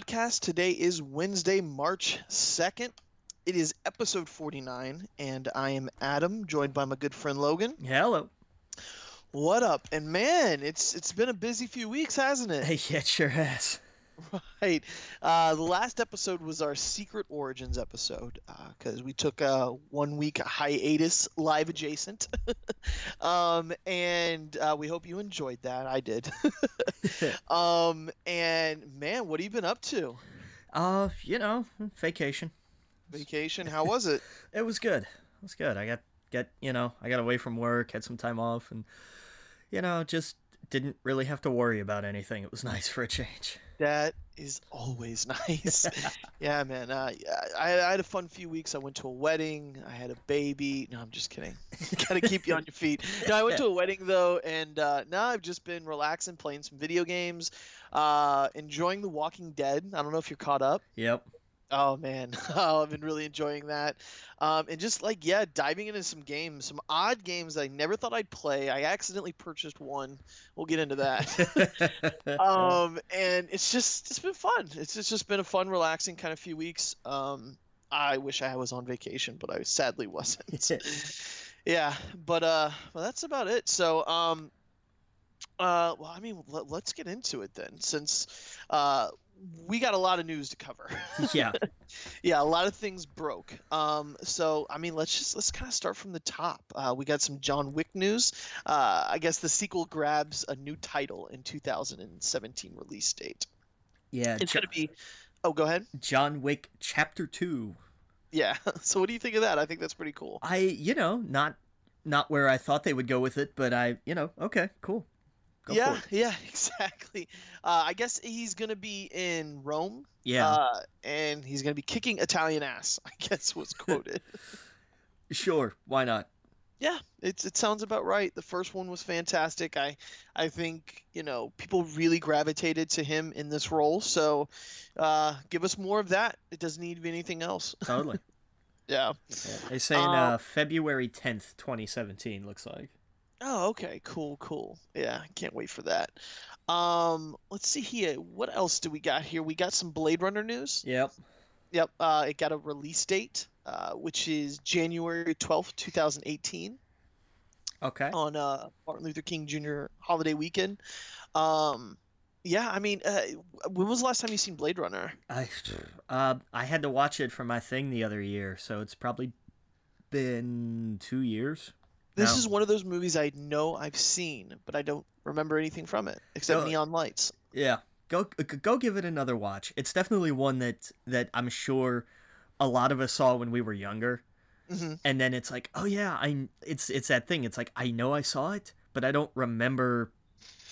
Podcast. Today is Wednesday, March 2nd. It is episode 49, and I am Adam, joined by my good friend Logan. Hello. What up? And man, it's it's been a busy few weeks, hasn't it? Hey, yeah, it sure has. Right. Uh, the last episode was our Secret Origins episode because uh, we took a one week hiatus live adjacent. um, and uh, we hope you enjoyed that. I did. um, and man, what have you been up to? Uh, you know, vacation. Vacation. How was it? it was good. It was good. I got get you know I got away from work, had some time off, and you know just didn't really have to worry about anything. It was nice for a change. That is always nice. yeah, man. Uh, I, I, had a fun few weeks. I went to a wedding. I had a baby. No, I'm just kidding. Gotta keep you on your feet. No, I went to a wedding though, and uh, now I've just been relaxing, playing some video games, uh, enjoying The Walking Dead. I don't know if you're caught up. Yep. Oh man, oh, I've been really enjoying that, um, and just like yeah, diving into some games, some odd games I never thought I'd play. I accidentally purchased one. We'll get into that. um, and it's just it's been fun. It's, it's just been a fun, relaxing kind of few weeks. Um, I wish I was on vacation, but I sadly wasn't. yeah, but uh, well, that's about it. So um, uh, well, I mean, let, us get into it then, since uh, we got a lot of news to cover. yeah, yeah, a lot of things broke. Um, so I mean, let's just let's kind of start from the top. Uh, we got some John Wick news. Uh, I guess the sequel grabs a new title in 2017 release date. Yeah, it's gonna be. Oh, go ahead. John Wick Chapter Two. Yeah. So what do you think of that? I think that's pretty cool. I, you know, not not where I thought they would go with it, but I, you know, okay, cool. Go yeah, yeah, exactly. Uh, I guess he's gonna be in Rome. Yeah, uh, and he's gonna be kicking Italian ass. I guess was quoted. sure, why not? Yeah, it's it sounds about right. The first one was fantastic. I I think you know people really gravitated to him in this role. So uh, give us more of that. It doesn't need to be anything else. Totally. yeah. yeah. They say in uh, February tenth, twenty seventeen. Looks like. Oh, okay, cool, cool. Yeah, can't wait for that. Um, let's see here. What else do we got here? We got some Blade Runner news. Yep. Yep. Uh, it got a release date, uh, which is January twelfth, two thousand eighteen. Okay. On uh, Martin Luther King Jr. holiday weekend. Um, yeah, I mean, uh, when was the last time you seen Blade Runner? I, uh, I had to watch it for my thing the other year, so it's probably been two years. This no. is one of those movies I know I've seen, but I don't remember anything from it except Neon Lights. Yeah, go go give it another watch. It's definitely one that that I'm sure a lot of us saw when we were younger. Mm-hmm. And then it's like, oh yeah, I it's it's that thing. It's like I know I saw it, but I don't remember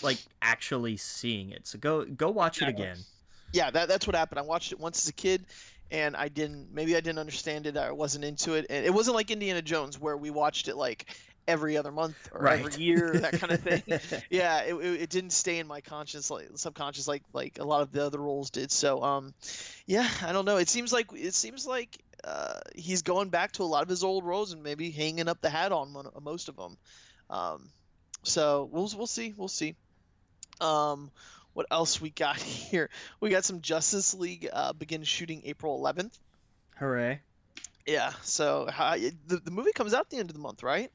like actually seeing it. So go go watch yeah. it again. Yeah, that, that's what happened. I watched it once as a kid and I didn't maybe I didn't understand it. I wasn't into it, and it wasn't like Indiana Jones where we watched it like every other month or right. every year, that kind of thing. yeah, it, it, it, didn't stay in my conscious, like subconscious, like like a lot of the other roles did. So, um, yeah, I don't know. It seems like it seems like uh, he's going back to a lot of his old roles and maybe hanging up the hat on most of them. Um, so we'll we'll see, we'll see. Um, what else we got here? We got some Justice League uh, begin shooting April 11th. Hooray! Yeah, so how, the the movie comes out the end of the month, right?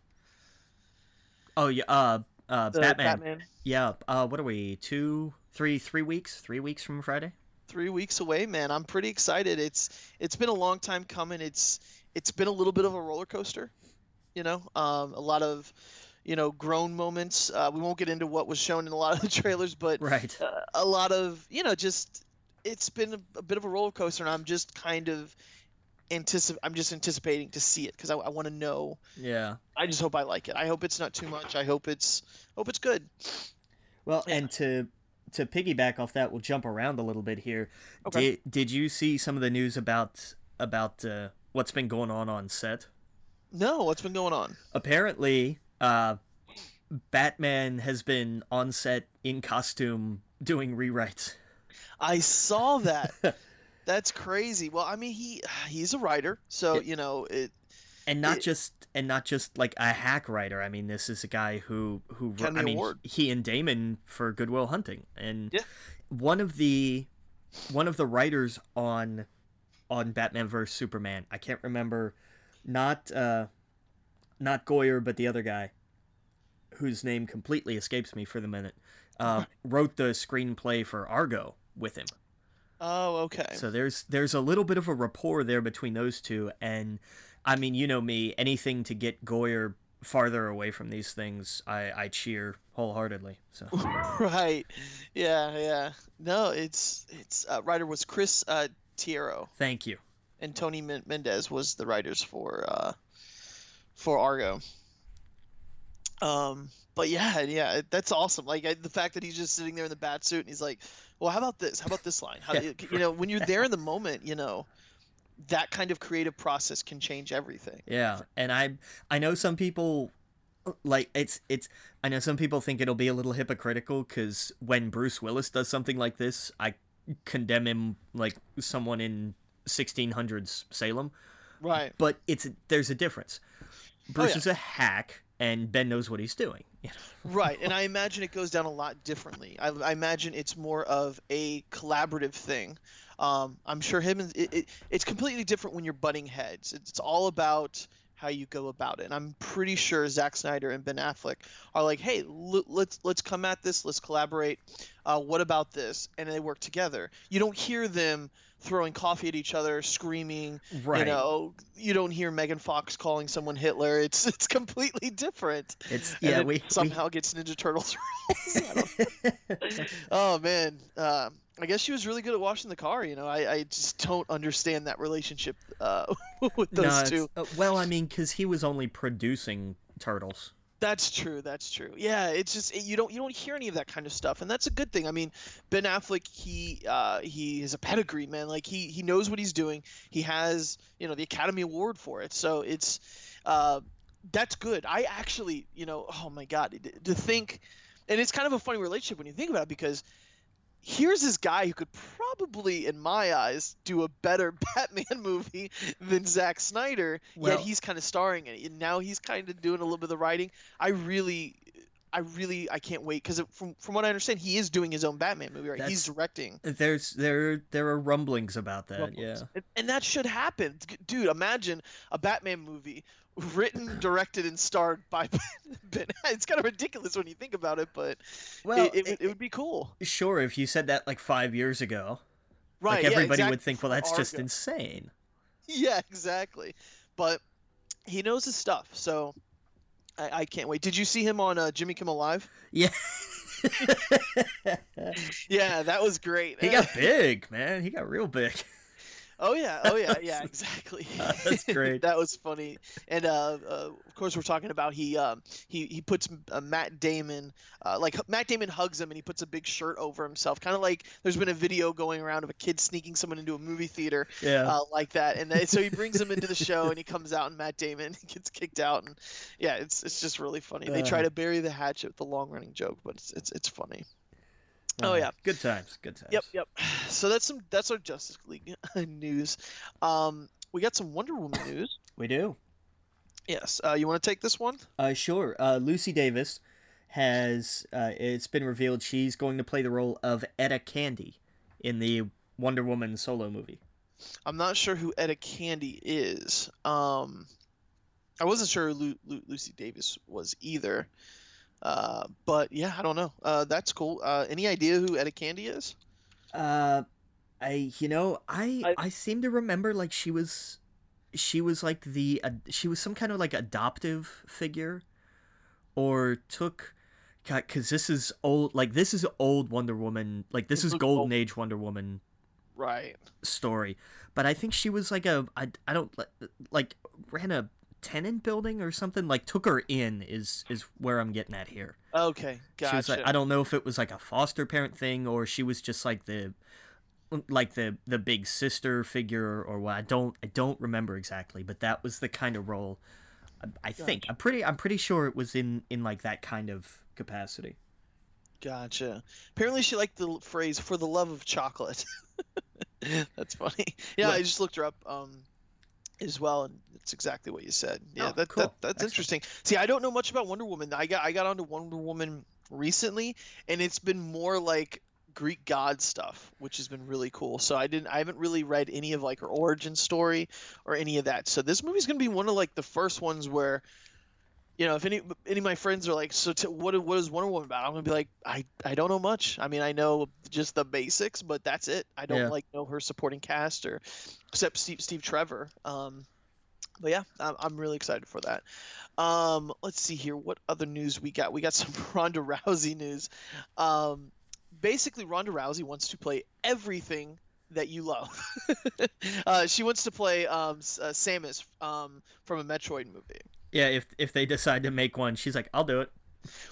Oh yeah, uh, uh, Batman. Batman. Yeah. Uh, what are we? Two, three, three weeks? Three weeks from Friday. Three weeks away, man. I'm pretty excited. It's it's been a long time coming. It's it's been a little bit of a roller coaster, you know. Um, a lot of you know grown moments. Uh, we won't get into what was shown in a lot of the trailers, but right. Uh, a lot of you know just it's been a, a, bit of a roller coaster, and I'm just kind of anticip- I'm just anticipating to see it because I, I want to know. Yeah. I just hope I like it. I hope it's not too much. I hope it's hope it's good. Well, yeah. and to to piggyback off that, we'll jump around a little bit here. Okay. Did Did you see some of the news about about uh, what's been going on on set? No, what's been going on? Apparently, uh, Batman has been on set in costume doing rewrites. I saw that. That's crazy. Well, I mean, he he's a writer, so it, you know it. And not it, just and not just like a hack writer. I mean, this is a guy who who I mean, Award. he and Damon for Good Will Hunting, and yeah. one of the one of the writers on on Batman vs Superman. I can't remember, not uh, not Goyer, but the other guy, whose name completely escapes me for the minute, uh, wrote the screenplay for Argo with him. Oh, okay. So there's there's a little bit of a rapport there between those two, and I mean, you know me, anything to get Goyer farther away from these things, I, I cheer wholeheartedly. So right, yeah, yeah. No, it's it's uh, writer was Chris uh, Terrio. Thank you. And Tony Mendez was the writers for uh, for Argo. Um, but yeah, yeah, that's awesome. Like I, the fact that he's just sitting there in the bat suit and he's like, "Well, how about this? How about this line? How, you know, when you're there in the moment, you know." that kind of creative process can change everything. Yeah, and I I know some people like it's it's I know some people think it'll be a little hypocritical cuz when Bruce Willis does something like this, I condemn him like someone in 1600s Salem. Right. But it's there's a difference. Oh, Bruce oh, yeah. is a hack and Ben knows what he's doing. right, and I imagine it goes down a lot differently. I, I imagine it's more of a collaborative thing um, I'm sure him and it, it, it's completely different when you're butting heads. It's, it's all about how you go about it. And I'm pretty sure Zack Snyder and Ben Affleck are like, hey, l- let's let's come at this, let's collaborate. Uh, what about this? And they work together. You don't hear them throwing coffee at each other, screaming. Right. You know, you don't hear Megan Fox calling someone Hitler. It's it's completely different. It's yeah. we somehow we... gets Ninja Turtles oh man. Um, I guess she was really good at washing the car. You know, I, I just don't understand that relationship uh, with those no, two. Uh, well, I mean, because he was only producing turtles. That's true. That's true. Yeah, it's just you don't you don't hear any of that kind of stuff, and that's a good thing. I mean, Ben Affleck, he uh, he is a pedigree man. Like he he knows what he's doing. He has you know the Academy Award for it, so it's uh, that's good. I actually you know oh my god to think, and it's kind of a funny relationship when you think about it because here's this guy who could probably, in my eyes, do a better Batman movie than Zack Snyder. Well, yet he's kind of starring in it, and now he's kind of doing a little bit of the writing. I really, I really, I can't wait because from from what I understand, he is doing his own Batman movie. Right? He's directing. There's there there are rumblings about that. Rumblings. Yeah, and, and that should happen, dude. Imagine a Batman movie written, directed, and starred by Ben. It's kind of ridiculous when you think about it, but well, it, it, it, it would be cool. Sure, if you said that like five years ago, right? Like everybody yeah, exactly. would think, well, that's Argo. just insane. Yeah, exactly. But he knows his stuff, so I, I can't wait. Did you see him on uh, Jimmy Kimmel Live? Yeah. yeah, that was great. He got big, man. He got real big. Oh yeah, oh yeah, yeah, exactly. that's great. that was funny. And uh, uh, of course, we're talking about he um, he he puts uh, Matt Damon uh, like Matt Damon hugs him and he puts a big shirt over himself, kind of like there's been a video going around of a kid sneaking someone into a movie theater, yeah, uh, like that. And then, so he brings him into the show and he comes out and Matt Damon gets kicked out and yeah, it's it's just really funny. They try to bury the hatchet with the long running joke, but it's it's it's funny. Oh yeah, good times, good times. Yep, yep. So that's some that's our Justice League news. Um, we got some Wonder Woman news. We do. Yes. Uh, you want to take this one? Uh, sure. Uh, Lucy Davis has uh, it's been revealed she's going to play the role of Etta Candy in the Wonder Woman solo movie. I'm not sure who Etta Candy is. Um, I wasn't sure who Lu- Lu- Lucy Davis was either. Uh, but yeah, I don't know. Uh, that's cool. Uh, any idea who Etta Candy is? Uh, I you know I, I I seem to remember like she was she was like the uh, she was some kind of like adoptive figure, or took because this is old like this is old Wonder Woman like this is Golden old. Age Wonder Woman right story but i think she was like a I, I don't like ran a tenant building or something? Like took her in is is where i'm getting at here. Okay gotcha. like i don't know if it was like a foster parent thing or she was just like the like the the big sister figure or what i don't i don't remember exactly but that was the kind of role i, I gotcha. think. I'm pretty i'm pretty sure it was in in like that kind of capacity. Gotcha. Apparently she liked the phrase for the love of chocolate. That's funny. Yeah i just looked her up um as well, and it's exactly what you said. Yeah, oh, that, cool. that that's Excellent. interesting. See, I don't know much about Wonder Woman. I got I got onto Wonder Woman recently, and it's been more like Greek god stuff, which has been really cool. So I didn't, I haven't really read any of like her origin story or any of that. So this movie's gonna be one of like the first ones where, you know, if any any of my friends are like, so t- what what is Wonder Woman about? I'm gonna be like, I I don't know much. I mean, I know just the basics, but that's it. I don't Yeah. like know her supporting cast or except Steve Steve Trevor. Um, but yeah, I'm, I'm really excited for that. Um, let's see here. What other news we got? We got some Ronda Rousey news. Um, basically, Ronda Rousey wants to play everything that you love. uh, she wants to play um, uh, Samus um, from a Metroid movie. Yeah, if if they decide to make one, she's like, I'll do it.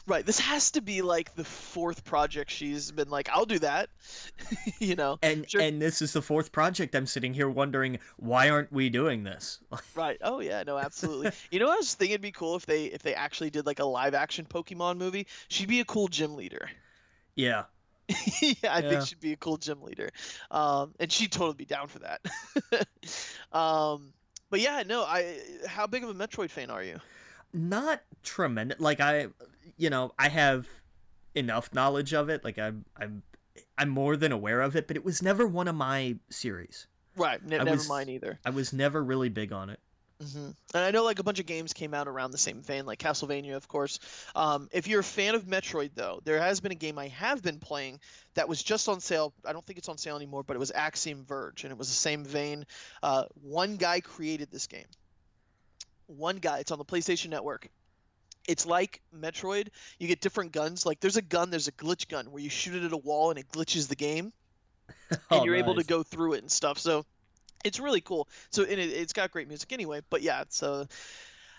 Right. This has to be like the fourth project she's been like, I'll do that. you know. And Sure. and this is the fourth project. I'm sitting here wondering why aren't we doing this? Right. Oh yeah. No. Absolutely. you know, I was thinking it'd be cool if they if they actually did like a live action Pokemon movie. She'd be a cool gym leader. yeah, yeah, I Yeah. think she'd be a cool gym leader, um, and she'd totally be down for that. um, but yeah, no, I. How big of a Metroid fan are you? not tremendous. Like I, you know, I have enough knowledge of it. Like I'm I'm I'm more than aware of it, but it was never one of my series. Right. I never was- mind either. I was never really big on it. Hmm And I know like a bunch of games came out around the same vein, like Castlevania, of course. Um, if you're a fan of Metroid, though, there has been a game I have been playing that was just on sale. I don't think it's on sale anymore, but it was Axiom Verge, and it was the same vein. Uh, one guy created this game. One guy. It's on the PlayStation Network. It's like Metroid. You get different guns. Like there's a gun, there's a glitch gun where you shoot it at a wall and it glitches the game and Oh, you're able to go through it and stuff. So it's really cool. So and it, it's got great music anyway. But yeah, it's uh,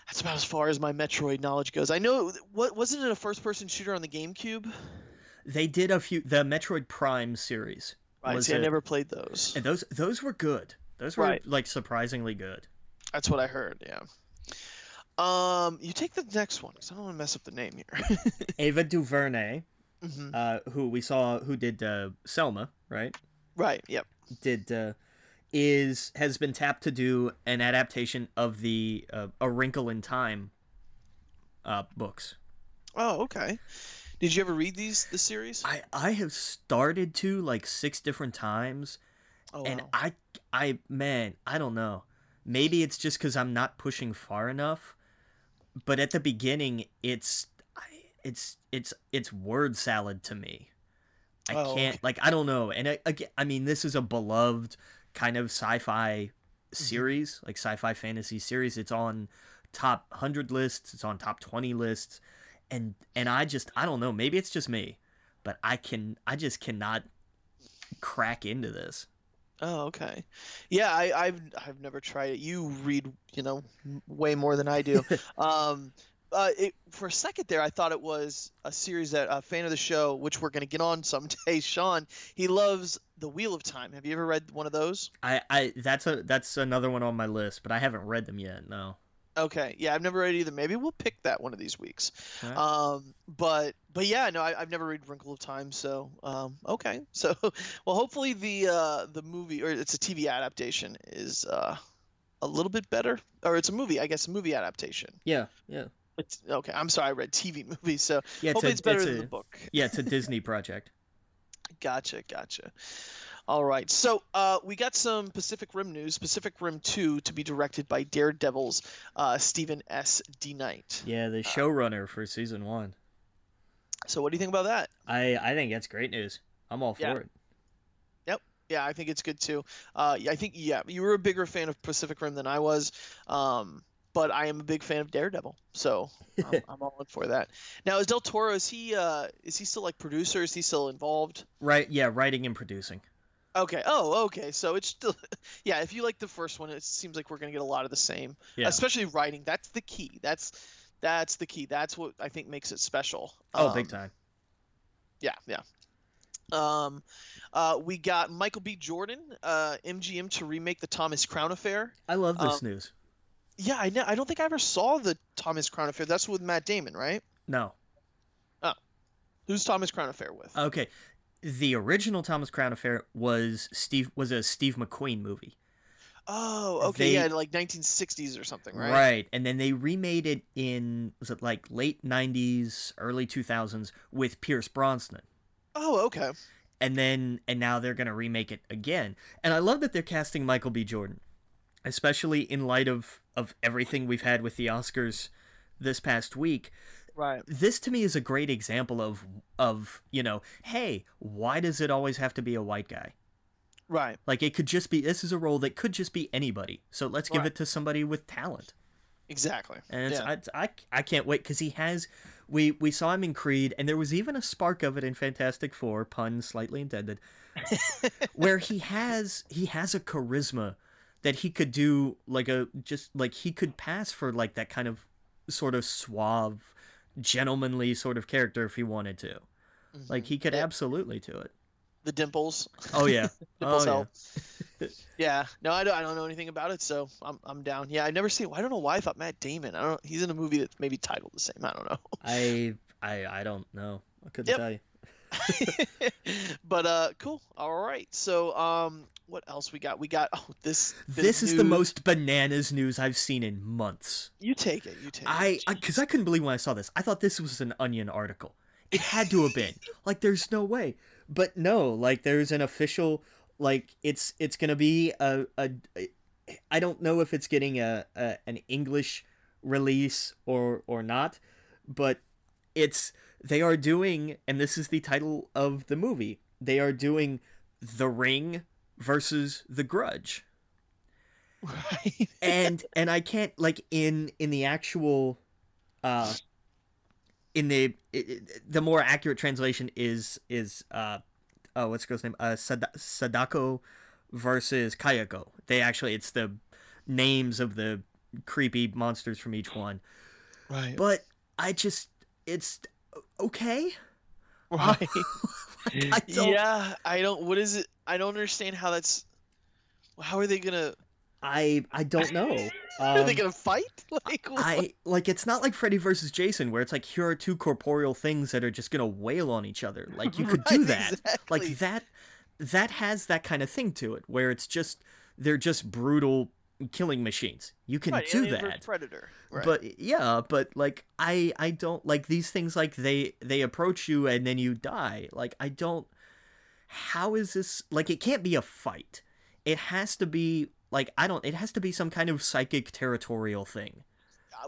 that's about as far as my Metroid knowledge goes. I know what wasn't it a first-person shooter on the GameCube? They did a few the Metroid Prime series. Right. See, I never played those. And those those were good. Those were Right. like surprisingly good. That's what I heard. Yeah. Um, you take the next one because I don't want to mess up the name here. Ava DuVernay, hmm uh, who we saw who did uh, Selma, right? Right. Yep. Did uh, is has been tapped to do an adaptation of the uh, A Wrinkle in Time uh, books. Oh, okay. Did you ever read these the series? I I have started to like six different times, Oh, and wow. I I man I don't know. Maybe it's just because I'm not pushing far enough, but at the beginning it's I, it's it's it's word salad to me. I Oh, can't okay. like I don't know, and I, again, I mean this is a beloved kind of sci-fi Mm-hmm. series, like sci-fi fantasy series. It's on top hundred lists. It's on top twenty lists, and and I just I don't know. Maybe it's just me, but I can I just cannot crack into this. Oh, okay. Yeah, I, I've I've never tried it. You read, you know, way more than I do. um, uh, it, for a second there, I thought it was a series that a fan of the show, which we're gonna get on someday. Sean, he loves the Wheel of Time. Have you ever read one of those? I, I that's a that's another one on my list, but I haven't read them yet. No. Okay, yeah, I've never read either. Maybe we'll pick that one of these weeks. Alright. Um, but but yeah, no, I, I've never read Wrinkle of Time, so um, okay. So well, hopefully the uh, the movie or it's a TV adaptation is uh, a little bit better, or it's a movie, I guess, a movie adaptation. Yeah, yeah, It's okay. I'm sorry, I read TV movies, so yeah. It's hopefully a, it's better it's than a- the book. Yeah, it's a Disney project. Gotcha, gotcha. All right, so uh, we got some Pacific Rim news. Pacific Rim 2 to be directed by Daredevil's uh, Stephen S. D. Knight. Yeah, the showrunner for season one. So what do you think about that? I I think that's great news. I'm all for Yeah. it. Yeah, I think it's good too. Uh, I think yeah, you were a bigger fan of Pacific Rim than I was, um, but I am a big fan of Daredevil, so I'm, I'm all in for that. Now, is Del Toro is he uh, is he still like producer? Is he still involved? Right? Yeah, writing and producing. Okay. Oh, okay. So it's still yeah. If you like the first one, it seems like we're gonna get a lot of the same, Yeah. especially writing. That's the key. That's that's the key. That's what I think makes it special. Oh, big Um, time. Yeah, yeah. Um, uh, we got Michael B. Jordan, uh, MGM to remake the Thomas Crown Affair. I love this um, news. Yeah, I know. I don't think I ever saw the Thomas Crown Affair. That's with Matt Damon, right? No. Oh, who's Thomas Crown Affair with? Okay. The original Thomas Crown Affair was Steve was a Steve McQueen movie. oh, okay, they- yeah, like 1960s or something, right? Right. And then they remade it in was it like late 90s, early 2000s with Pierce Brosnan. Oh, okay. and then and now they're gonna remake it again. And I love that they're casting Michael B. Jordan, especially in light of of everything we've had with the Oscars this past week. Right. This to me is a great example of of you know, hey, why does it always have to be a white guy? Right. Like it could just be this is a role that could just be anybody. So let's give Right. it to somebody with talent. Exactly. And yeah. I, I, I can't wait because he has. We we saw him in Creed, and there was even a spark of it in Fantastic Four, pun slightly intended, where he has he has a charisma that he could do like a just like he could pass for like that kind of sort of suave, gentlemanly sort of character if he wanted to. Like Mhm. he could Yeah, absolutely do it. the dimples. Oh yeah, Dimples oh yeah. Yeah. No, I don't. I don't know anything about it, so I'm I'm down. Yeah, I never seen. I don't know why I thought Matt Damon. I don't. He's in a movie that's maybe titled the same. I don't know. I I I don't know. I couldn't Yep. tell you. but uh, cool. All right. So um, what else we got? We got oh this. This is the most bananas news I've seen in months. You take it. You take I it. because I, couldn't believe when I saw this. I thought this was an Onion article. It had to have been. like, there's no way. But no, like, there's an official. Like, it's it's gonna be a a. I don't know if it's getting a, a an English release or or not, but it's they are doing, and this is the title of the movie. They are doing The Ring versus The Grudge right. and and I can't like in in the actual uh in the it, it- the more accurate translation is is uh oh what's the girl's name uh Sad- Sadako versus Kayako. They actually it's the names of the creepy monsters from each one. right. But I just it's okay. right. I don't yeah. I don't. What is it? I don't understand how that's. How are they gonna? I I don't know. are they Um, gonna fight? Like what? I like it's not like Freddy versus Jason where it's like here are two corporeal things that are just gonna wail on each other. Like you could do that. exactly. Like that that has that kind of thing to it where it's just they're just brutal killing machines. You can Right, do that. Predator. Right. But yeah, but like I I don't like these things like they they approach you and then you die. Like I don't how is this like it can't be a fight. It has to be like I don't it has to be some kind of psychic territorial thing.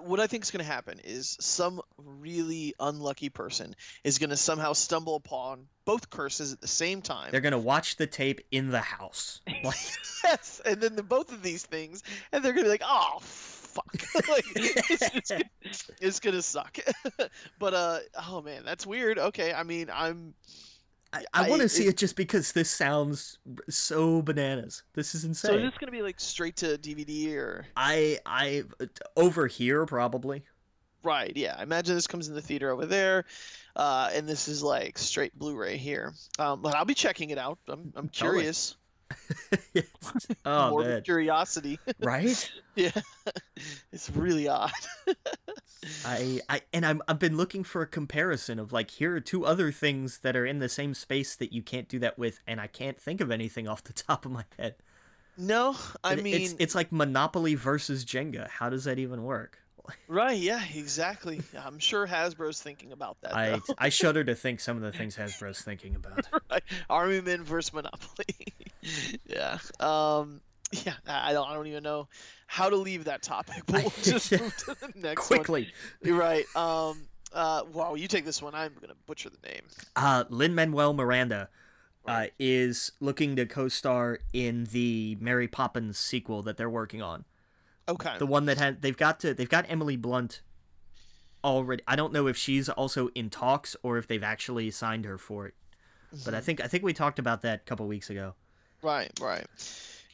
What I think is going to happen is some really unlucky person is going to somehow stumble upon both curses at the same time. They're gonna watch the tape in the house. Like, yes, and then the both of these things, and they're going to be like, "Oh, fuck!" like it's, gonna, it's gonna suck. but uh, oh man, that's weird. Okay, I mean, I'm I, I want to see it- just because this sounds so bananas. This is insane. so is this going to be like straight to DVD or I I over here probably. right? Yeah, I imagine this comes in the theater over there. Uh, and this is like straight Blu-ray here, um, but I'll be checking it out. I'm, I'm Totally. oh Morbid man, curiosity. right? yeah, it's really odd. I, I and I'm I've been looking for a comparison of like here are two other things that are in the same space that you can't do that with, and I can't think of anything off the top of my head. No, I It- mean, it's it's like Monopoly versus Jenga. How does that even work? right? Yeah, exactly. I'm sure Hasbro's thinking about that. I though. I shudder to think some of the things Hasbro's thinking about. right. Army Men versus Monopoly. yeah. Um. Yeah. I don't. I don't even know how to leave that topic. But we'll just move to the next one. Quickly, You're right. Um. Uh. Wow. You take this one. I'm gonna butcher the name. uh, Lin Manuel Miranda uh, is looking to co-star in the Mary Poppins sequel that they're working on. Okay. The one that had they've got to they've got Emily Blunt already. I don't know if she's also in talks or if they've actually signed her for it. But I Mhm. think I think we talked about that a couple weeks ago. Right. Right.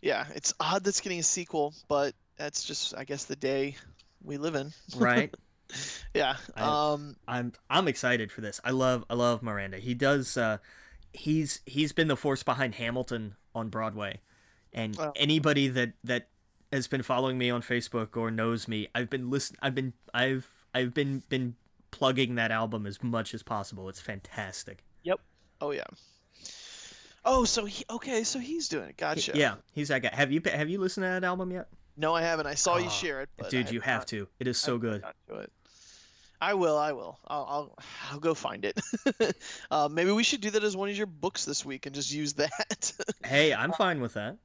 Yeah. It's odd that's getting a sequel, but that's just, I guess, the day we live in. Right? Yeah. I- Um. I'm I'm excited for this. I love I love Miranda. He does uh he's he's been the force behind Hamilton on Broadway. And Well- anybody that that has been following me on Facebook or knows me, I've been listen I've been I've I've been been plugging that album as much as possible. It's fantastic. Yep. Oh yeah. Oh, so he okay, so he's doing it. Gotcha. Yeah, he's that guy. Have you have you listened to that album yet? No, I haven't. I saw you Oh, share it, but Dude, I you have not- to. It is so have good. it. I will. I will. I'll. I'll, I'll go find it. uh, maybe we should do that as one of your books this week and just use that. hey, I'm fine with that.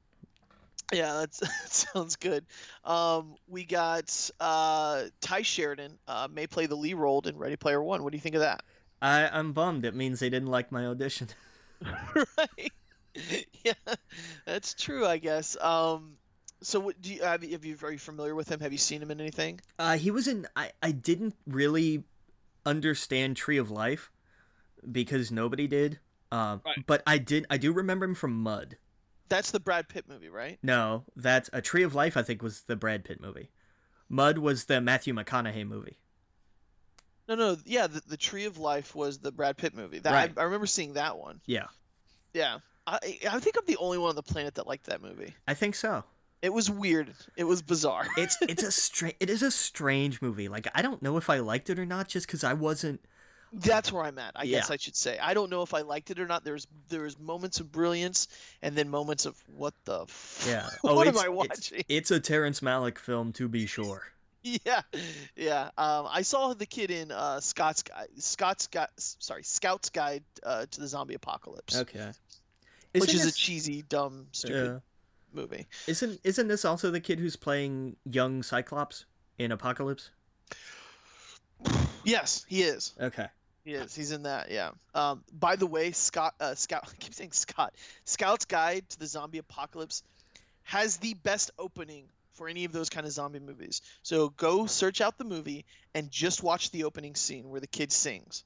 Yeah, that's, that sounds good. Um, we got uh, Tye Sheridan uh, may play the lead role in Ready Player One. What do you think of that? I, I'm bummed. It means they didn't like my audition. right. Yeah, that's true. I guess. Um, so, what do you have? You, have you are you familiar with him? Have you seen him in anything? Uh, he was in. I I didn't really understand Tree of Life because nobody did. Um, right. but I did. I do remember him from Mud. That's the Brad Pitt movie, right? No, that's a Tree of Life. I think was the Brad Pitt movie. Mud was the Matthew McConaughey movie. No, no, yeah, the, the Tree of Life was the Brad Pitt movie. That right. I, I remember seeing that one. Yeah. Yeah, I I think I'm the only one on the planet that liked that movie. I think so. It was weird. It was bizarre. it's it's a strange. It is a strange movie. Like I don't know if I liked it or not, just because I wasn't that's where I'm at. I yeah. guess I should say. I don't know if I liked it or not. There's there's moments of brilliance and then moments of what the f- yeah. Oh, what am I watching? It's, it's, a Terrence Malick film to be sure. yeah, yeah. Um, I saw the kid in uh, Scott's Scott's Guide. Sorry, Scout's Guide uh, to the Zombie Apocalypse. Okay. Isn't which is this... a cheesy, dumb, stupid yeah. movie. Isn't isn't this also the kid who's playing young Cyclops in Apocalypse? Yes, he is. Okay. He is. He's in that. Yeah. Um, by the way, Scott. Uh, Scout. I keep saying Scott. Scout's Guide to the Zombie Apocalypse has the best opening for any of those kind of zombie movies. So go search out the movie and just watch the opening scene where the kid sings.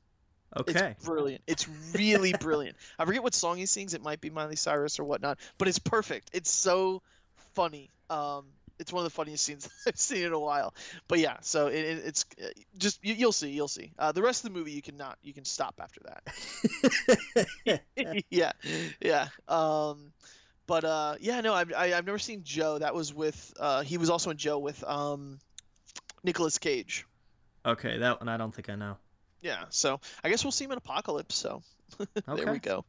Okay. It's brilliant. It's really brilliant. I forget what song he sings. It might be Miley Cyrus or whatnot, but it's perfect. It's so funny. Um, it's one of the funniest scenes I've seen in a while. But yeah, so it, it, it's uh, just you, will see, you'll see. Uh, the rest of the movie you cannot, you can stop after that. yeah, yeah. Um, but uh, yeah, no, I've I, have i have never seen Joe. That was with uh, he was also in Joe with um, Nicolas Cage. Okay, that one I don't think I know. Yeah, so I guess we'll see him in Apocalypse. So there we go.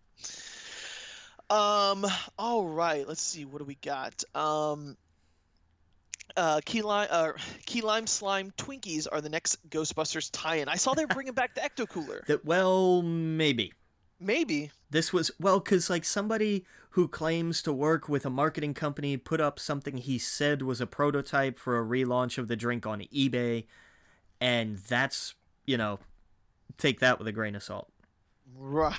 Um, all right, let's see. What do we got? Um, uh, key lime, uh, key lime slime Twinkies are the next Ghostbusters tie-in. I saw they're bringing back the Ecto Cooler. That well, maybe. Maybe this was well, because like somebody who claims to work with a marketing company put up something he said was a prototype for a relaunch of the drink on eBay, and that's you know, take that with a grain of salt. Right.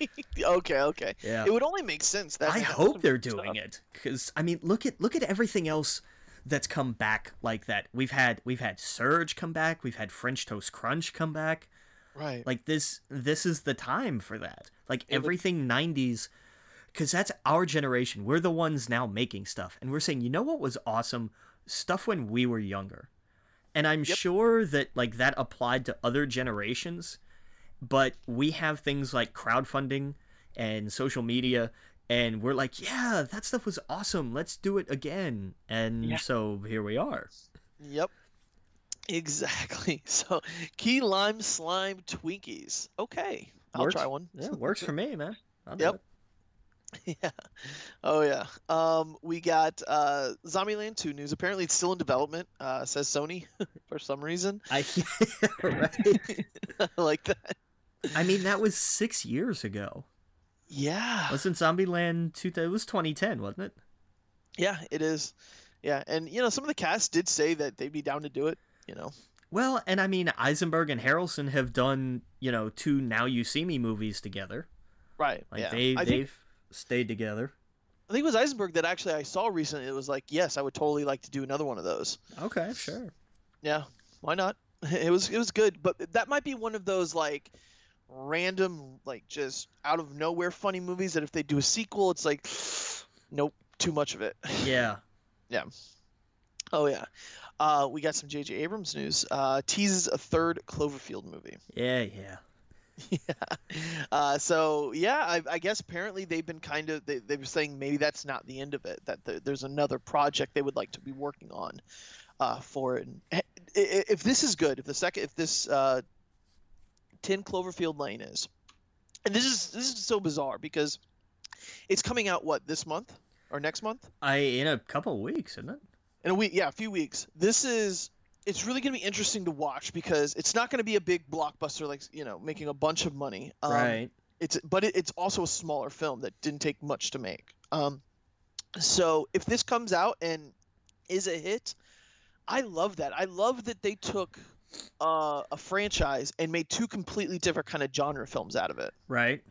okay. Okay. Yeah. It would only make sense that. I hope they're doing it because I mean, look at look at everything else that's come back like that. We've had we've had Surge come back, we've had French Toast Crunch come back. Right. Like this this is the time for that. Like everything 90s cuz that's our generation. We're the ones now making stuff and we're saying, "You know what was awesome? Stuff when we were younger." And I'm yep. sure that like that applied to other generations, but we have things like crowdfunding and social media and we're like, yeah, that stuff was awesome. Let's do it again. And yeah. so here we are. Yep. Exactly. So key lime slime Twinkies. Okay. I'll works, try one. Yeah, works for me, man. I'll yep. Yeah. Oh yeah. Um, we got uh, Zombieland 2 news. Apparently, it's still in development. Uh, says Sony for some reason. I. I like that. I mean, that was six years ago. Yeah. Wasn't Zombieland two? It was 2010, wasn't it? Yeah, it is. Yeah, and you know some of the cast did say that they'd be down to do it. You know. Well, and I mean Eisenberg and Harrelson have done you know two Now You See Me movies together. Right. Like yeah. they I they've think, stayed together. I think it was Eisenberg that actually I saw recently. It was like, yes, I would totally like to do another one of those. Okay, sure. Yeah, why not? It was it was good, but that might be one of those like random, like just out of nowhere funny movies that if they do a sequel, it's like, nope, too much of it. Yeah. yeah. Oh yeah. Uh, we got some J.J. Abrams news. Uh, teases a third Cloverfield movie. Yeah, yeah. yeah. Uh, so yeah, I, I, guess apparently they've been kind of they, they were saying maybe that's not the end of it. That the, there's another project they would like to be working on uh, for it. And if this is good, if the second, if this uh, 10 Cloverfield Lane is. And this is this is so bizarre because it's coming out what this month or next month? I in a couple weeks, isn't it? In a week, yeah, a few weeks. This is it's really going to be interesting to watch because it's not going to be a big blockbuster like you know making a bunch of money. Um, right. It's but it, it's also a smaller film that didn't take much to make. Um, so if this comes out and is a hit, I love that. I love that they took uh, a franchise and made two completely different kind of genre films out of it. Right.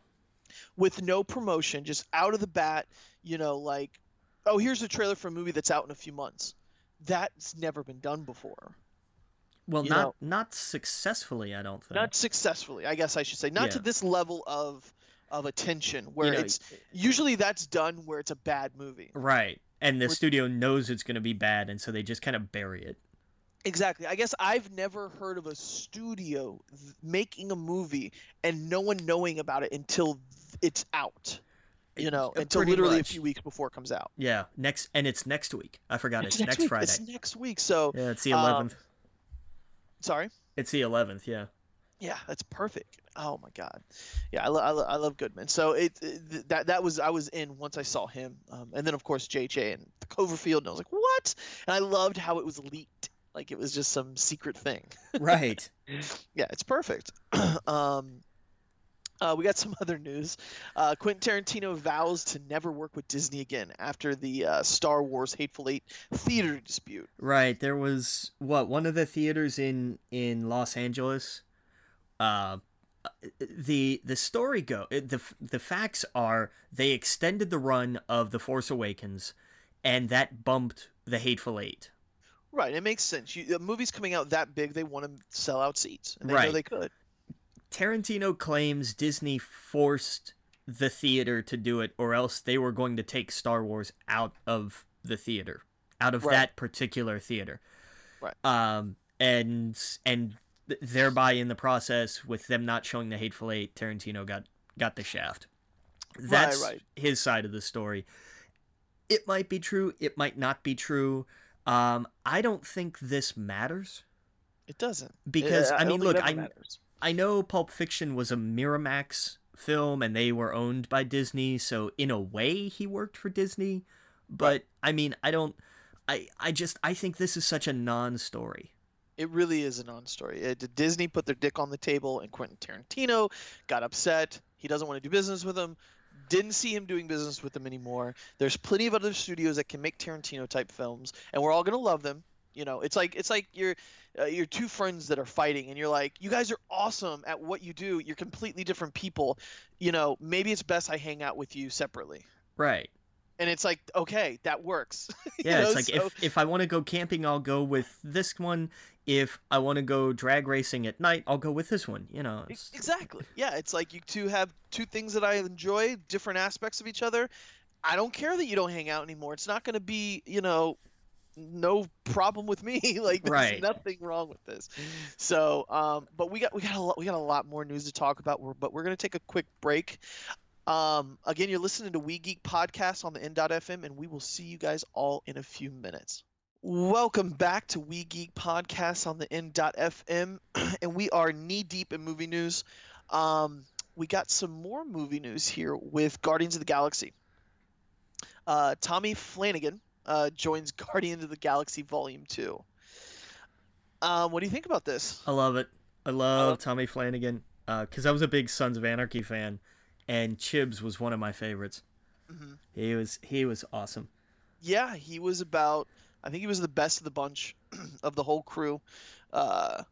With no promotion, just out of the bat, you know, like, oh, here's a trailer for a movie that's out in a few months. That's never been done before. Well, you not know, not successfully, I don't think. Not successfully, I guess I should say. Not yeah. to this level of of attention where you know, it's usually that's done where it's a bad movie. Right. And the studio knows it's going to be bad and so they just kind of bury it. Exactly. I guess I've never heard of a studio making a movie and no one knowing about it until it's out. You know, uh, until literally much. a few weeks before it comes out. Yeah, next and it's next week. I forgot it's, it's next, next Friday. It's next week. So Yeah, it's the 11th. Um, sorry? It's the 11th, yeah. Yeah, that's perfect. Oh my god, yeah, I, lo- I, lo- I love Goodman. So it, it, that that was I was in once I saw him, um, and then of course JJ and the Cloverfield, and I was like, what? And I loved how it was leaked like it was just some secret thing. right. yeah, it's perfect. um, uh, we got some other news. Uh, Quentin Tarantino vows to never work with Disney again after the uh, Star Wars Hateful Eight theater dispute. Right. There was what one of the theaters in in Los Angeles. Uh, the the story go the the facts are they extended the run of the Force Awakens, and that bumped the Hateful Eight. Right, it makes sense. You, a movie's coming out that big, they want to sell out seats, and they right. know they could. Tarantino claims Disney forced the theater to do it, or else they were going to take Star Wars out of the theater, out of right. that particular theater. Right. Um, and and thereby in the process, with them not showing the Hateful Eight, Tarantino got got the shaft. That's right, right. his side of the story. It might be true. It might not be true. Um, I don't think this matters. It doesn't because I, I mean, look, I I know Pulp Fiction was a Miramax film and they were owned by Disney, so in a way he worked for Disney. But right. I mean, I don't. I I just I think this is such a non-story. It really is a non-story. It, Disney put their dick on the table, and Quentin Tarantino got upset. He doesn't want to do business with them didn't see him doing business with them anymore. There's plenty of other studios that can make Tarantino type films, and we're all gonna love them. You know, it's like it's like you're uh, you're two friends that are fighting, and you're like, you guys are awesome at what you do. You're completely different people. You know, maybe it's best I hang out with you separately. Right. And it's like, okay, that works. yeah, know? it's like so... if if I want to go camping, I'll go with this one if I want to go drag racing at night, I'll go with this one. You know. It's... Exactly. Yeah, it's like you two have two things that I enjoy, different aspects of each other. I don't care that you don't hang out anymore. It's not going to be, you know, no problem with me. like there's right. nothing wrong with this. So, um, but we got we got a lot, we got a lot more news to talk about. But we're going to take a quick break. Um, again, you're listening to We Geek Podcast on the N.FM, and we will see you guys all in a few minutes. Welcome back to We Geek Podcast on the N.FM, and we are knee deep in movie news. Um, we got some more movie news here with Guardians of the Galaxy. Uh, Tommy Flanagan uh, joins Guardians of the Galaxy Volume 2. Um, what do you think about this? I love it. I love Tommy Flanagan because uh, I was a big Sons of Anarchy fan, and Chibs was one of my favorites. Mm-hmm. He was he was awesome. Yeah, he was about I think he was the best of the bunch of the whole crew. Uh,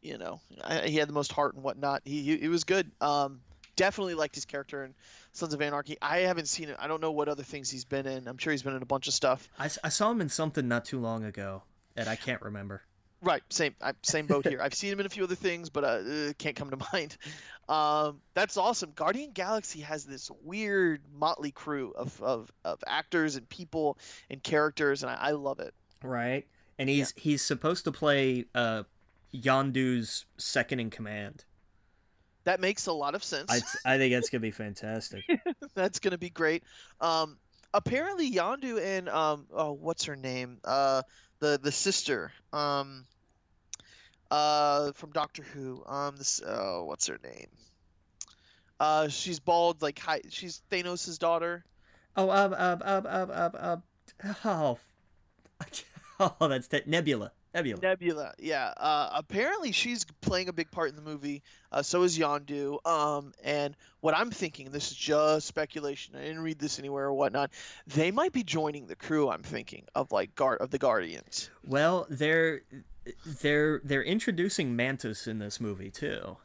you know, I, he had the most heart and whatnot. He he, he was good. Um, definitely liked his character in Sons of Anarchy. I haven't seen it. I don't know what other things he's been in. I'm sure he's been in a bunch of stuff. I, I saw him in something not too long ago that I can't remember. Right, same same boat here. I've seen him in a few other things, but uh, can't come to mind. Um, that's awesome. Guardian Galaxy has this weird motley crew of, of, of actors and people and characters, and I, I love it. Right, and he's yeah. he's supposed to play uh, Yondu's second in command. That makes a lot of sense. I, I think that's gonna be fantastic. that's gonna be great. Um, apparently Yondu and um, oh, what's her name? Uh, the the sister. Um, uh, from Doctor Who. Um, this oh, what's her name? Uh, she's bald, like hi, she's Thanos' daughter. Oh, um, um, um, um, um, um oh, oh, that's that Nebula. Nebula. Nebula, yeah. Uh, apparently, she's playing a big part in the movie. Uh, so is Yondu. Um, and what I'm thinking, this is just speculation. I didn't read this anywhere or whatnot. They might be joining the crew. I'm thinking of like guard of the Guardians. Well, they're they're they're introducing Mantis in this movie too.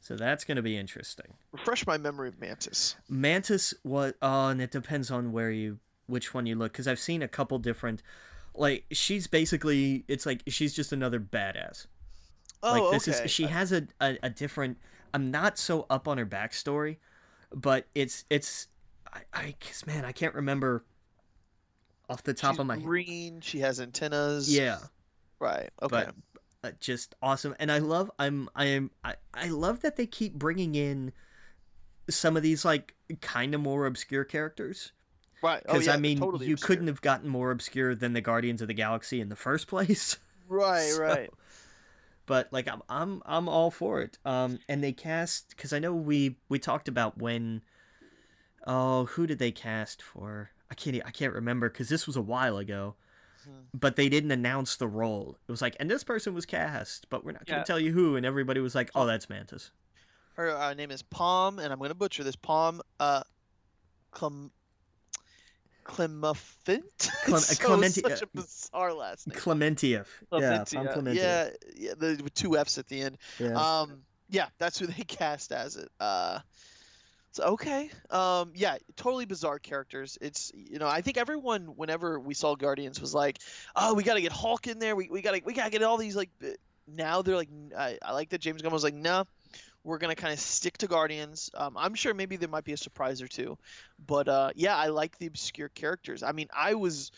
So that's going to be interesting. Refresh my memory of Mantis. Mantis what uh and it depends on where you which one you look cuz I've seen a couple different like she's basically it's like she's just another badass. Oh, like this okay. is she has a, a, a different I'm not so up on her backstory, but it's it's I, I guess man, I can't remember off the top She's of my head. green. She has antennas. Yeah. Right. Okay. But uh, just awesome and i love i'm i am I, I love that they keep bringing in some of these like kind of more obscure characters right. Oh because yeah. i mean totally you obscure. couldn't have gotten more obscure than the guardians of the galaxy in the first place Right. So- Right. but like i'm i'm, I'm all for it um and they cast because i know we we talked about when oh who did they cast for i can't I can't remember because this was a while ago. But they didn't announce the role it was like and this person was cast but we're not going to Yeah. tell you who and everybody was like oh that's mantis Her uh, name is Pom, and I'm going to butcher this. Pom. Uh. Clem. Clemafint. Clem- so Clementi- such uh, a bizarre last name. Klementieff. Yeah, Clementia. Yeah, yeah, the, with two F's at the end. Yeah. Um, yeah, that's who they cast as it. Uh, okay. Um, yeah, totally bizarre characters. It's you know I think everyone whenever we saw Guardians was like, oh we got to get Hulk in there. We we got to we got to get all these like. uh, Now they're like I, I like that James Gunn was like no. We're gonna kind of stick to Guardians. Um, I'm sure maybe there might be a surprise or two, but uh, yeah, I like the obscure characters. I mean, I was,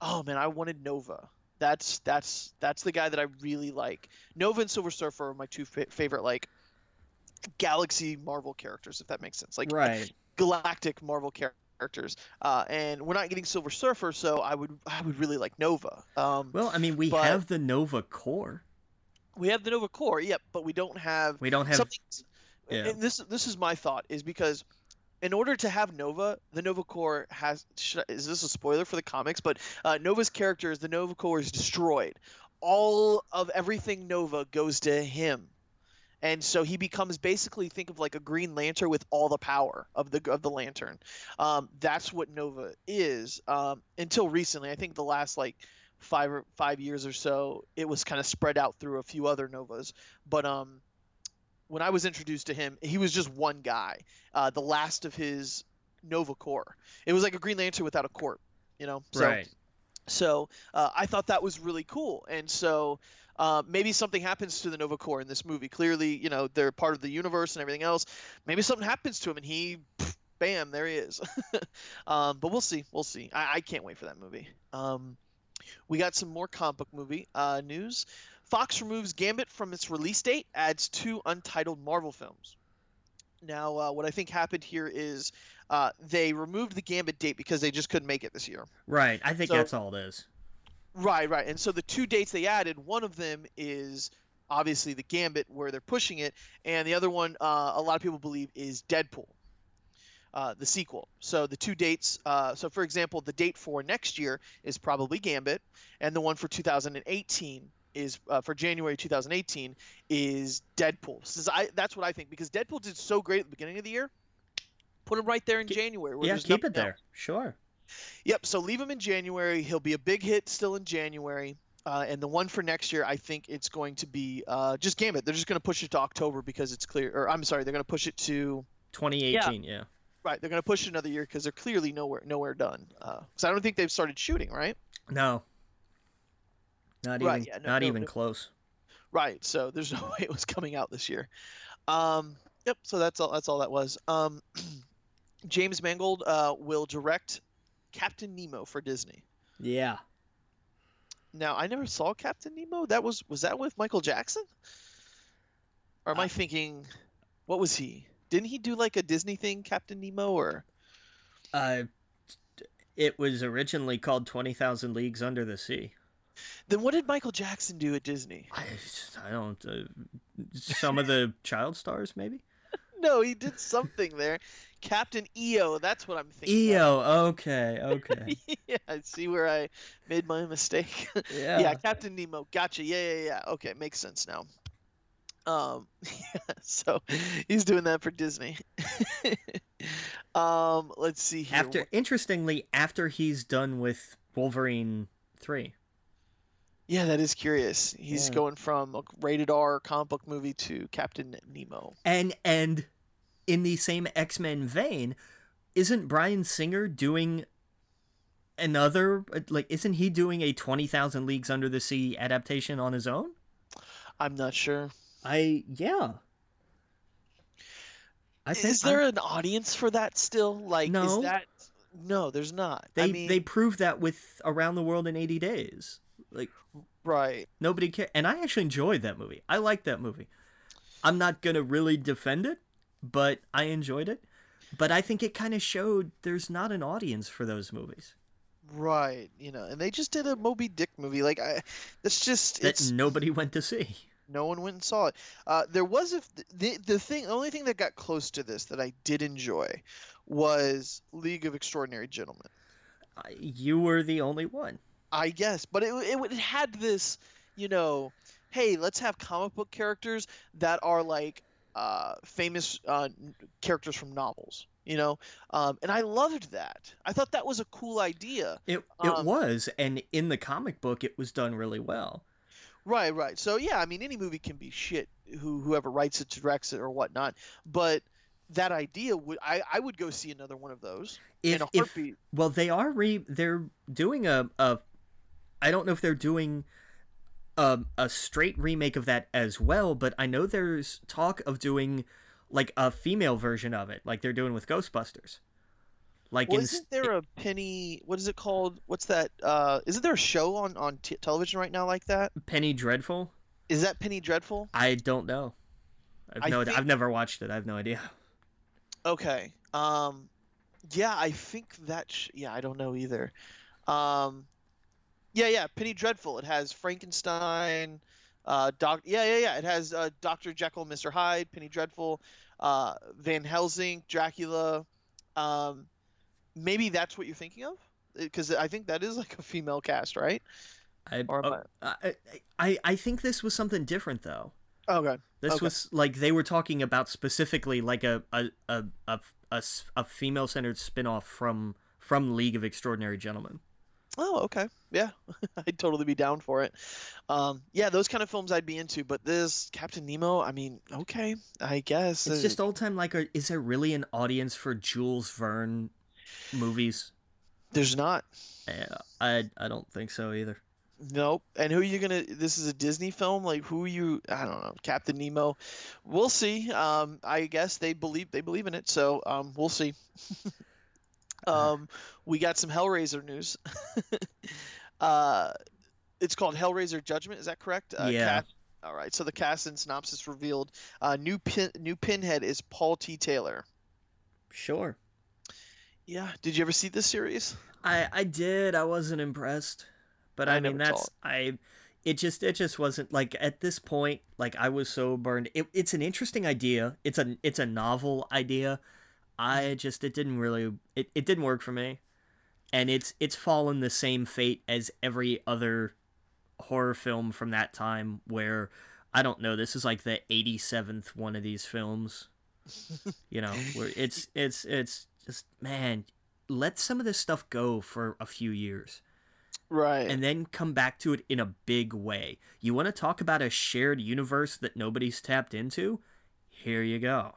oh man, I wanted Nova. That's that's that's the guy that I really like. Nova and Silver Surfer are my two fa- favorite like galaxy Marvel characters, if that makes sense. Like right. galactic Marvel characters. Uh, and we're not getting Silver Surfer, so I would I would really like Nova. Um, Well, I mean, we but- have the Nova Corps. we have the Nova Corps, yep, but we don't have We don't have. something. yeah. And this this is my thought is because. In order to have Nova, the Nova Corps has. I- is this a spoiler for the comics? But uh, Nova's character is the Nova Corps is destroyed. All of everything Nova goes to him, and so he becomes basically think of like a Green Lantern with all the power of the of the Lantern. Um, that's what Nova is. Um, until recently, I think the last like five or five years or so, it was kind of spread out through a few other Novas. But um, when I was introduced to him, he was just one guy, uh, the last of his Nova Corps. It was like a Green Lantern without a corp, you know. So, right. So uh, I thought that was really cool, and so uh, maybe something happens to the Nova Corps in this movie. Clearly, you know they're part of the universe and everything else. Maybe something happens to him, and he, bam, there he is. um, but we'll see. We'll see. I, I can't wait for that movie. Um, we got some more comic book movie uh, news. Fox removes Gambit from its release date, adds two untitled Marvel films. Now, uh, what I think happened here is uh, they removed the Gambit date because they just couldn't make it this year. Right. I think So- that's all it is. Right, right. And so the two dates they added, one of them is obviously the Gambit where they're pushing it, and the other one, uh, a lot of people believe, is Deadpool, uh, the sequel. So the two dates. Uh, so for example, the date for next year is probably Gambit, and the one for 2018 is uh, for January 2018 is Deadpool. This is, I, that's what I think because Deadpool did so great at the beginning of the year. Put him right there in January. Yeah, keep it else. there. Sure. Yep. So leave him in January. He'll be a big hit still in January. Uh, and the one for next year, I think it's going to be uh, just Gambit. They're just going to push it to October because it's clear. Or I'm sorry, they're going to push it to 2018. Yeah. right. They're going to push it another year because they're clearly nowhere nowhere done. Because I don't think they've started shooting. Right. No. Not Right, even. yeah, no- not no- even no. close. Right. So there's no way it was coming out this year. Um, yep. So that's all. That's all that was. Um, James Mangold uh, will direct Captain Nemo for Disney. Yeah. Now I never saw Captain Nemo. That was was that with Michael Jackson? Or am I Uh, thinking what was he? Didn't he do like a Disney thing, Captain Nemo or Uh, it was originally called Twenty Thousand Leagues Under the Sea. then what did Michael Jackson do at Disney? I, I don't. Uh, some of the child stars, maybe. No, he did something there. Captain EO, that's what I'm thinking. EO, okay, okay. yeah, I see where I made my mistake. Yeah. yeah, Captain Nemo. Gotcha. Yeah, yeah, yeah. Okay, makes sense now. Um, yeah, so he's doing that for Disney. um, let's see here. After interestingly, after he's done with Wolverine three. Yeah, that is curious. He's Yeah. going from a rated R comic book movie to Captain Nemo. And and in the same X Men vein, isn't Bryan Singer doing another like isn't he doing a twenty thousand leagues under the sea adaptation on his own? I'm not sure. I yeah. I think is there an audience for that still? Like, No. is that no? There's not. they I mean, they proved that with Around the World in eighty days. Like right. nobody cared, and I actually enjoyed that movie. I liked that movie. I'm not gonna really defend it, but I enjoyed it. But I think it kind of showed there's not an audience for those movies. Right, you know, and they just did a Moby Dick movie. Like, I, it's just that it's nobody went to see. no one went and saw it. Uh, there was a the the thing, the only thing that got close to this that I did enjoy was League of Extraordinary Gentlemen. I- You were the only one. I guess, but it it, it had this, you know, hey, let's have comic book characters that are like uh, famous uh, characters from novels. You know, um, and I loved that. I thought that was a cool idea. It it Um, was, and in the comic book, it was done really well. Right, right. So yeah, I mean, any movie can be shit. Who whoever writes it, directs it, or whatnot. But that idea would I I would go see another one of those If, in a if heartbeat. well, they are re they're doing a a. I don't know if they're doing a a straight remake of that as well, but I know there's talk of doing like a female version of it, like they're doing with Ghostbusters. Like well, in isn't there a Penny? What is it called? What's that? Uh, isn't there a show on on t- television right now like that? Penny Dreadful? Is that Penny Dreadful? I don't know. I've I no, think- I've never watched it. I have no idea. Okay. Um, yeah, I think that. Sh- yeah, I don't know either. Um, yeah, yeah, Penny Dreadful. It has Frankenstein. Uh, doc. Yeah, yeah, yeah. It has uh, Doctor Jekyll, Mister Hyde, Penny Dreadful, uh, Van Helsing, Dracula. Um, maybe that's what you're thinking of, because I think that is like a female cast, right? I, oh, I, I I think this was something different though. Okay. This Okay. was like they were talking about specifically like a a a a a female centered spin-off from from League of Extraordinary Gentlemen. Oh, okay. Yeah, I'd totally be down for it. Um, yeah, those kind of films I'd be into, but this Captain Nemo, I mean, okay, I guess. It's uh, just old time like is there really an audience for Jules Verne movies? there's not. Uh, I I don't think so either. Nope. And who are you gonna? This is a Disney film. Like, who are you? I don't know. Captain Nemo. We'll see. Um, I guess they believe they believe in it. So, um, we'll see. um, we got some Hellraiser news. uh, it's called Hellraiser Judgment. Is that correct? Uh, Yeah. Cast, all right. So the cast and synopsis revealed. Uh, new pin, new Pinhead is Paul T. Taylor. Sure. Yeah. Did you ever see this series? I I did. I wasn't impressed, but I I, mean that's I. It just it just wasn't like at this point like I was so burned. It, it's an interesting idea. It's a it's a novel idea. I just it didn't really it, it didn't work for me, and it's it's fallen the same fate as every other horror film from that time where I don't know this is like the 87th one of these films. You know where it's it's it's just man let some of this stuff go for a few years. Right. and then come back to it in a big way. You want to talk about a shared universe that nobody's tapped into? Here you go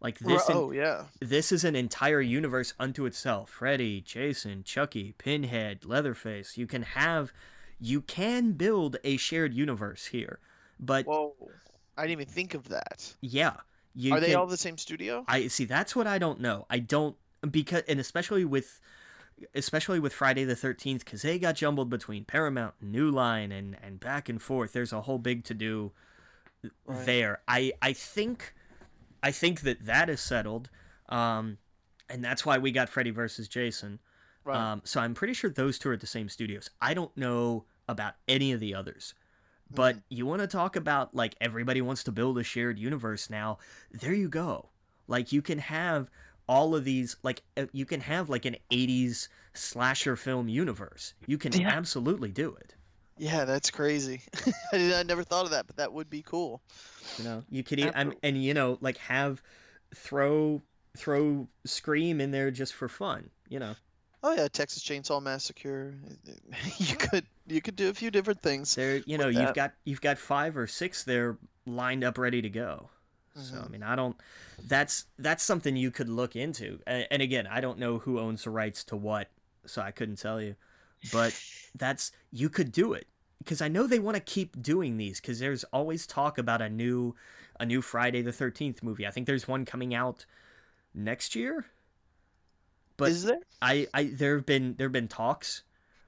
like this oh yeah. this is an entire universe unto itself freddy jason chucky pinhead leatherface you can have you can build a shared universe here but Whoa. I didn't even think of that. yeah you Are they can- all the same studio? I see. That's what I don't know. I don't because, and especially with, especially with Friday the Thirteenth, because they got jumbled between Paramount, New Line, and and back and forth. There's a whole big to do Right. there. I I think, I think that that is settled, um, and that's why we got Freddy versus Jason. Right. Um, so I'm pretty sure those two are at the same studios. I don't know about any of the others. But Mm-hmm. you want to talk about like everybody wants to build a shared universe now. There you go. Like you can have all of these like uh, you can have like an 80s slasher film universe. You can yeah. absolutely do it. Yeah, that's crazy. I, I never thought of that, but that would be cool. You know, you could I'm, and you know like have throw throw scream in there just for fun. You know. Oh yeah, Texas Chainsaw Massacre. You could you could do a few different things. There, you know, you've got you've got five or six there lined up, ready to go. Mm-hmm. So I mean, I don't. That's that's something you could look into. And, and again, I don't know who owns the rights to what, so I couldn't tell you. But that's you could do it because I know they want to keep doing these because there's always talk about a new a new Friday the Thirteenth movie. I think there's one coming out next year. But is there? I, I there have been there have been talks,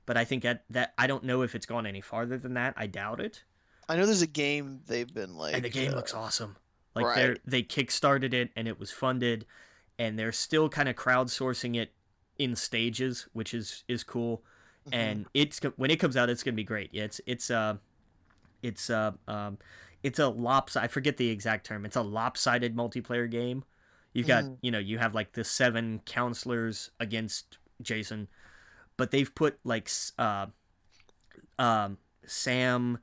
but I think that that I don't know if it's gone any farther than that. I doubt it. I know there's a game they've been like, and the game uh, looks awesome. Like right. they they kickstarted it and it was funded, and they're still kind of crowdsourcing it in stages, which is is cool. Mm-hmm. And it's when it comes out, it's gonna be great. Yeah, it's it's uh, it's uh, um, it's a lopsided. I forget the exact term. It's a lopsided multiplayer game You've got, mm. you know, you have like the seven counselors against Jason, but they've put like uh, um, Sam.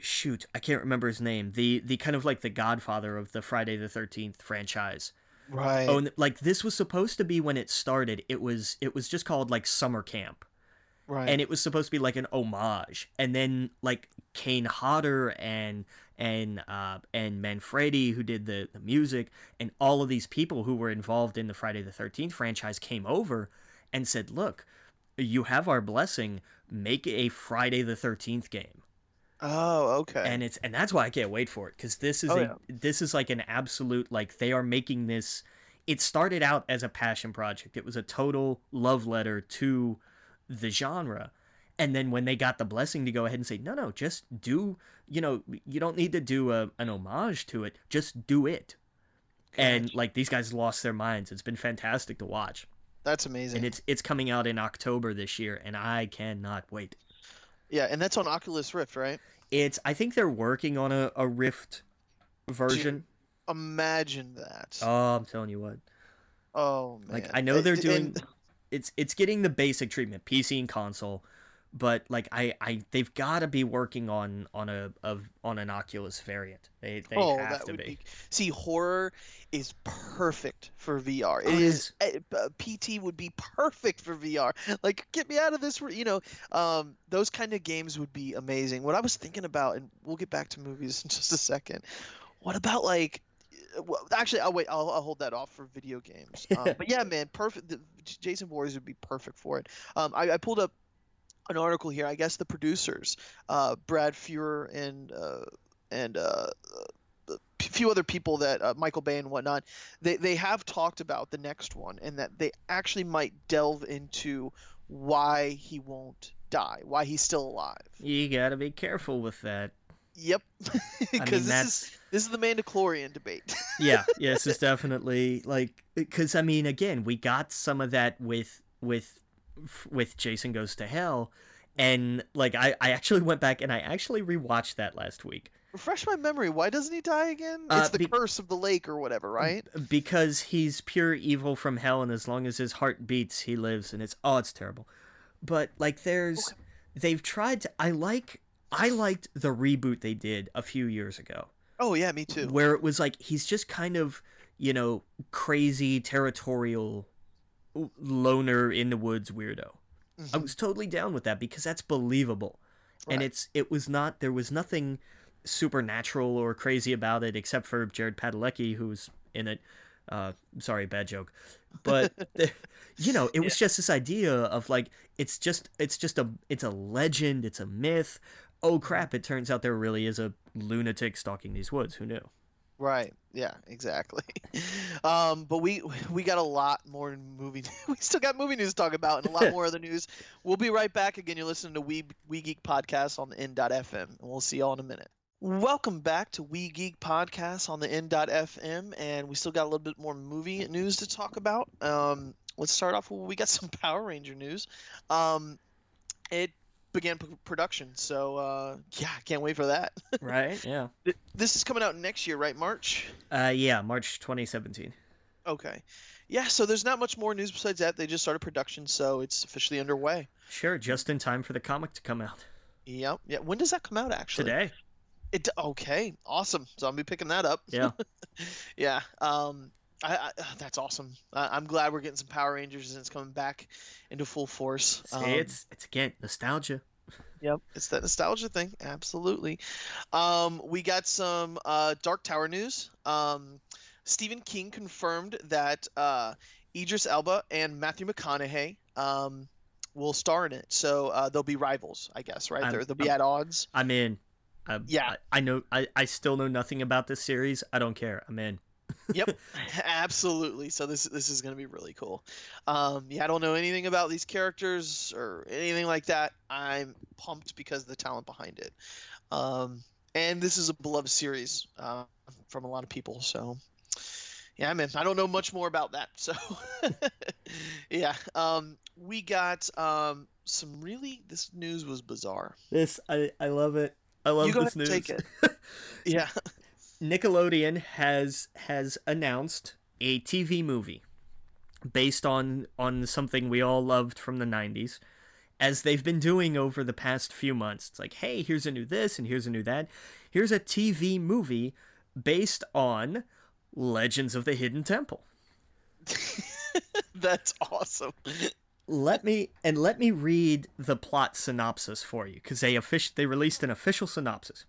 Shoot, I can't remember his name. The the kind of like the Godfather of the Friday the Thirteenth franchise. Right. Oh, like this was supposed to be when it started. It was it was just called like summer camp. Right. And it was supposed to be like an homage. And then like Kane Hodder and and uh, and Manfredi who did the, the music and all of these people who were involved in the Friday the 13th franchise came over and said, "Look, you have our blessing. Make a Friday the 13th game." Oh, okay. And it's and that's why I can't wait for it cuz this is oh, a yeah. this is like an absolute like they are making this it started out as a passion project. It was a total love letter to the genre. And then when they got the blessing to go ahead and say, no, no, just do, you know, you don't need to do a, an homage to it, just do it. And like these guys lost their minds. It's been fantastic to watch. That's amazing. And it's it's coming out in October this year, and I cannot wait. Yeah, and that's on Oculus Rift, right? It's I think they're working on a, a Rift version. imagine that. Oh, I'm telling you what. Oh man. Like I know they're doing and it's it's getting the basic treatment, PC and console, but like I, I they've got to be working on on a of on an Oculus variant. They they oh, have to be. be. See, horror is perfect for VR. It oh, is, is. Uh, PT would be perfect for VR. Like get me out of this, you know. Um, those kind of games would be amazing. What I was thinking about, and we'll get back to movies in just a second. What about like well, actually, I'll wait. I'll, I'll, hold that off for video games. Um, but yeah, man, perfect. The, Jason Voorhees would be perfect for it. Um, I, I, pulled up an article here. I guess the producers, uh, Brad Fuller and uh, and uh, a few other people that uh, Michael Bay and whatnot, they they have talked about the next one and that they actually might delve into why he won't die, why he's still alive. You got to be careful with that. Yep, because I mean, this is this is the midichlorian debate. yeah, yeah, this is definitely like because I mean, again, we got some of that with with with Jason Goes to Hell, and like I I actually went back and I actually rewatched that last week. Refresh my memory. Why doesn't he die again? Uh, it's the be- curse of the lake or whatever, right? Because he's pure evil from hell, and as long as his heart beats, he lives. And it's oh, it's terrible. But like, there's they've tried to. I like I liked the reboot they did a few years ago. Oh yeah, me too. Where it was like he's just kind of, you know, crazy territorial loner in the woods weirdo. Mm-hmm. I was totally down with that because that's believable. Right. And it's it was not there was nothing supernatural or crazy about it except for Jared Padalecki who's in it. Uh, sorry, bad joke. But you know, it was yeah. just this idea of like it's just it's just a it's a legend, it's a myth oh crap, it turns out there really is a lunatic stalking these woods. Who knew? Right. Yeah. Exactly. Um, but we we got a lot more movie. we still got movie news to talk about and a lot more other news. We'll be right back again. You're listening to We We Geek podcast on the N.FM, and we'll see y'all in a minute. Welcome back to We Geek podcast on the N.FM, and we still got a little bit more movie news to talk about. Um, let's start off. With, we got some Power Ranger news. Um, it began p- production. So uh, yeah, I can't wait for that. right? Yeah. This is coming out next year, right? March. Uh, yeah, March 2017. Okay. Yeah, so there's not much more news besides that. They just started production, so it's officially underway. Sure, just in time for the comic to come out. Yep. Yeah. When does that come out actually? Today. It okay. Awesome. So I'll be picking that up. Yeah. yeah. Um I, I, that's awesome. I, am glad we're getting some Power Rangers and it's coming back into full force. Um, it's it's again nostalgia. Yep, it's that nostalgia thing. Absolutely. Um, we got some uh, Dark Tower news. Um, Stephen King confirmed that uh, Idris Elba and Matthew McConaughey um, will star in it. So uh, they'll be rivals, I guess, right? They'll be I'm, at odds. I'm in. I, yeah. I, I, know. I, I still know nothing about this series. I don't care. I'm in. Yep, absolutely. So this this is going to be really cool. Um, yeah, I don't know anything about these characters or anything like that. I'm pumped because of the talent behind it. Um, and this is a beloved series uh, from a lot of people. So yeah, man, I don't know much more about that. So, yeah, um, we got um, some really. This news was bizarre. This I I love it. I love this news. Take it. yeah. Nickelodeon has has announced a TV movie based on on something we all loved from the 90s as they've been doing over the past few months. It's like, "Hey, here's a new this and here's a new that. Here's a TV movie based on Legends of the Hidden Temple. That's awesome. let me and let me read the plot synopsis for you because they offic- they released an official synopsis.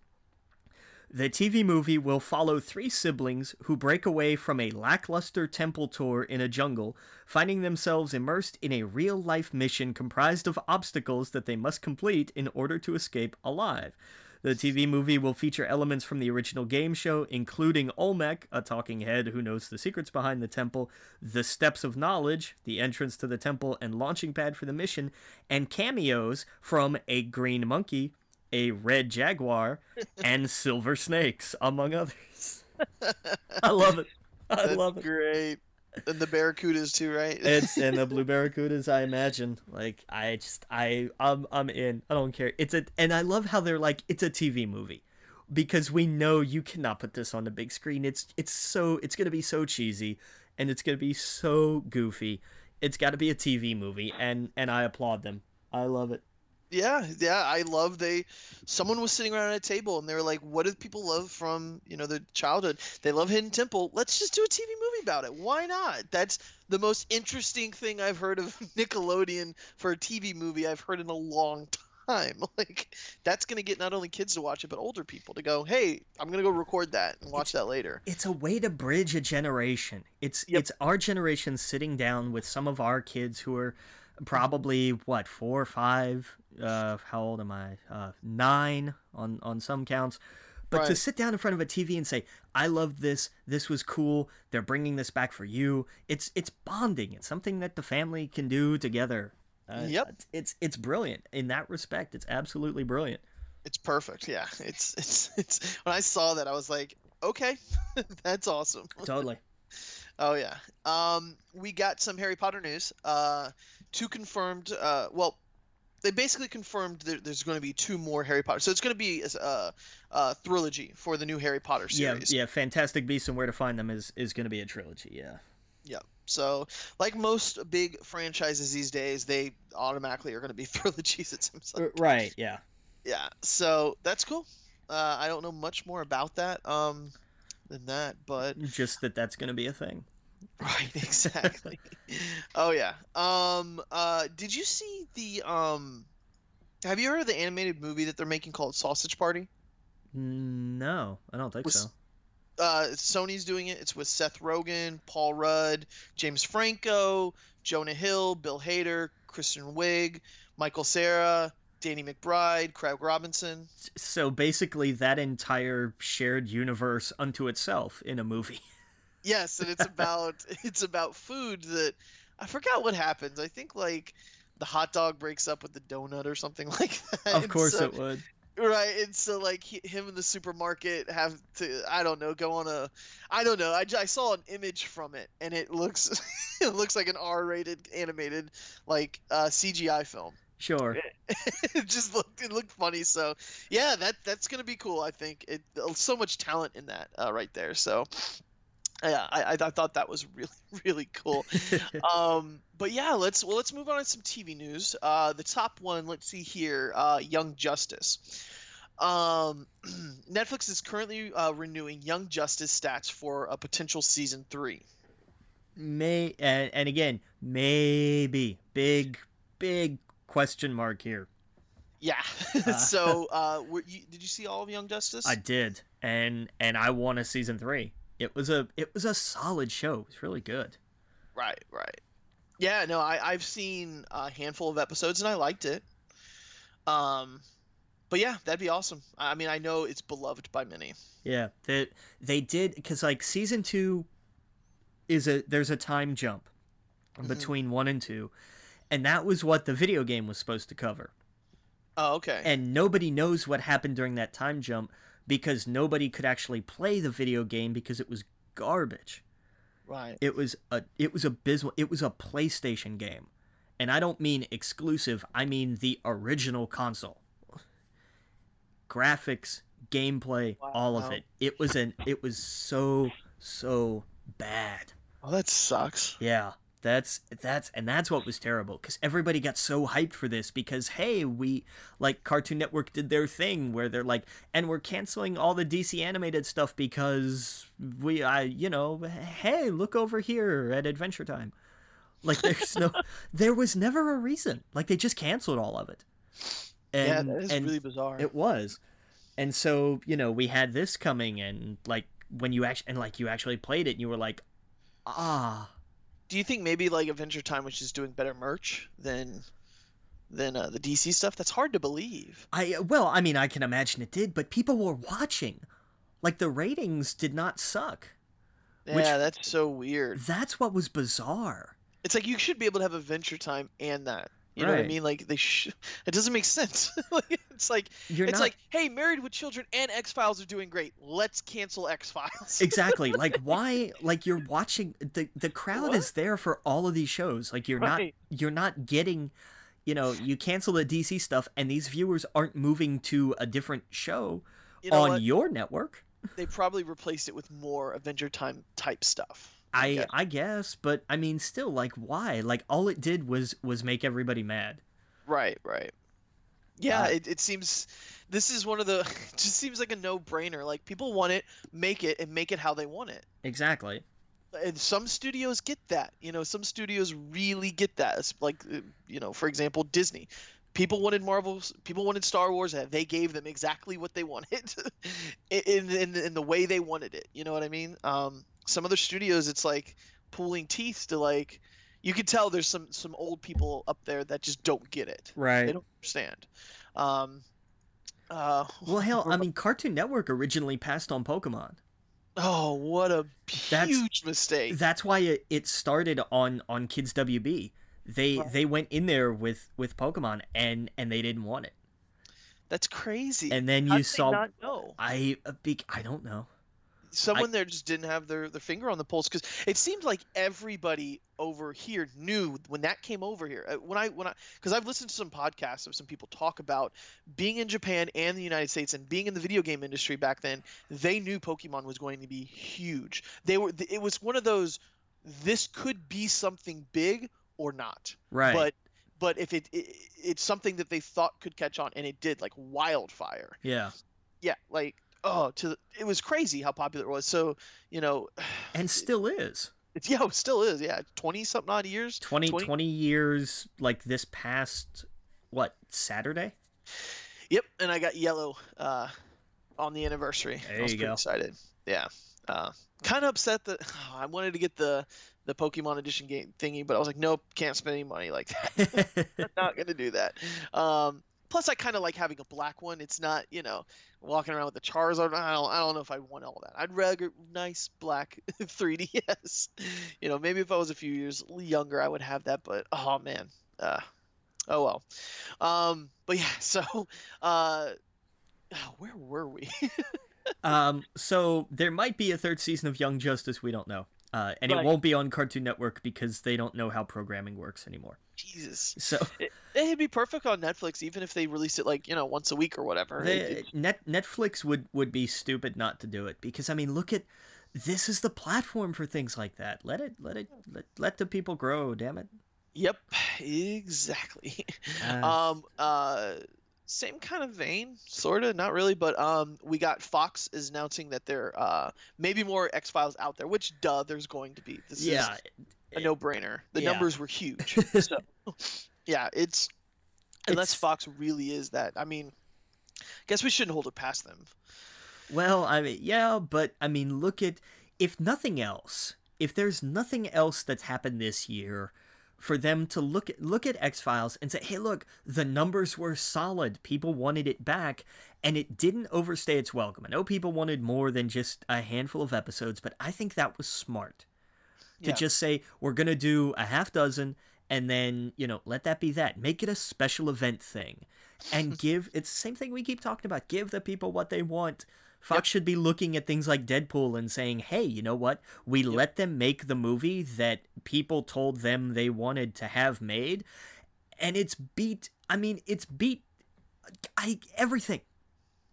The TV movie will follow three siblings who break away from a lackluster temple tour in a jungle, finding themselves immersed in a real life mission comprised of obstacles that they must complete in order to escape alive. The TV movie will feature elements from the original game show, including Olmec, a talking head who knows the secrets behind the temple, the Steps of Knowledge, the entrance to the temple and launching pad for the mission, and cameos from a green monkey, a red jaguar, and silver snakes, among others. I love it. I That's love it. Great and the barracudas too, right? it's and the blue barracudas. I imagine. Like I just I I'm I'm in. I don't care. It's a and I love how they're like it's a TV movie because we know you cannot put this on the big screen. It's it's so it's gonna be so cheesy and it's gonna be so goofy. It's got to be a TV movie, and and I applaud them. I love it. Yeah, yeah, I love they. Someone was sitting around at a table and they were like, "What do people love from you know the childhood? They love Hidden Temple. Let's just do a TV movie about it. Why not? That's the most interesting thing I've heard of Nickelodeon for a TV movie I've heard in a long time. Like that's gonna get not only kids to watch it but older people to go, "Hey, I'm gonna go record that and watch it's, that later." It's a way to bridge a generation. It's yep. it's our generation sitting down with some of our kids who are probably what four or five uh, how old am I? Uh, nine on on some counts. But right. to sit down in front of a TV and say, "I love this. This was cool. They're bringing this back for you." It's it's bonding. It's something that the family can do together. Uh, yep. It's it's brilliant in that respect. It's absolutely brilliant. It's perfect. Yeah. It's it's it's when I saw that I was like, "Okay. That's awesome." Totally. Oh yeah. Um we got some Harry Potter news. Uh two confirmed uh well they basically confirmed that there's going to be two more Harry Potter. So it's going to be a, a trilogy for the new Harry Potter series. Yeah, yeah. Fantastic Beasts and Where to Find Them is is going to be a trilogy. Yeah. Yeah. So, like most big franchises these days, they automatically are going to be trilogies. It seems like. Right. Yeah. Yeah. So that's cool. Uh, I don't know much more about that um, than that, but just that that's going to be a thing. Right, exactly. oh yeah. Um uh did you see the um have you heard of the animated movie that they're making called Sausage Party? No, I don't think with, so. Uh Sony's doing it. It's with Seth Rogen, Paul Rudd, James Franco, Jonah Hill, Bill Hader, Kristen Wiig, Michael Cera, Danny McBride, Craig Robinson. So basically that entire shared universe unto itself in a movie. Yes, and it's about it's about food that I forgot what happens. I think like the hot dog breaks up with the donut or something like that. Of course so, it would. Right, and so like he, him in the supermarket have to I don't know go on a I don't know I, I saw an image from it and it looks it looks like an R-rated animated like uh, CGI film. Sure. it just looked it looked funny. So yeah, that that's gonna be cool. I think it so much talent in that uh, right there. So Yeah, I, I thought that was really really cool. um, but yeah, let's well let's move on to some TV news. Uh, the top one, let's see here, uh, Young Justice. Um, Netflix is currently uh, renewing Young Justice stats for a potential season three. May and, and again, maybe big big question mark here. Yeah. so, uh, were you, did you see all of Young Justice? I did, and and I won a season three. It was a it was a solid show. It was really good. Right, right. Yeah, no, I I've seen a handful of episodes and I liked it. Um, but yeah, that'd be awesome. I mean, I know it's beloved by many. Yeah, they they did because like season two is a there's a time jump mm-hmm. between one and two, and that was what the video game was supposed to cover. Oh, okay. And nobody knows what happened during that time jump because nobody could actually play the video game because it was garbage. Right. It was a it was abysmal. It was a PlayStation game. And I don't mean exclusive, I mean the original console. Graphics, gameplay, wow. all of it. It was an it was so so bad. Oh, that sucks. Yeah. That's that's and that's what was terrible because everybody got so hyped for this because hey we like Cartoon Network did their thing where they're like and we're canceling all the DC animated stuff because we I you know hey look over here at Adventure Time. Like there's no there was never a reason. Like they just canceled all of it. And, yeah that is really bizarre. it was. And so you know we had this coming and like when you actually and like you actually played it and you were like ah do you think maybe like Adventure Time was just doing better merch than than uh, the DC stuff? That's hard to believe. I well, I mean, I can imagine it did, but people were watching. Like the ratings did not suck. Yeah, which, that's so weird. That's what was bizarre. It's like you should be able to have Adventure Time and that. You know what I mean? Like they, sh- it doesn't make sense. it's like You're it's not... like, hey, Married with Children and X Files are doing great. Let's cancel X Files. exactly. Like why? Like you're watching the the crowd what? is there for all of these shows. Like you're right. not you're not getting. You know, you cancel the DC stuff, and these viewers aren't moving to a different show you know on what? your network. They probably replaced it with more Adventure Time type stuff. I I guess, but I mean, still, like, why? Like, all it did was was make everybody mad. Right, right. Yeah, uh, it, it seems this is one of the just seems like a no brainer. Like people want it, make it, and make it how they want it. Exactly. And some studios get that. You know, some studios really get that. It's like, uh, you know, for example, Disney. People wanted Marvel. People wanted Star Wars. And they gave them exactly what they wanted, in, in in the way they wanted it. You know what I mean? Um, some other studios it's like pulling teeth to like you can tell there's some some old people up there that just don't get it. Right. They don't understand. Um uh well hell i mean cartoon network originally passed on pokemon. Oh what a that's, huge mistake. that's why it, it started on on kids wb they right. they went in there with with pokemon and and they didn't want it. That's crazy. And then How you saw i i don't know someone I, there just didn't have their, their finger on the pulse because it seemed like everybody over here knew when that came over here. Uh, when i when i because i've listened to some podcasts of some people talk about being in japan and the united states and being in the video game industry back then they knew pokemon was going to be huge. They were it was one of those this could be something big or not. Right. But but if it, it it's something that they thought could catch on and it did like wildfire. Yeah. Yeah like oh to it was crazy how popular it was. So you know and still is. It's yeah it still is yeah. 20 something odd years? 20, 20 20 years like this past what saturday? Yep and i got yellow uh on the anniversary. There i was you pretty go. excited. Yeah uh kind of upset that oh, i wanted to get the the pokemon edition game thingy but i was like nope can't spend any money like that. I'm not gonna do that. Um plus i kind of like having a black one it's not you know walking around with the Charizard. I don't, I don't know if I want all that. I'd rather nice black 3DS. You know, maybe if I was a few years younger, I would have that. But oh man, uh, oh well. Um, but yeah, so uh, where were we? um, so there might be a third season of Young Justice. We don't know. Uh, and right. it won't be on Cartoon Network because they don't know how programming works anymore. Jesus. So it, would be perfect on Netflix, even if they released it like you know once a week or whatever. They, Net Netflix would would be stupid not to do it because I mean, look at this is the platform for things like that. Let it, let it, let, let the people grow. Damn it. Yep, exactly. Uh, um, uh, same kind of vein, sort of, not really, but um, we got Fox is announcing that there uh maybe more X Files out there, which duh, there's going to be. This yeah, is a no brainer. The yeah. numbers were huge, so yeah, it's unless It's- Fox really is that. I mean, I guess we shouldn't hold it past them. Well, I mean, yeah, but I mean, look at if nothing else, if there's nothing else that's happened this year, for them to look at look at X Files and say, "Hey, look, the numbers were solid. People wanted it back, and it didn't overstay its welcome." I know people wanted more than just a handful of episodes, but I think that was smart to Yeah. just say we're gonna do a half dozen and then you know let that be that make it a special event thing and give it's the same thing we keep talking about give the people what they want fox Yep. should be looking at things like deadpool and saying hey you know what? We let them make the movie that people told them they wanted to have made and it's beat i mean it's beat i everything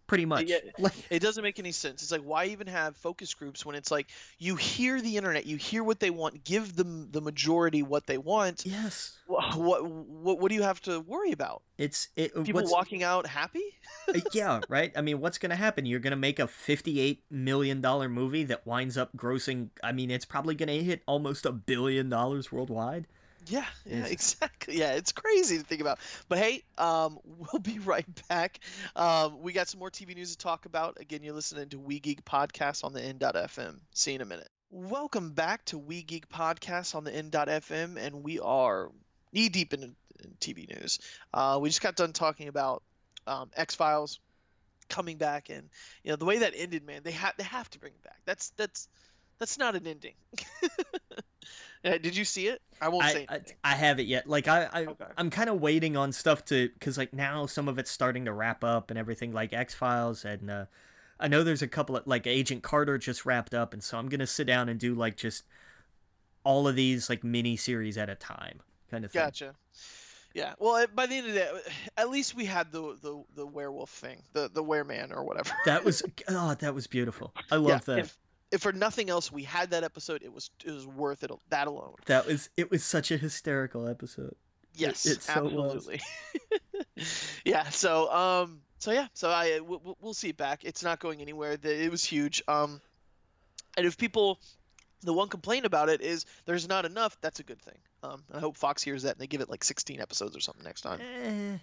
pretty much Yeah. It doesn't make any sense. It's like why even have focus groups when it's like you hear the internet, you hear what they want, give them the majority what they want. yes What what what, do you have to worry about? it's it People walking out happy? Uh, yeah, right. I mean, what's going to happen? You're going to make a 58 million dollar movie that winds up grossing. I mean, it's probably going to hit almost a billion dollars worldwide. Yeah, yeah, exactly. Yeah, it's crazy to think about. But hey, um, we'll be right back. Um, we got some more TV news to talk about. Again, you're listening to We Geek Podcast on the N.FM. See you in a minute. Welcome back to We Geek Podcast on the N.FM, and we are knee deep in, in TV news. Uh, we just got done talking about um, X Files coming back, and you know the way that ended, man. They have they have to bring it back. That's that's that's not an ending. Uh, Did you see it? I won't say I, I, anything. I haven't yet. Like I, I Okay. I'm kind of waiting on stuff to because like now some of it's starting to wrap up and everything like X Files and uh, I know there's a couple of like Agent Carter just wrapped up and so I'm gonna sit down and do like just all of these like mini series at a time kind of thing. Gotcha. Yeah. Well, by the end of the day, at least we had the the, the werewolf thing, the the wereman or whatever. That was oh that was beautiful. I love yeah, that. If, if for nothing else, we had that episode. It was it was worth it. That alone. That was it was such a hysterical episode. Yes, it so was. absolutely. yeah. So um. So yeah. So I we'll, we'll- we'll see it back. It's not going anywhere. The- It was huge. Um. And if people, the one complaint about it is there's not enough. That's a good thing. Um. I hope Fox hears that and they give it like 16 episodes or something next time. Eh,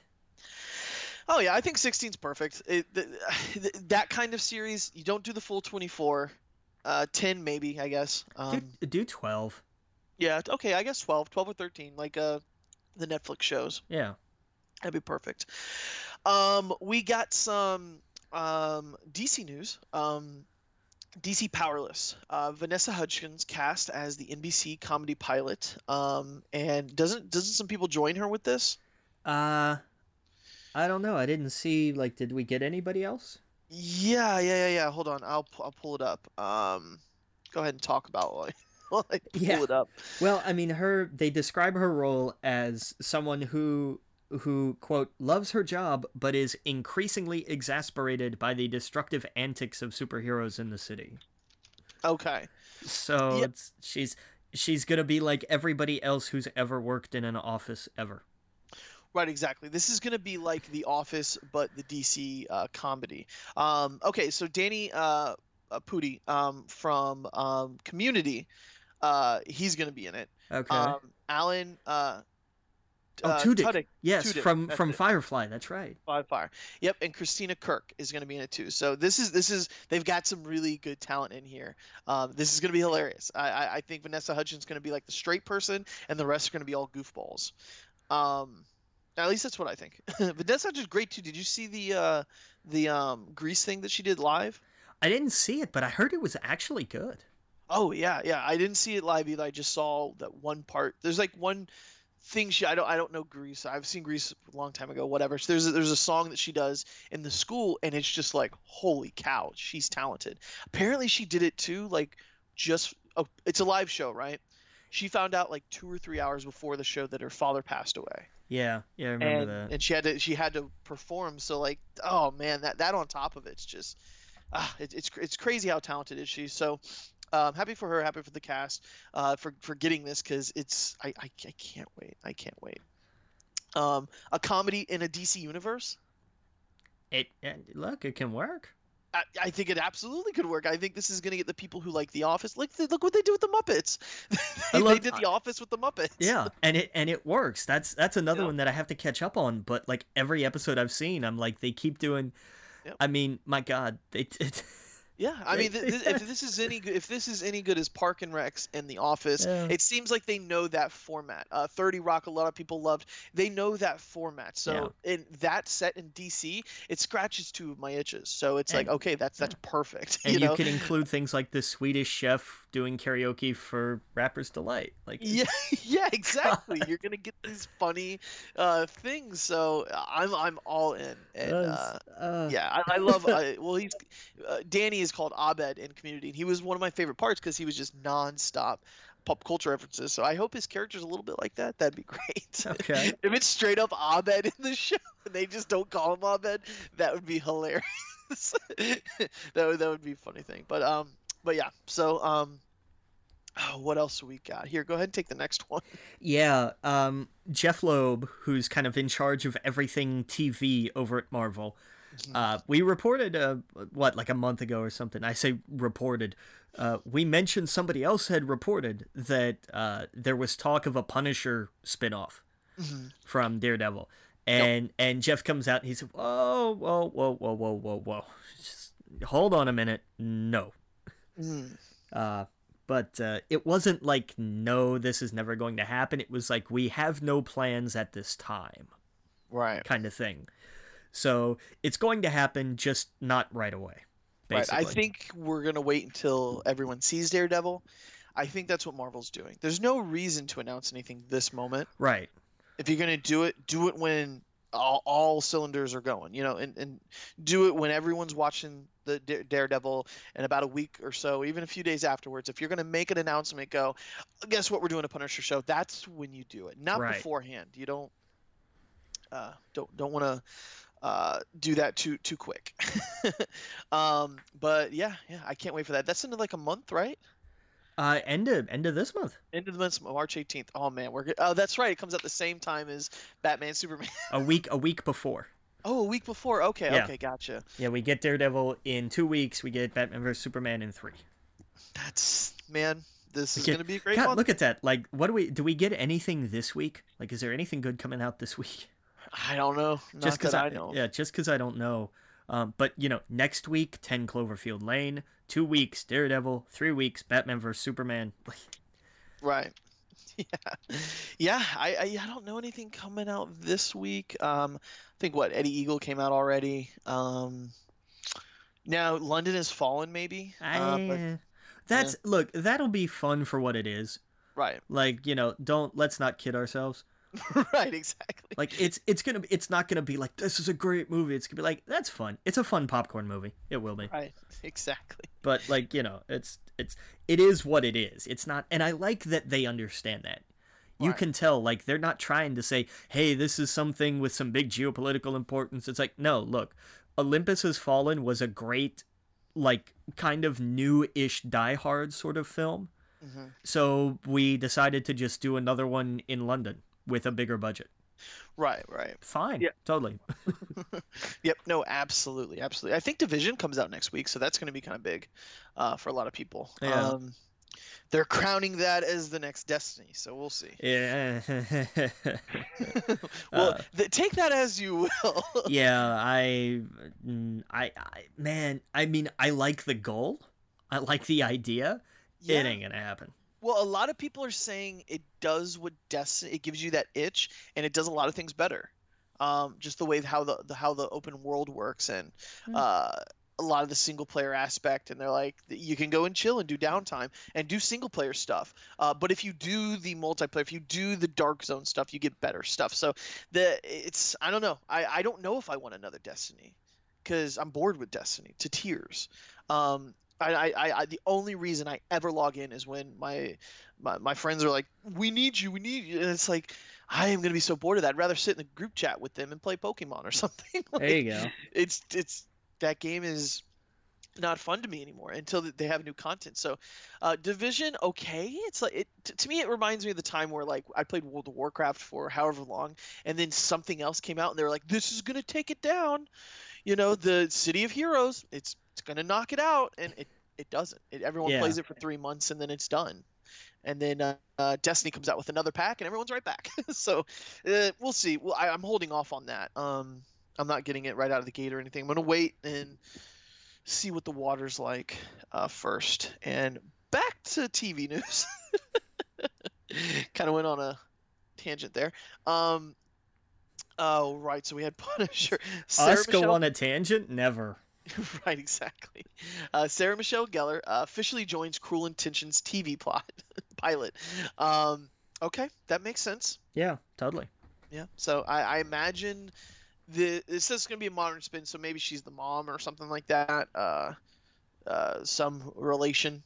Oh yeah, I think 16's perfect. It, th th that kind of series, you don't do the full 24. Uh, 10 maybe, I guess. Um, do, do 12. yeah, okay, I guess 12, 12 or 13, like uh, the Netflix shows. Yeah. That'd be perfect. Um, we got some um, DC news. Um, DC Powerless. Uh, Vanessa Hudgens cast as the NBC comedy pilot. Um, and doesn't doesn't some people join her with this? Uh I don't know. I didn't see like did we get anybody else? Yeah, yeah, yeah, yeah. Hold on, I'll I'll pull it up. Um, go ahead and talk about I, pull Yeah. it up. Well, I mean her they describe her role as someone who who quote loves her job but is increasingly exasperated by the destructive antics of superheroes in the city. Okay. So Yep. it's she's she's going to be like everybody else who's ever worked in an office ever. Right, exactly. This is gonna be like The Office, but the DC uh, comedy. Um, okay, so Danny uh, uh, Pudi um, from um, Community, uh, he's gonna be in it. Okay. Um, Alan uh, oh, uh, Tudyk. Tudyk, yes, Tudyk, from that's from it. Firefly. That's right. Wildfire. Yep, and Christina Kirk is going to be in it too. So this is this is they've got some really good talent in here. Um, this is going to be hilarious. I, I I think Vanessa Hudgens is going to be like the straight person, and the rest are going to be all goofballs. Um, at least that's what I think. Vanessa Hudgens great too. Did you see the uh the um Grease thing that she did live? I didn't see it, but I heard it was actually good. Oh yeah, yeah. I didn't see it live either. I just saw that one part. There's like one thing she I don't I don't know Grease. I've seen Grease a long time ago. Whatever. So there's a, there's a song that she does in the school, and it's just like holy cow, she's talented. Apparently she did it too. Like just oh, it's a live show, right? She found out like two or three hours before the show that her father passed away, Yeah, yeah, I remember and that. and she had to she had to perform. So like oh man, that that on top of it's just ah, it, it's it's crazy how talented is she. So um, happy for her, happy for the cast, uh, for for getting this because it's I, I I can't wait. I can't wait. Um, a comedy in a DC universe. It, it look, it can work. I, I think it absolutely could work. I think this is going to get the people who like The Office. Look, look what they do with the Muppets. they, love- they did The Office with the Muppets. Yeah, and it and it works. That's that's another Yeah. one that I have to catch up on. But like every episode I've seen, I'm like they keep doing. Yep. I mean, my God, they. It, Yeah, I mean, th- th- if this is any good, if this is any good as Park and Recs and The Office, Yeah. it seems like they know that format. Uh, Thirty Rock, a lot of people loved. They know that format. So in that set in DC, it scratches two of my itches. So it's like, okay, that's that's perfect. and you you, can include things like the Swedish chef doing karaoke for Rapper's Delight. Like Yeah, yeah, exactly. You're gonna get these funny uh, things. So I'm I'm all in. And uh, uh, uh, yeah, I, I love. Uh, well, he's uh, Danny is called Abed in Community, and he was one of my favorite parts because he was just nonstop pop culture references. So I hope his character's a little bit like that. That'd be great. Okay. if it's straight up Abed in the show and they just don't call him Abed, that would be hilarious. that would that would be a funny thing. But um, but yeah. So um. Oh, what else we got here? Go ahead and take the next one. Yeah, um, Jeph Loeb, who's kind of in charge of everything TV over at Marvel. Uh, we reported uh, what like a month ago or something. I say reported. Uh, we mentioned somebody else had reported that uh, there was talk of a Punisher spinoff Mhm. from Daredevil, and and Jeph comes out and he said, "Whoa, whoa, whoa, whoa, whoa, whoa, whoa! Just hold on a minute. No, Mhm. But uh, it wasn't like no, this is never going to happen. It was like we have no plans at this time, Right. kind of thing. So it's going to happen, just not right away. Right. I think we're gonna wait until everyone sees Daredevil. I think that's what Marvel's doing. There's no reason to announce anything this moment. right. If you're gonna do it, do it when all, all cylinders are going. You know, and, and do it when everyone's watching the Daredevil in about a week or so, even a few days afterwards. If you're gonna make an announcement, go, guess what? We're doing a Punisher show. That's when you do it, not Right. beforehand. You don't. Uh, don't don't want to uh, do that too too quick. um, but yeah, yeah, I can't wait for that. That's in like a month, right? Uh, end of end of this month, End of the month, March 18th. Oh man, we're good. Oh, that's right. It comes out the same time as Batman Superman. a week a week before. Oh, a week before. Okay, Yeah. okay, gotcha. Yeah, we get Daredevil in two weeks. We get Batman vs Superman in three. That's man. This is Okay, gonna be a great God, month. look at that! Like, what do we do? We get anything this week? Like, is there anything good coming out this week? I don't know. Not just because I, I know. yeah, just because I don't know. Um, but you know, next week, Ten Cloverfield Lane. Two weeks, Daredevil. Three weeks, Batman vs Superman. Right. Yeah. Yeah. I, I I don't know anything coming out this week. Um, I think what Eddie Eagle came out already. Um, now London has fallen maybe. Uh, but, I, that's look. That'll be fun for what it is. right. Like you know, don't let's not kid ourselves. right. Exactly. Like it's it's gonna be it's not gonna be like this is a great movie. It's gonna be like that's fun. It's a fun popcorn movie. It will be. Right. Exactly. But like you know, it's it's it is what it is. It's not, and I like that they understand that. You Right. can tell like they're not trying to say, "Hey, this is something with some big geopolitical importance." It's like, no, look, Olympus Has Fallen was a great, like, kind of new-ish Die Hard sort of film. hmm So we decided to just do another one in London with a bigger budget. Right. Right. Fine, Yeah. totally. Yep. No. Absolutely. Absolutely. I think Division comes out next week, so that's going to be kind of big uh, for a lot of people. Yeah. Um, they're crowning that as the next Destiny, so we'll see. Yeah. well, Uh, th- take that as you will. yeah, I, mm, I, I, man, I mean, I like the goal. I like the idea. Yeah. It ain't gonna happen. Well, a lot of people are saying it does what Destiny. It gives you that itch, and it does a lot of things better. Um, just the way how the, the how the open world works, and Hmm. uh, a lot of the single player aspect. And they're like, you can go and chill and do downtime and do single player stuff. Uh, but if you do the multiplayer, if you do the dark zone stuff, you get better stuff. So the it's I don't know. I I don't know if I want another Destiny because I'm bored with Destiny to tears. Um, I, I, I, the only reason I ever log in is when my, my, my friends are like, "We need you, we need you," and it's like, I am gonna be so bored of that. I'd rather sit in a group chat with them and play Pokemon or something. There you go. it's it's that game is not fun to me anymore until they have new content. So, uh, Division, okay, it's like it t- to me. It reminds me of the time where like I played World of Warcraft for however long, and then something else came out, and they were like, "This is gonna take it down," you know, the City of Heroes. It's it's gonna knock it out, and it it doesn't. It, everyone Yeah. plays it for three months, and then it's done. And then uh, uh, Destiny comes out with another pack, and everyone's right back. so uh, we'll see. Well, I, I'm holding off on that. Um, I'm not getting it right out of the gate or anything. I'm gonna wait and see what the water's like uh, first. And back to TV news. kind of went on a tangent there. Um, oh right, so we had Punisher. Sarah Us go on a tangent? Never. right, exactly. Uh, Sarah Michelle Gellar uh, officially joins Cruel Intentions TV plot pilot. Um, okay, that makes sense. Yeah, totally. Yeah. So I, I imagine the it says it's gonna be a modern spin, so maybe she's the mom or something like that. Uh, uh, some relation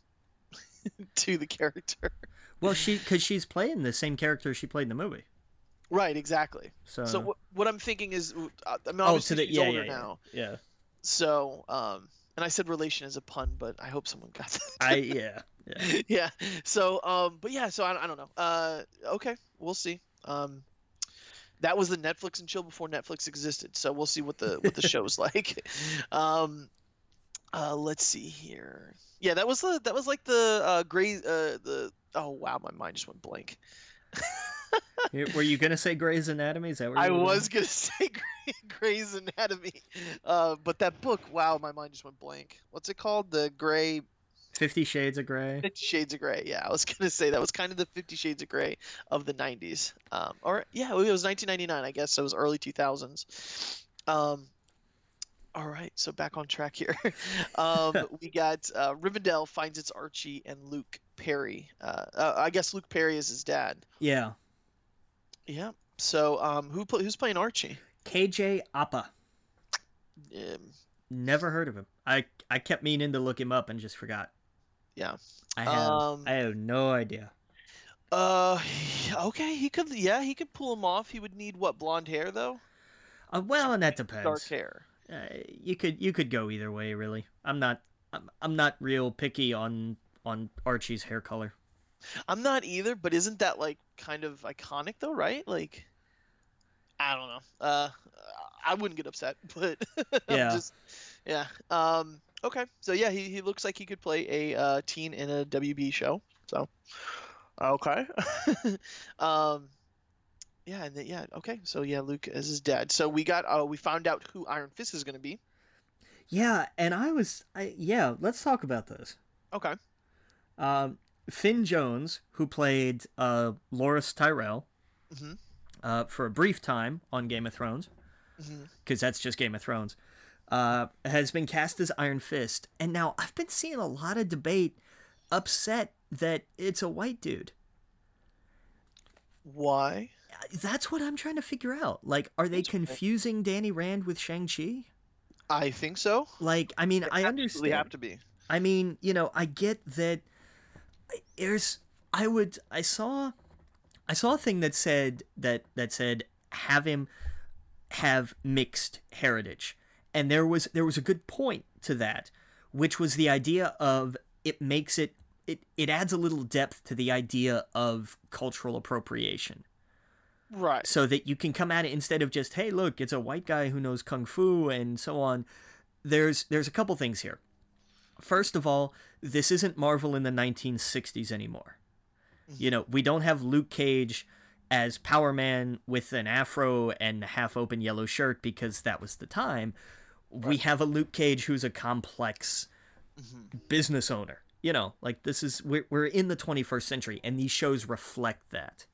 to the character. Well, she because she's playing the same character she played in the movie. Right. Exactly. So, So what, what I'm thinking is, uh, I mean, oh, obviously to the she's yeah, older yeah, yeah, now. yeah. So um, and I said relation is a pun, but I hope someone got that. I yeah yeah. yeah. So, um, but yeah. So I, I don't know. Uh, okay, we'll see. Um, that was the Netflix and chill before Netflix existed. So we'll see what the what the show's like. Um, uh, let's see here. Yeah, that was the that was like the uh, gray uh the oh wow my mind just went blank. Were you gonna say Grey's Anatomy? Is that where I were was going? gonna say Grey, Grey's Anatomy, uh, but that book, wow, my mind just went blank. What's it called? The Gray Fifty Shades of Grey. Fifty Shades of Grey. Yeah, I was gonna say that was kind of the Fifty Shades of Grey of the '90s. Um, or yeah, it was 1999, I guess. So it was early 2000s. Um, all right, so back on track here. um, we got uh, Riverdale finds its Archie and Luke Perry. Uh, uh, I guess Luke Perry is his dad. Yeah, Yeah. So um, who who's playing Archie? KJ Apa. Um, Never heard of him. I I kept meaning to look him up and just forgot. yeah. I have Um, I have no idea. Uh, okay, he could. Yeah, he could pull him off. He would need what blonde hair though? Uh, well, and that depends. Dark hair. Uh, you could you could go either way, really. I'm not I'm, I'm not real picky on on Archie's hair color. I'm not either, but isn't that like kind of iconic though, right? Like, I don't know. Uh, I wouldn't get upset, but Yeah. just, yeah. Um, okay, so yeah, he, he looks like he could play a uh, teen in a WB show. So, okay. um, yeah, and then, yeah, okay. So yeah, Luke as his dad. So we got uh, we found out who Iron Fist is going to be. Yeah, and I was I yeah. Let's talk about this. Okay. Um, Finn Jones, who played uh, Loras Tyrell hmm uh, for a brief time on Game of Thrones, because that's just Game of Thrones, uh, has been cast as Iron Fist. And now I've been seeing a lot of debate upset that it's a white dude. Why? That's what I'm trying to figure out. Like, are they That's right. confusing Danny Rand with Shang-Chi? I think so. Like, I mean, I Absolutely understand. have to be. I mean, you know, I get that there's I would I saw I saw a thing that said that that said have him have mixed heritage. And there was there was a good point to that, which was the idea of it makes it it, it adds a little depth to the idea of cultural appropriation Right. so that you can come at it instead of just hey look it's a white guy who knows kung fu and so on there's there's a couple things here first of all this isn't marvel in the 1960s anymore. You know we don't have luke cage as power man with an afro and a half open yellow shirt because that was the time. We have a luke cage who's a complex Mhm. business owner you know like this is we're, we're in the 21st century and these shows reflect that.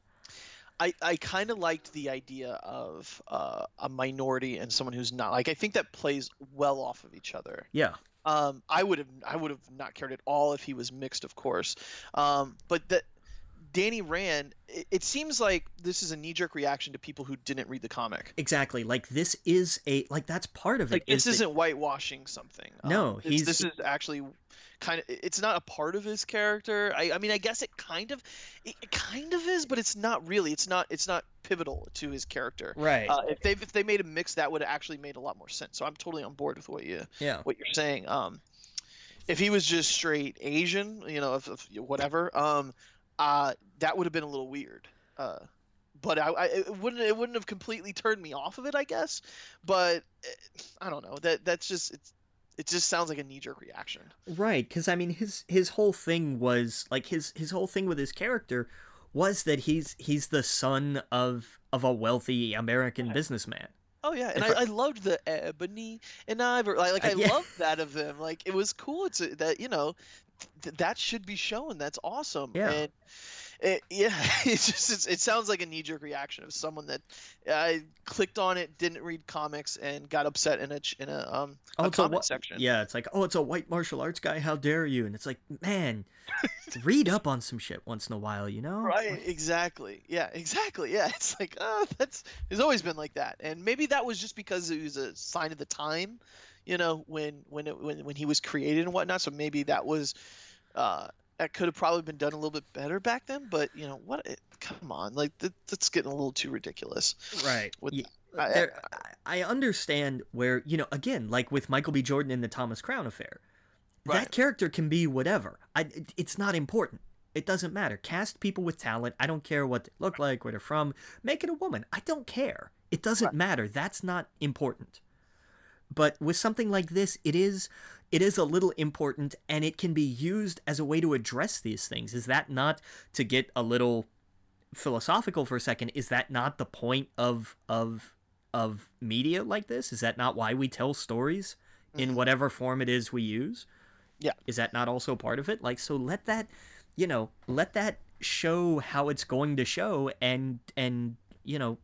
I, I kind of liked the idea of uh, a minority and someone who's not like I think that plays well off of each other. yeah Um, I would have I would have not cared at all if he was mixed, of course. Um, but that Danny Rand, it, it seems like this is a knee jerk reaction to people who didn't read the comic. exactly like this is a like that's part of it Like this is isn't whitewashing something. No, it's- he's- this is actually kind of it's not a part of his character. I, I mean I guess it kind of it, it kind of is, but it's not really. It's not it's not pivotal to his character. right Uh, if they if they made a mix, that would have actually made a lot more sense. So I'm totally on board with what you yeah what you're saying. Um, if he was just straight Asian, you know, if, if whatever, um, uh, that would have been a little weird. Uh, but I, I, it wouldn't it wouldn't have completely turned me off of it, I guess. But eh, I don't know. That that's just it's it just sounds like a knee jerk reaction. Right, because I mean his his whole thing was like his his whole thing with his character was that he's he's the son of of a wealthy American businessman. Oh yeah, and I, I, loved the ebony and ivory. Like, like I uh, yeah. loved that of them. Like it was cool. It's that you know th- that should be shown. That's awesome. Yeah. And it, yeah, it's just it's, it sounds like a knee jerk reaction of someone that I clicked on it, didn't read comics, and got upset in a in a um oh, a comment a, section. Yeah, it's like oh, it's a white martial arts guy. How dare you? And it's like man, read up on some shit once in a while, you know? Right. Exactly. Yeah. Exactly. Yeah. It's like oh, that's it's always been like that, and maybe that was just because it was a sign of the time, you know, when when it when when he was created and whatnot. So maybe that was. Uh, that could have probably been done a little bit better back then. But you know what? It, come on, like that, that's getting a little too ridiculous. Right. With, yeah. I, there, I, I understand where you know again, like with Michael B. Jordan in the Thomas Crown affair, right. that character can be whatever. I, it, it's not important. It doesn't matter. Cast people with talent. I don't care what they look like, where they're from. Make it a woman. I don't care. It doesn't right. matter. That's not important. But with something like this, it is it is a little important and it can be used as a way to address these things. Is that not to get a little philosophical for a second? Is that not the point of of of media like this? Is that not why we tell stories in mm-hmm. whatever form it is we use? Yeah. Is that not also part of it? Like so let that, you know, let that show how it's going to show and and you know,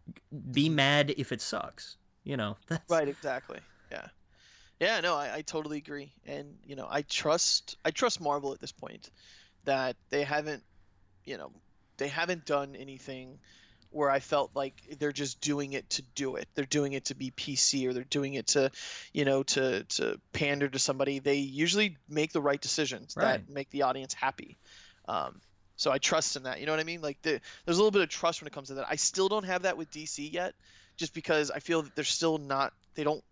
be mad if it sucks. You know, that's Right, exactly. Yeah. Yeah, no, I, I totally agree, and you know, I trust I trust Marvel at this point that they haven't, you know, they haven't done anything where I felt like they're just doing it to do it. They're doing it to be PC or they're doing it to, you know, to to pander to somebody. They usually make the right decisions right. that make the audience happy. Um, so I trust in that. You know what I mean? Like the, there's a little bit of trust when it comes to that. I still don't have that with DC yet, just because I feel that they're still not. They don't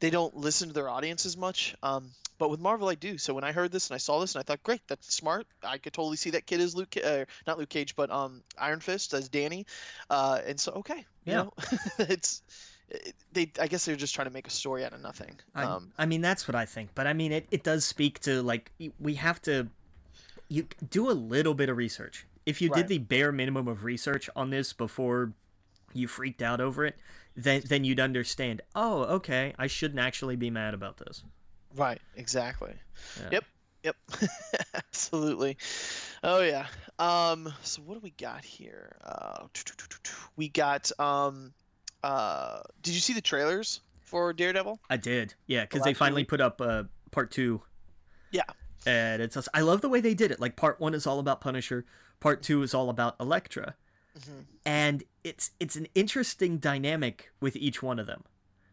they don't listen to their audience as much. Um, but with Marvel, I do. So when I heard this and I saw this and I thought, great, that's smart. I could totally see that kid as Luke, uh, not Luke Cage, but um, Iron Fist as Danny. Uh, and so okay, you yeah. know, it's they. I guess they're just trying to make a story out of nothing. Um, I, I mean, that's what I think. But I mean, it it does speak to like we have to you do a little bit of research. If you right. did the bare minimum of research on this before you freaked out over it, then then you'd understand. Oh, okay, I shouldn't actually be mad about this. Right. Exactly. Yeah. Yep. Yep. Absolutely. Oh yeah. Um. So what do we got here? Uh, we got um. Uh. Did you see the trailers for Daredevil? I did. Yeah, because they finally put up uh part two. Yeah. And it's I love the way they did it. Like part one is all about Punisher. Part two is all about Elektra Mm-hmm. And it's it's an interesting dynamic with each one of them.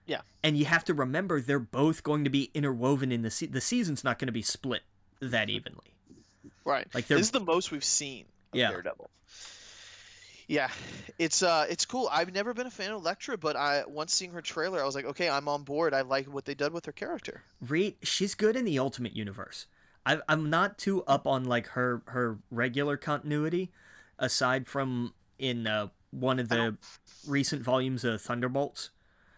Yeah. And you have to remember they're both going to be interwoven in the se- the season's not going to be split that evenly. Right. Like this is the most we've seen of yeah. Daredevil. Yeah, it's uh, it's cool. I've never been a fan of Elektra, but I once seeing her trailer, I was like, okay, I'm on board. I like what they did with her character. Reed, she's good in the Ultimate Universe. I, I'm not too up on like her her regular continuity, aside from in uh, one of the recent volumes of Thunderbolts.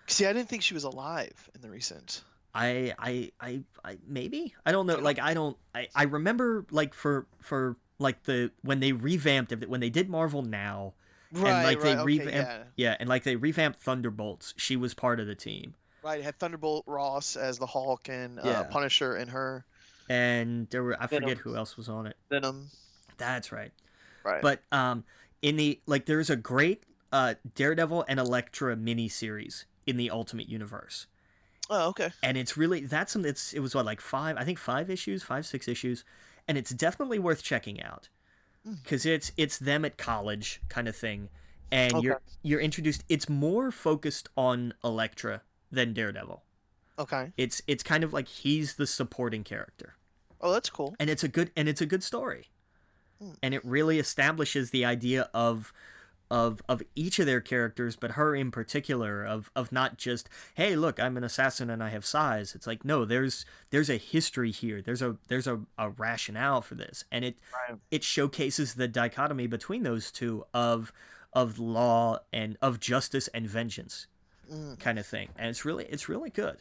See, I didn't think she was alive in the recent. I, I, I, I maybe I don't know. Like I don't. I, I remember like for for like the when they revamped it when they did Marvel Now, right, and like right, they revamped yeah. yeah, and like they revamped Thunderbolts. She was part of the team. Right, it had Thunderbolt Ross as the Hulk and uh, yeah. Punisher and her. And there were I Venom. forget who else was on it. Venom. That's right. Right. But um, in the like there's a great uh, Daredevil and Elektra mini series in the Ultimate Universe. Oh, okay. And it's really that's something that's it was what like five I think five issues, five six issues, and it's definitely worth checking out because hmm. it's it's them at college kind of thing, and okay. you're you're introduced. It's more focused on Elektra than Daredevil. Okay. It's it's kind of like he's the supporting character. Oh, that's cool. And it's a good and it's a good story. Hmm. And it really establishes the idea of of of each of their characters, but her in particular, of of not just hey, look, I'm an assassin and I have sais. It's like no, there's there's a history here. There's a there's a, a rationale for this, and it right. it showcases the dichotomy between those two of of law and of justice and vengeance, mm. kind of thing. And it's really it's really good.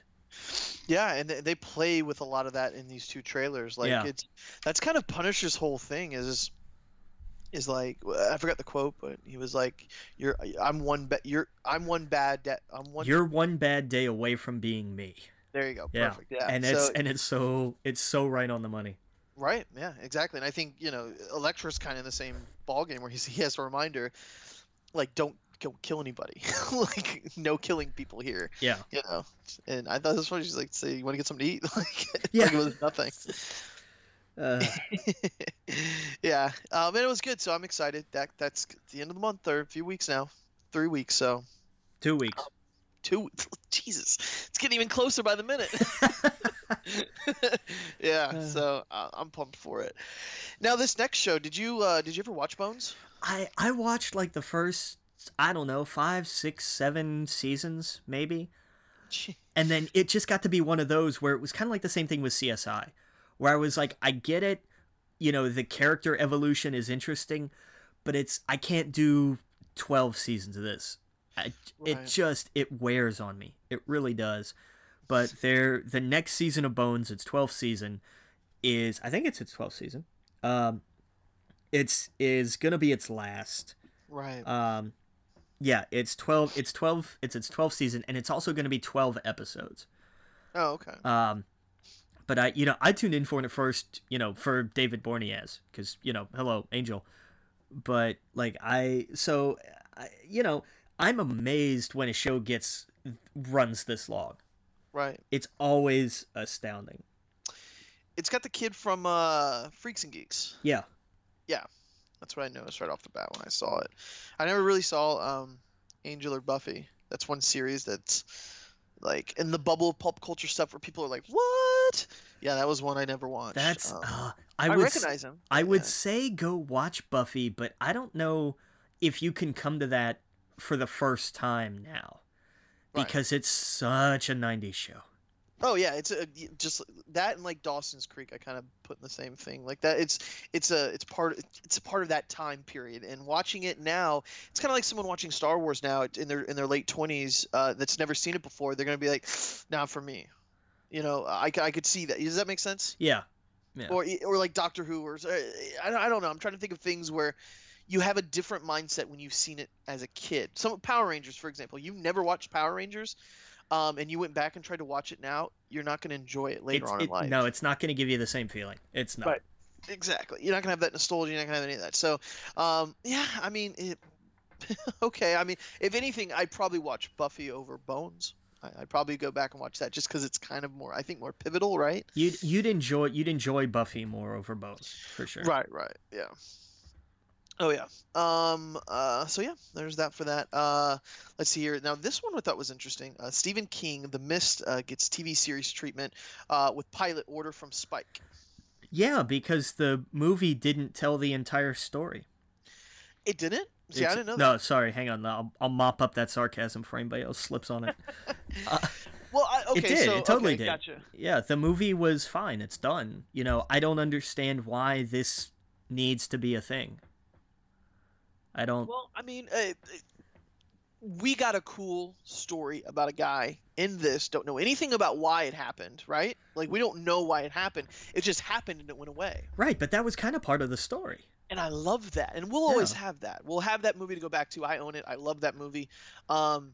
Yeah, and they play with a lot of that in these two trailers. Like yeah. it's that's kind of Punisher's whole thing is is like I forgot the quote, but he was like, "You're I'm one ba- you're I'm one bad de- I'm one You're one bad day away from being me." There you go. Yeah. Perfect. Yeah. And it's and it's so it's so right on the money. Right. Yeah. Exactly. And I think you know Elektra's kind of in the same ball game where he's, he has a reminder, like don't kill, kill anybody, like no killing people here. Yeah. You know. And I thought this one she's like, say you want to get something to eat, like yeah, like it was nothing. Uh. yeah, um, and it was good, so I'm excited. That that's the end of the month, or a few weeks now, three weeks. So, two weeks. Um, two. Jesus, it's getting even closer by the minute. yeah, uh. so uh, I'm pumped for it. Now, this next show, did you uh, did you ever watch Bones? I I watched like the first I don't know five, six, seven seasons maybe. And then it just got to be one of those where it was kind of like the same thing with CSI where I was like, I get it, you know, the character evolution is interesting, but it's I can't do twelve seasons of this. I, right. It just it wears on me. It really does. But there, the next season of Bones, its twelfth season, is I think it's its twelfth season. Um, it's is gonna be its last. Right. Um, yeah, it's twelve. It's twelve. It's its twelfth season, and it's also gonna be twelve episodes. Oh, okay. Um, but I, you know, I tuned in for it at first, you know, for David Boreanaz because you know, hello, Angel. But like I, so, I, you know, I'm amazed when a show gets runs this long. Right. It's always astounding. It's got the kid from uh, Freaks and Geeks. Yeah. Yeah, that's what I noticed right off the bat when I saw it. I never really saw um, Angel or Buffy. That's one series that's like in the bubble of pop culture stuff where people are like, "What?" Yeah, that was one I never watched. That's um, uh, I, I would recognize him. I yeah. would say go watch Buffy, but I don't know if you can come to that for the first time now because right. it's such a 90s show. Oh yeah, it's a, just that and like Dawson's Creek. I kind of put in the same thing. Like that, it's it's a it's part it's a part of that time period. And watching it now, it's kind of like someone watching Star Wars now in their in their late twenties uh, that's never seen it before. They're gonna be like, "Not for me." You know, I, I could see that. Does that make sense? Yeah. yeah. Or or like Doctor Who or I, I don't know. I'm trying to think of things where you have a different mindset when you've seen it as a kid. Some Power Rangers, for example. You've never watched Power Rangers um, and you went back and tried to watch it now, you're not going to enjoy it later it's, on it, in life. No, it's not going to give you the same feeling. It's not. Right. Exactly. You're not going to have that nostalgia. You're not going to have any of that. So, um, yeah, I mean, it, okay. I mean, if anything, I'd probably watch Buffy over Bones. I'd probably go back and watch that just because it's kind of more, I think, more pivotal, right? You'd you'd enjoy you'd enjoy Buffy more over Bones for sure. Right, right, yeah. Oh yeah. Um. Uh. So yeah, there's that for that. Uh. Let's see here. Now this one I thought was interesting. Uh, Stephen King, The Mist, uh, gets TV series treatment, uh, with pilot order from Spike. Yeah, because the movie didn't tell the entire story. It didn't. See, it's, I didn't know. No, sorry. Hang on. I'll, I'll mop up that sarcasm for anybody else slips on it. uh, well, I, okay, it did. So, it totally okay, did. Gotcha. Yeah, the movie was fine. It's done. You know, I don't understand why this needs to be a thing. I don't. Well, I mean, uh, we got a cool story about a guy in this. Don't know anything about why it happened, right? Like we don't know why it happened. It just happened and it went away. Right, but that was kind of part of the story. And I love that, and we'll always yeah. have that. We'll have that movie to go back to. I own it. I love that movie. Um,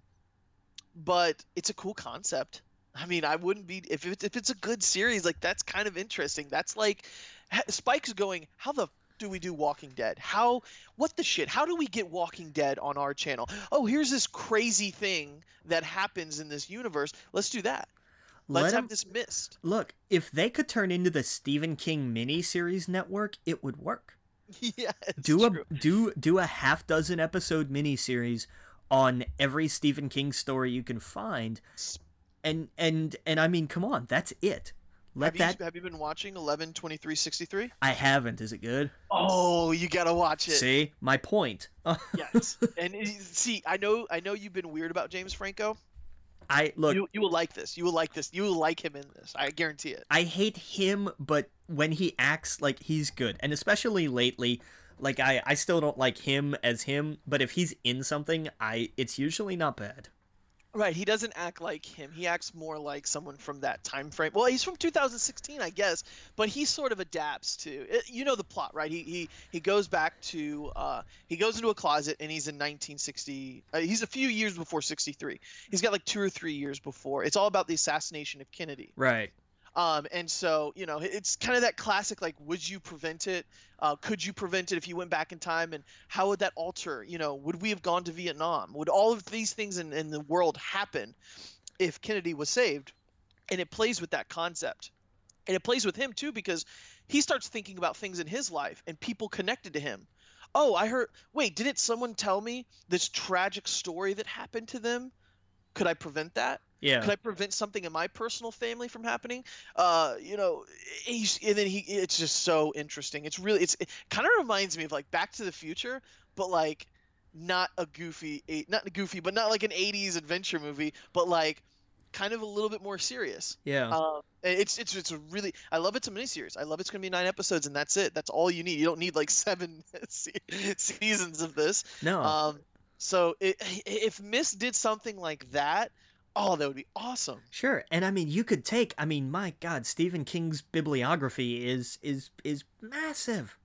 but it's a cool concept. I mean, I wouldn't be if it's, if it's a good series. Like that's kind of interesting. That's like Spike's going. How the do we do Walking Dead? How what the shit? How do we get Walking Dead on our channel? Oh, here's this crazy thing that happens in this universe. Let's do that. Let's Let have this mist. Look, if they could turn into the Stephen King miniseries network, it would work. Yeah, do true. a do do a half dozen episode miniseries on every Stephen King story you can find, and and and I mean, come on, that's it. Let have that. You, have you been watching 11 23 63? I haven't. Is it good? Oh, you gotta watch it. See my point. yes, and uh, see, I know, I know you've been weird about James Franco. I look. You, you will like this. You will like this. You will like him in this. I guarantee it. I hate him, but when he acts like he's good, and especially lately, like I, I still don't like him as him. But if he's in something, I, it's usually not bad. Right, he doesn't act like him. He acts more like someone from that time frame. Well, he's from 2016, I guess, but he sort of adapts to. It, you know the plot, right? He he he goes back to uh, he goes into a closet and he's in 1960. Uh, he's a few years before 63. He's got like two or three years before. It's all about the assassination of Kennedy. Right. Um, and so, you know, it's kind of that classic like, would you prevent it? Uh, could you prevent it if you went back in time? And how would that alter? You know, would we have gone to Vietnam? Would all of these things in, in the world happen if Kennedy was saved? And it plays with that concept. And it plays with him too because he starts thinking about things in his life and people connected to him. Oh, I heard. Wait, didn't someone tell me this tragic story that happened to them? Could I prevent that? Yeah. Could I prevent something in my personal family from happening? Uh, you know, he's and then he. It's just so interesting. It's really. It's it kind of reminds me of like Back to the Future, but like not a goofy, not a goofy, but not like an '80s adventure movie, but like kind of a little bit more serious. Yeah. Um, it's it's it's really. I love it's a miniseries. I love it's gonna be nine episodes and that's it. That's all you need. You don't need like seven seasons of this. No. Um. So it, if Miss did something like that Oh, that would be awesome. Sure, and I mean, you could take. I mean, my God, Stephen King's bibliography is is is massive.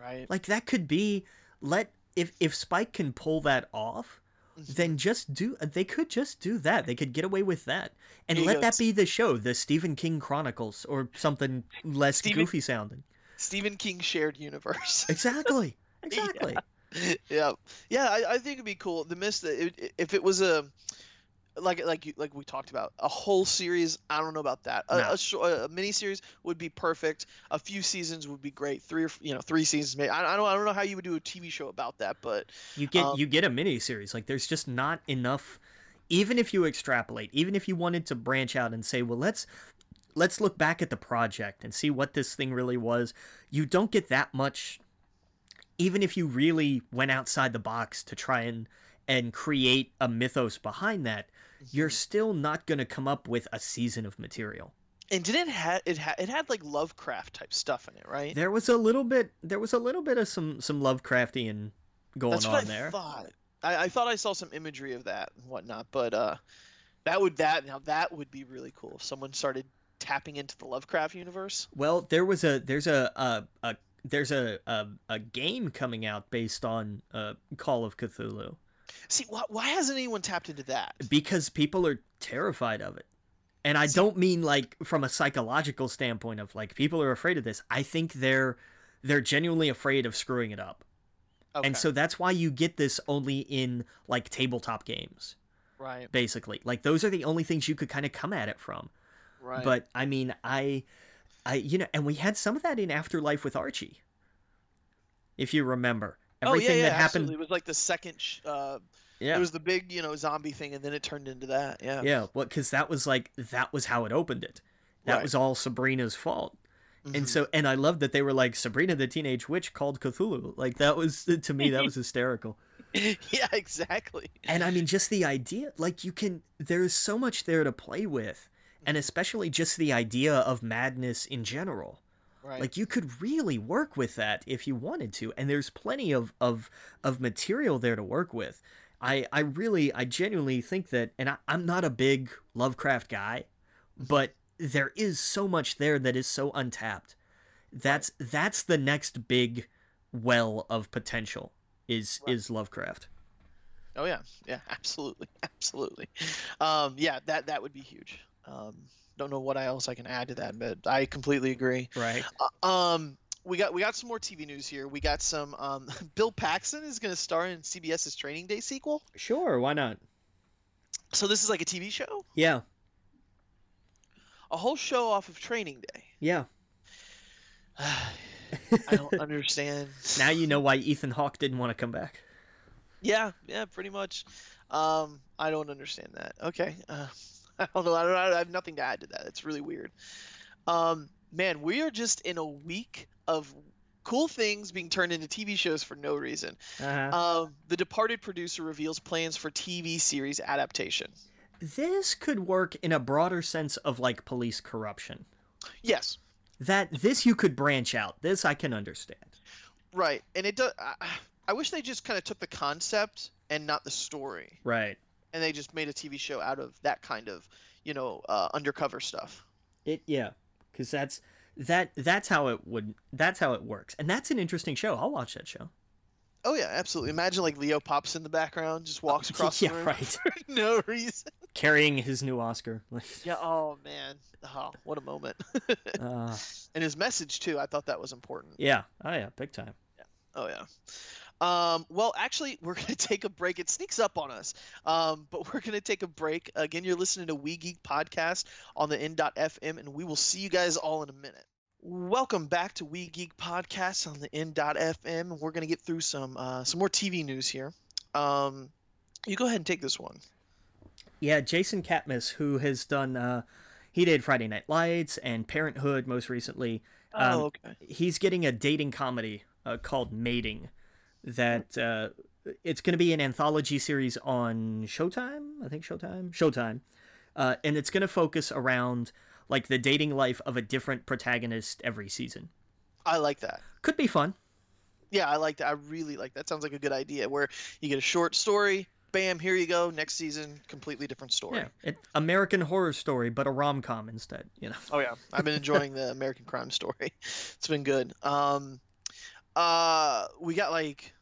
Right. Like that could be let if if Spike can pull that off, Mm-hmm. then just do. They could just do that. They could get away with that, and let go. that be the show, the Stephen King Chronicles, or something less Stephen- goofy sounding. Stephen King shared universe. Exactly. Exactly. yeah, yeah. I, I think it'd be cool. The mist. If it was a like like you, like we talked about a whole series. I don't know about that. A, No. a, sh- a mini series would be perfect. A few seasons would be great. Three or f- you know three seasons. Maybe I, I don't I don't know how you would do a TV show about that, but You get Um, you get a mini series. Like there's just not enough. Even if you extrapolate, even if you wanted to branch out and say, well, let's let's look back at the project and see what this thing really was. You don't get that much. Even if you really went outside the box to try and and create a mythos behind that, you're still not going to come up with a season of material. and did it had it had it had like Lovecraft type stuff in it, right? There was a little bit. There was a little bit of some some Lovecraftian going That's on what I there. thought. I, I thought I saw some imagery of that and whatnot, but uh, that would that now that would be really cool if someone started tapping into the Lovecraft universe. Well, there was a there's a a, a there's a, a a game coming out based on uh, Call of Cthulhu See, why, why hasn't anyone tapped into that? because people are terrified of it. And I don't mean like from a psychological standpoint of like people are afraid of this. I think they're they're genuinely afraid of screwing it up. Okay, And so that's why you get this only in like tabletop games right, basically. Like those are the only things you could kind of come at it from. right. But I mean, I, I, you know, and we had some of that in Afterlife with Archie. If you remember oh yeah, yeah, that happened, absolutely. It was like the second. Sh- uh, yeah, It was the big, you know, zombie thing, and then it turned into that. Yeah. yeah, well, because that was like that was how it opened it. That Right. was all Sabrina's fault. And Mhm. so, and I love that they were like Sabrina the Teenage Witch called Cthulhu. Like that was to me that was hysterical. yeah, exactly. And I mean, just the idea, like you can, there's so much there to play with, and especially just the idea of madness in general. Right. Like you could really work with that if you wanted to, and there's plenty of of of material there to work with. I I really I genuinely think that, and I, I'm not a big Lovecraft guy, but there is so much there that is so untapped. That's that's the next big well of potential is Right. is Lovecraft. Oh yeah, yeah, absolutely, absolutely. Um, yeah, that that would be huge. Um, don't know what else I can add to that, but I completely agree. Right. Uh, um, we got we got some more TV news here. We got some. Um, Bill Paxton is going to star in CBS's Training Day sequel. Sure, why not? So this is like a TV show, Yeah. a whole show off of Training Day. Yeah. I don't understand. Now you know why Ethan Hawke didn't want to come back. Yeah, yeah, pretty much. Um, I don't understand that. Okay. Uh, I don't know. I, don't, I have nothing to add to that. It's really weird. Um, man, we are just in a week of cool things being turned into TV shows for no reason. Uh-huh. Um, the Departed producer reveals plans for TV series adaptation. This could work in a broader sense of like police corruption. Yes, That this you could branch out. This I can understand. right, and it does. I, I wish they just kind of took the concept and not the story, Right. And they just made a TV show out of that kind of, you know, uh, undercover stuff. It yeah, because that's that that's how it would that's how it works, and that's an interesting show. I'll watch that show. Oh yeah, absolutely. Imagine like Leo pops in the background, just walks across yeah, the room right. for no reason. Carrying his new Oscar. Yeah. Oh man. Oh, what a moment. uh, and his message too. I thought that was important. yeah. Oh yeah, big time. Yeah. Oh yeah. Um, well, actually, we're gonna take a break. It sneaks up on us, um, but we're gonna take a break. Again, you're listening to We Geek Podcast on the N.FM, and we will see you guys all in a minute. Welcome back to We Geek Podcast on the N.FM. We're gonna get through some uh, some more TV news here. Um, you go ahead and take this one. Yeah, Jason Katims, who has done uh, he did Friday Night Lights and Parenthood most recently. Um, oh, okay. he's getting a dating comedy uh, called Mating that uh, it's going to be an anthology series on Showtime, I think Showtime, Showtime. Uh, and it's going to focus around like the dating life of a different protagonist every season. I like that. Could be fun. Yeah, I like that. I really like that. Sounds like a good idea. Where you get a short story, bam, here you go. Next season, completely different story. Yeah, it, American Horror Story, but a rom com instead. You know. Oh yeah, I've been enjoying the American Crime Story. It's been good. Um, uh, we got like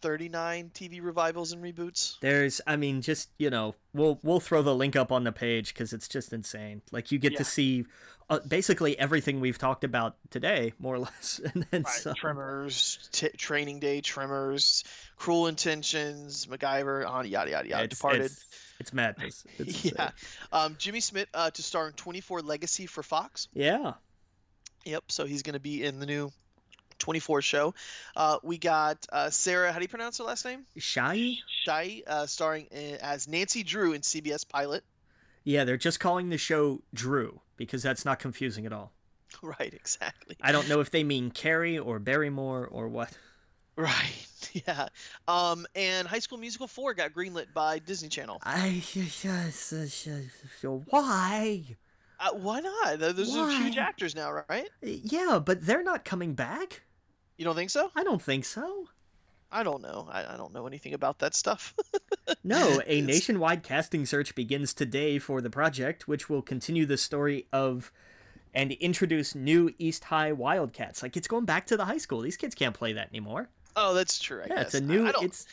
39 TV revivals and reboots. There's, I mean, just you know, we'll we'll throw the link up on the page because it's just insane. Like you get Yeah. to see uh, basically everything we've talked about today, more or less, and then some. Tremors, t- Training Day, Tremors, Cruel Intentions, MacGyver, on yada yada yada. It's, Departed. It's, it's madness. It's yeah. Um, Jimmy Smits uh, to star in 24 Legacy for Fox. Yeah. Yep. So he's going to be in the new 24 show. Uh, we got uh, Sarah. How do you pronounce her last name? Shy? Shai, uh, starring as Nancy Drew in CBS Pilot. Yeah, they're just calling the show Drew because that's not confusing at all. Right. Exactly. I don't know if they mean Carrie or Barrymore or what. Right. Yeah. Um, and High School Musical 4 got greenlit by Disney Channel. I why? Uh, why not? Th- Those are huge actors now, right? Yeah, but they're not coming back. You don't think so? I don't think so. I don't know. I, I don't know anything about that stuff. No, a nationwide casting search begins today for the project, which will continue the story of and introduce new East High Wildcats. Like it's going back to the high school. These kids can't play that anymore. Oh, that's true. I yeah, guess. it's a I- new. I, don't. It's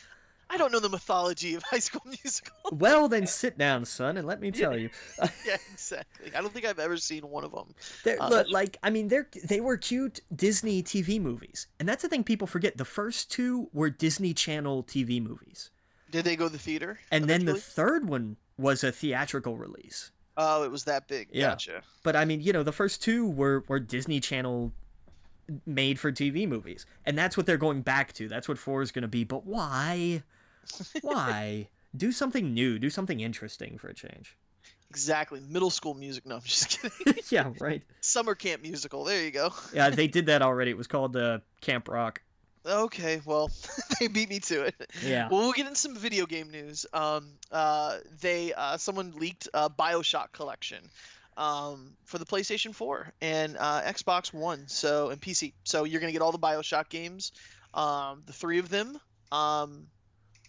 I don't know the mythology of High School Musical. well, then sit down, son, and let me tell you. yeah, exactly. I don't think I've ever seen one of them. They're, Uh, look, like I mean, they're they were cute Disney TV movies, and that's the thing people forget. The first two were Disney Channel TV movies, Did they go to the theater? and then the third one was a theatrical release. oh, it was that big. Yeah. Gotcha. But I mean, you know, the first two were were Disney Channel made for TV movies, and that's what they're going back to. That's what four is going to be. But why? Why? do something new. Do something interesting for a change. Exactly. Middle school music. No, I'm just kidding. yeah, right. Summer camp musical. There you go. Yeah, they did that already. It was called uh, Camp Rock. Okay, well, they beat me to it. Yeah. Well, we'll get into some video game news. Um, uh, they uh, someone leaked a Bioshock collection, um, for the PlayStation 4 and uh, Xbox One, so and PC. So you're gonna get all the Bioshock games, um, the three of them. Um,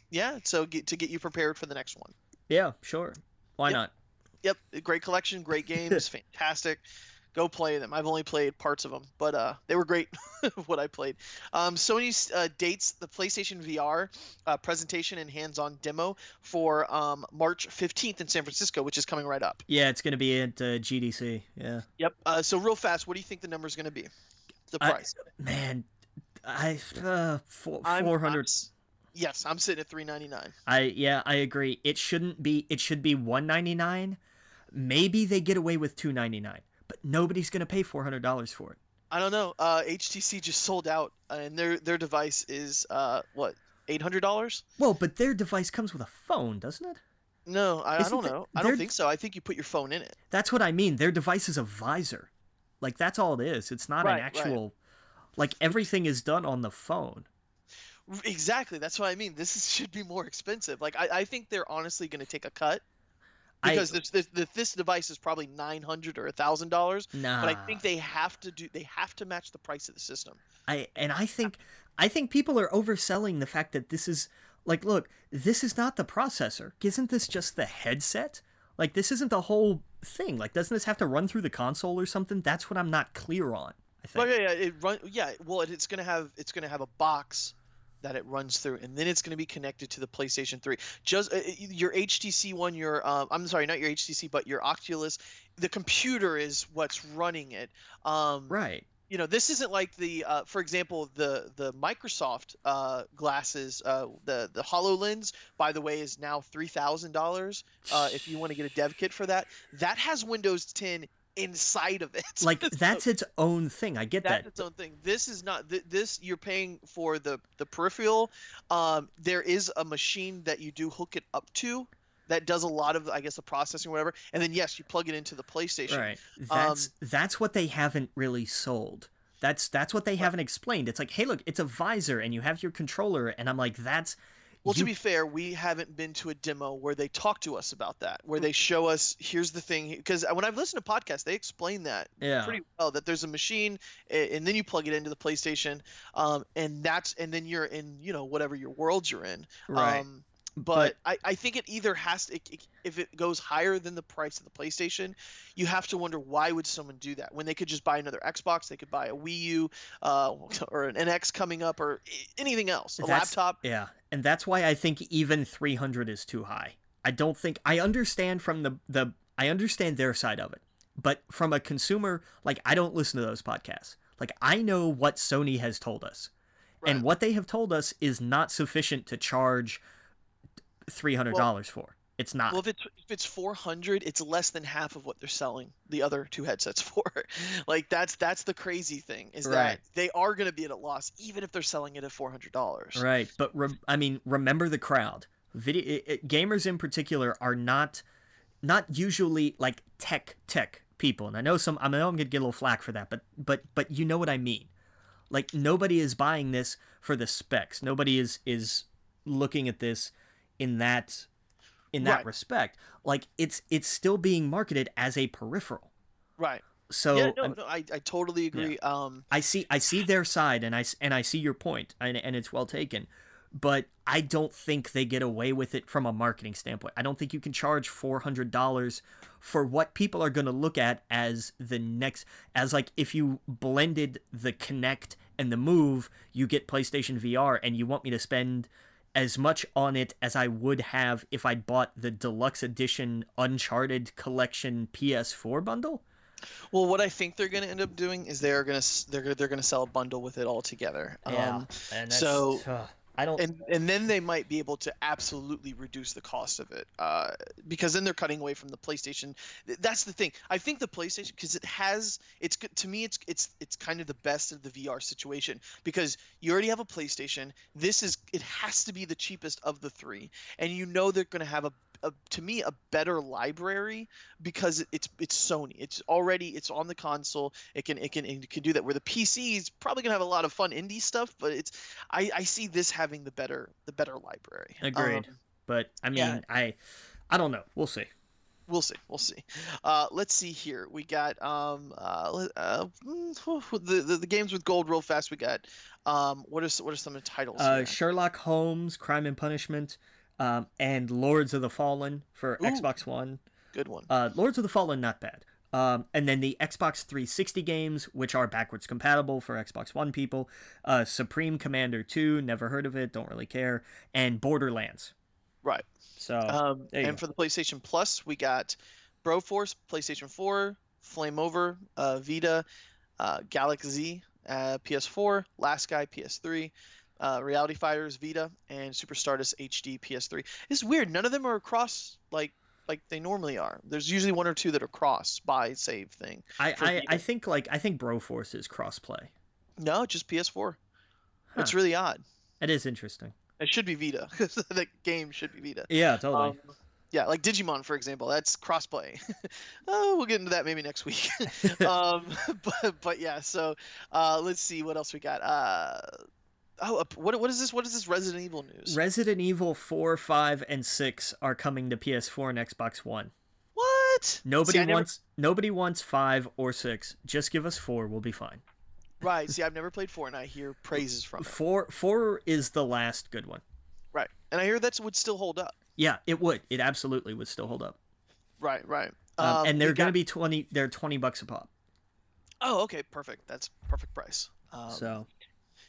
yeah, so get, to get you prepared for the next one. Yeah, sure. Why Yep. not? Yep, great collection, great games, fantastic. Go play them. I've only played parts of them, but uh, they were great. what I played. Um, Sony uh, dates the PlayStation VR uh, presentation and hands-on demo for um, March 15th in San Francisco, which is coming right up. Yeah, it's gonna be at uh, GDC. Yeah. Yep. Uh, so real fast, what do you think the number is going to be? The I- price. Man, I uh, four I'm- I'm hundred. Yes, I'm sitting at 399. I yeah, I agree. It shouldn't be. It should be one ninety nine. Maybe they get away with two ninety nine, but nobody's gonna pay four hundred dollars for it. I don't know. Uh, HTC just sold out, and their their device is uh, what eight hundred dollars. Well, but their device comes with a phone, doesn't it? No, I, I don't that- know. I don't think so. I think you put your phone in it. That's what I mean. Their device is a visor. Like that's all it is. It's not Right, an right. actual. Like everything is done on the phone. Exactly. That's what I mean. This is, should be more expensive. Like I, I think they're honestly going to take a cut because this, this this this device is probably nine hundred or a thousand dollars. Nah. But I think they have to do. They have to match the price of the system. I and I think I think people are overselling the fact that this is like look, this is not the processor. Isn't this just the headset? Like this isn't the whole thing. Like doesn't this have to run through the console or something? That's what I'm not clear on. I think. Yeah, yeah, it run. Yeah, well, it, it's gonna have it's gonna have a box that it runs through, and then it's gonna be connected to the PlayStation 3. Just uh, your HTC one, your um, I'm sorry, not your HTC, but your Oculus. The computer is what's running it. Um, Right. you know this isn't like the uh, for example the the microsoft uh, glasses uh, the the hololens by the way is now $3000 uh, if you want to get a dev kit for that that has windows 10 inside of it Like So that's its own thing. I get that's that. its own thing this is not th- this you're paying for the the peripheral um, there is a machine that you do hook it up to that does a lot of i guess the processing or whatever and then yes you plug it into the playstation Right. Um, That's that's what they haven't really sold. That's that's what they haven't explained. It's like, hey, look, it's a visor, and you have your controller, and I'm like, that's. Well, you- to be fair, we haven't been to a demo where they talk to us about that, where they show us here's the thing. Because when I've listened to podcasts, they explain that Yeah. pretty well. That there's a machine, and then you plug it into the PlayStation, um, and that's and then you're in you know whatever your world you're in. Right. Um, but I, I think it either has to it, it- if it goes higher than the price of the PlayStation, you have to wonder why would someone do that when they could just buy another Xbox, they could buy a Wii U, uh, or an NX coming up, or anything else, a laptop. Yeah, and that's why I think even 300 is too high. I don't think I understand from the the I understand their side of it, but from a consumer, like I don't listen to those podcasts. Like I know what Sony has told us, and what they have told us is not sufficient to charge three hundred dollars for. It's not. Well, if it's if it's 400, it's less than half of what they're selling the other two headsets for. like that's that's the crazy thing is Right. that they are going to be at a loss even if they're selling it at $400. Right, but re- I mean, remember the crowd. Video it, it- gamers in particular are not not usually like tech tech people, and I know some. I know I'm gonna get a little flack for that, but but but you know what I mean. Like nobody is buying this for the specs. Nobody is is looking at this in that in that Right. respect. Like it's it's still being marketed as a peripheral. Right. So yeah, no, I'm- no, I, I totally agree. Um I see I see their side and I and I see your point and and it's well taken. But I don't think they get away with it from a marketing standpoint. I don't think you can charge $400 for what people are going to look at as the next as like if you blended the Kinect and the Move, you get PlayStation VR and you want me to spend as much on it as I would have if I'd bought the deluxe edition Uncharted collection PS4 bundle? well what I think they're going to end up doing is they're going to they're they're going to sell a bundle with it all together. Um and so- I don't and and then they might be able to absolutely reduce the cost of it uh, because then they're cutting away from the PlayStation. That's the thing. I think the PlayStation because it has it's to me. It's it's it's kind of the best of the VR situation because you already have a PlayStation. This is it has to be the cheapest of the three, and you know they're going to have a, a to me a better library because it's it's Sony. It's already it's on the console. It can it can it can do that. Where the PC is probably going to have a lot of fun indie stuff, but it's I, I see this having the better the better library. Agreed. Um, But I mean, Yeah. I, I don't know. We'll see. we'll see. We'll see. Uh, let's see here. We got um uh, uh mm, the, the the games with gold real fast. We got um what are what are some of the titles? Uh. Sherlock Holmes, Crime and Punishment, um, and Lords of the Fallen for Ooh. Xbox One. Good one. Uh, Lords of the Fallen, not bad. Um, and then the Xbox 360 games, which are backwards compatible for Xbox One people. Uh, Supreme Commander 2, never heard of it, don't really care. And Borderlands. Right. So Um, and go. for the PlayStation Plus, we got Broforce, PlayStation 4, Flame Over, uh, Vita, uh, Galak-Z, uh, PS4, Last Guy, PS3, uh, Reality Fighters, Vita, and Super Stardust HD, PS3. It's weird. None of them are across like like they normally are. There's usually one or two that are cross buy save thing. I, I, I think like I think Broforce is crossplay. No, just PS4. It's really odd. It is interesting. It should be Vita. the game should be Vita. Yeah, totally. Um, Yeah, like Digimon, for example, that's crossplay. oh, we'll get into that maybe next week. um, but but yeah, so uh, let's see what else we got. Uh, oh, what what is this? What is this Resident Evil news? Resident Evil four, five, and six are coming to PS4 and Xbox One. What? Nobody see, wants never... nobody wants five or six. Just give us four. We'll be fine. Right. See, I've never played four, and I hear praises from it. Four four is the last good one. Right, and I hear that would still hold up. Yeah, it would. It absolutely would still hold up. Right, right. Um, um, and they're going to be twenty. They're twenty bucks a pop. Oh, okay, perfect. That's perfect price. Um, so.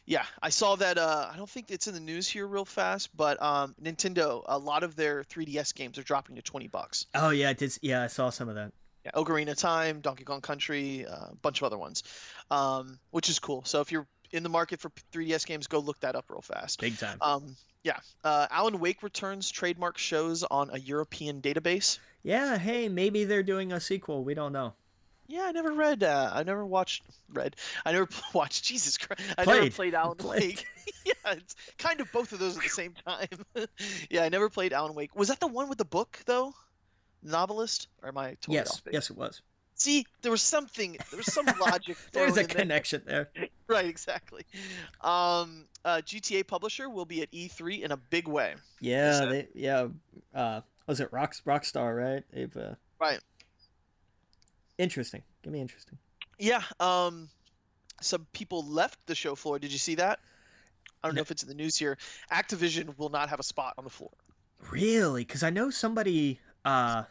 Yeah, I saw that. Uh, I don't think it's in the news here real fast, but um, Nintendo, a lot of their 3DS games are dropping to 20 bucks. Oh yeah, it did. Yeah, I saw some of that. Yeah, Ocarina Time, Donkey Kong Country, uh, a bunch of other ones, um, which is cool. So if you're in the market for 3DS games, go look that up real fast. Big time. Um, yeah. Uh, Alan Wake returns trademark shows on a European database. Yeah. Hey, maybe they're doing a sequel. We don't know. Yeah, I never read. Uh, I never watched. Read. I never watched. Jesus Christ! I played. never played Alan played. Wake. yeah, it's kind of both of those at the same time. yeah, I never played Alan Wake. Was that the one with the book though? Novelist? Or am I totally yes. Yes, it was. See, there was something. There was some logic. There. There's a connection there. there. right, exactly. Um, uh, GTA publisher will be at E3 in a big way. Yeah, they, yeah. Uh, was it Rock Rockstar? Right. They've, uh... Right. Interesting. Give me interesting. Yeah. Um, some people left the show floor. Did you see that? I don't no. know if it's in the news here. Activision will not have a spot on the floor. Really? Because I know somebody. Uh,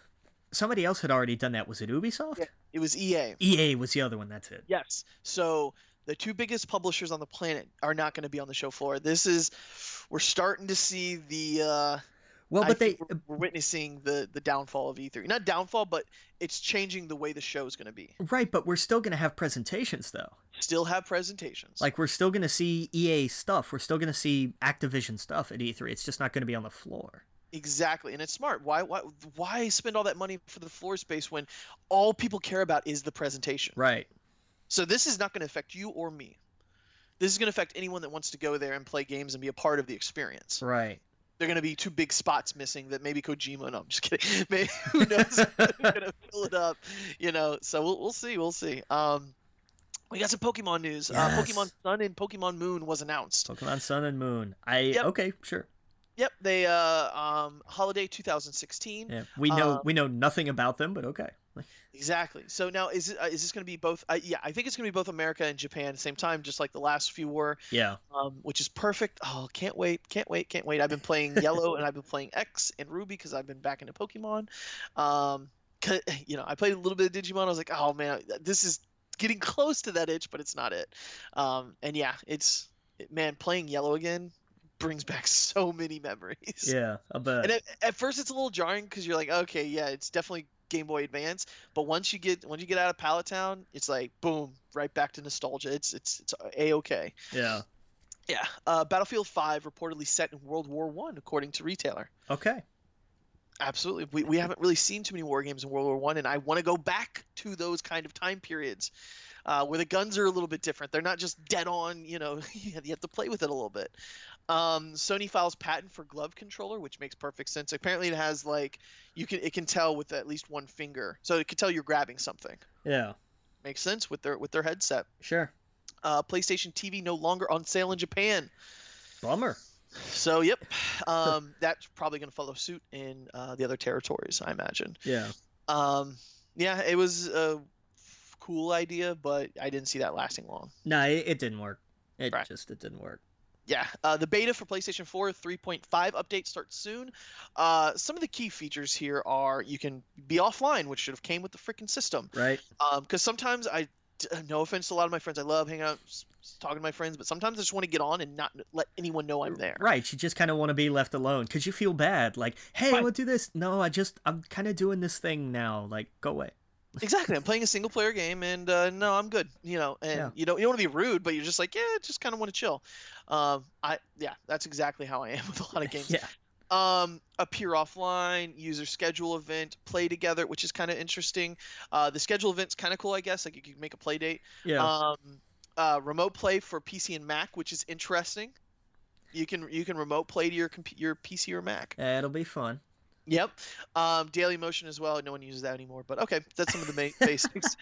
somebody else had already done that. Was it Ubisoft? Yeah, it was EA. EA was the other one. That's it. Yes. So the two biggest publishers on the planet are not going to be on the show floor. This is we're starting to see the uh, well, but they we're, we're, witnessing the the downfall of E3. Not downfall, but it's changing the way the show is going to be. Right, but we're still going to have presentations though. Still have presentations. Like we're still going to see EA stuff. We're still going to see Activision stuff at E3. It's just not going to be on the floor. Exactly, and it's smart. Why why why spend all that money for the floor space when all people care about is the presentation? Right. So this is not going to affect you or me. This is going to affect anyone that wants to go there and play games and be a part of the experience. Right. They're going to be two big spots missing that maybe Kojima. No, I'm just kidding. Maybe, who knows? going to fill it up, you know. So we'll we'll see. We'll see. Um, we got some Pokemon news. Uh, yes. Uh, Pokemon Sun and Pokemon Moon was announced. Pokemon Sun and Moon. I yep. okay, sure. Yep, they uh um holiday 2016. Yeah, we know um, we know nothing about them, but okay. Exactly. So now is uh, is this going to be both? Uh, yeah, I think it's going to be both America and Japan at the same time, just like the last few were. Yeah. Um, which is perfect. Oh, can't wait! Can't wait! Can't wait! I've been playing Yellow and I've been playing X and Ruby because I've been back into Pokemon. Um, you know, I played a little bit of Digimon. I was like, oh man, this is getting close to that itch, but it's not it. Um, and yeah, it's man playing Yellow again brings back so many memories. Yeah, I bet. And at, at first it's a little jarring because you're like, okay, yeah, it's definitely Game Boy Advance, but once you get once you get out of Pallet Town, it's like boom, right back to nostalgia. It's it's it's a okay. Yeah. Yeah. Uh, Battlefield 5 reportedly set in World War One, according to Retailer. Okay. Absolutely. We, we haven't really seen too many war games in World War One, and I want to go back to those kind of time periods uh, where the guns are a little bit different. They're not just dead on. You know, you have to play with it a little bit. Um, Sony files patent for glove controller, which makes perfect sense. Apparently, it has like you can it can tell with at least one finger, so it can tell you're grabbing something. Yeah, makes sense with their with their headset. Sure. Uh, PlayStation TV no longer on sale in Japan. Bummer. So yep, um, that's probably going to follow suit in uh, the other territories, I imagine. Yeah. Um, yeah, it was a cool idea, but I didn't see that lasting long. No, it, it didn't work. It right. just it didn't work yeah, uh, the beta for PlayStation 4 3.5 update starts soon. Uh, some of the key features here are you can be offline, which should have came with the freaking system. Right. Because um, sometimes I, no offense to a lot of my friends, I love hanging out, talking to my friends, but sometimes I just want to get on and not let anyone know I'm there. Right. You just kind of want to be left alone because you feel bad. Like, hey, right. I want to do this. No, I just, I'm kind of doing this thing now. Like, go away exactly. I'm playing a single player game, and uh, no, I'm good. You know, and yeah. you don't you don't want to be rude, but you're just like, yeah, just kind of want to chill. Um, I yeah, that's exactly how I am with a lot of games. yeah. Um, appear offline, user schedule event, play together, which is kind of interesting. Uh, the schedule event's kind of cool, I guess. Like you can make a play date. Yeah. Um, uh, remote play for PC and Mac, which is interesting. You can you can remote play to your comp- your PC or Mac. Yeah, it'll be fun. Yep. Um, Daily Motion as well. No one uses that anymore, but okay, that's some of the main basics.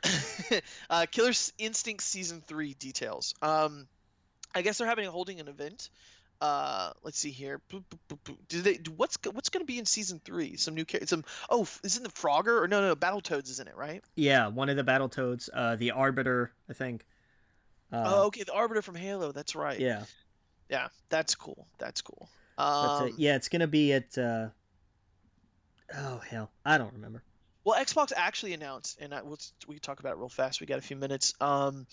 uh, Killer Instinct season three details. Um, I guess they're having holding an event. Uh, let's see here. Do they? What's what's going to be in season three? Some new some. Oh, isn't the Frogger or no no Battletoads is in it, right? Yeah, one of the Battletoads. Uh, the Arbiter, I think. Uh, oh, okay, the Arbiter from Halo. That's right. Yeah. Yeah, that's cool. That's cool. Um, but, uh, yeah, it's gonna be at. Uh... Oh hell, I don't remember. Well, Xbox actually announced, and I, we'll, we can talk about it real fast. We got a few minutes um,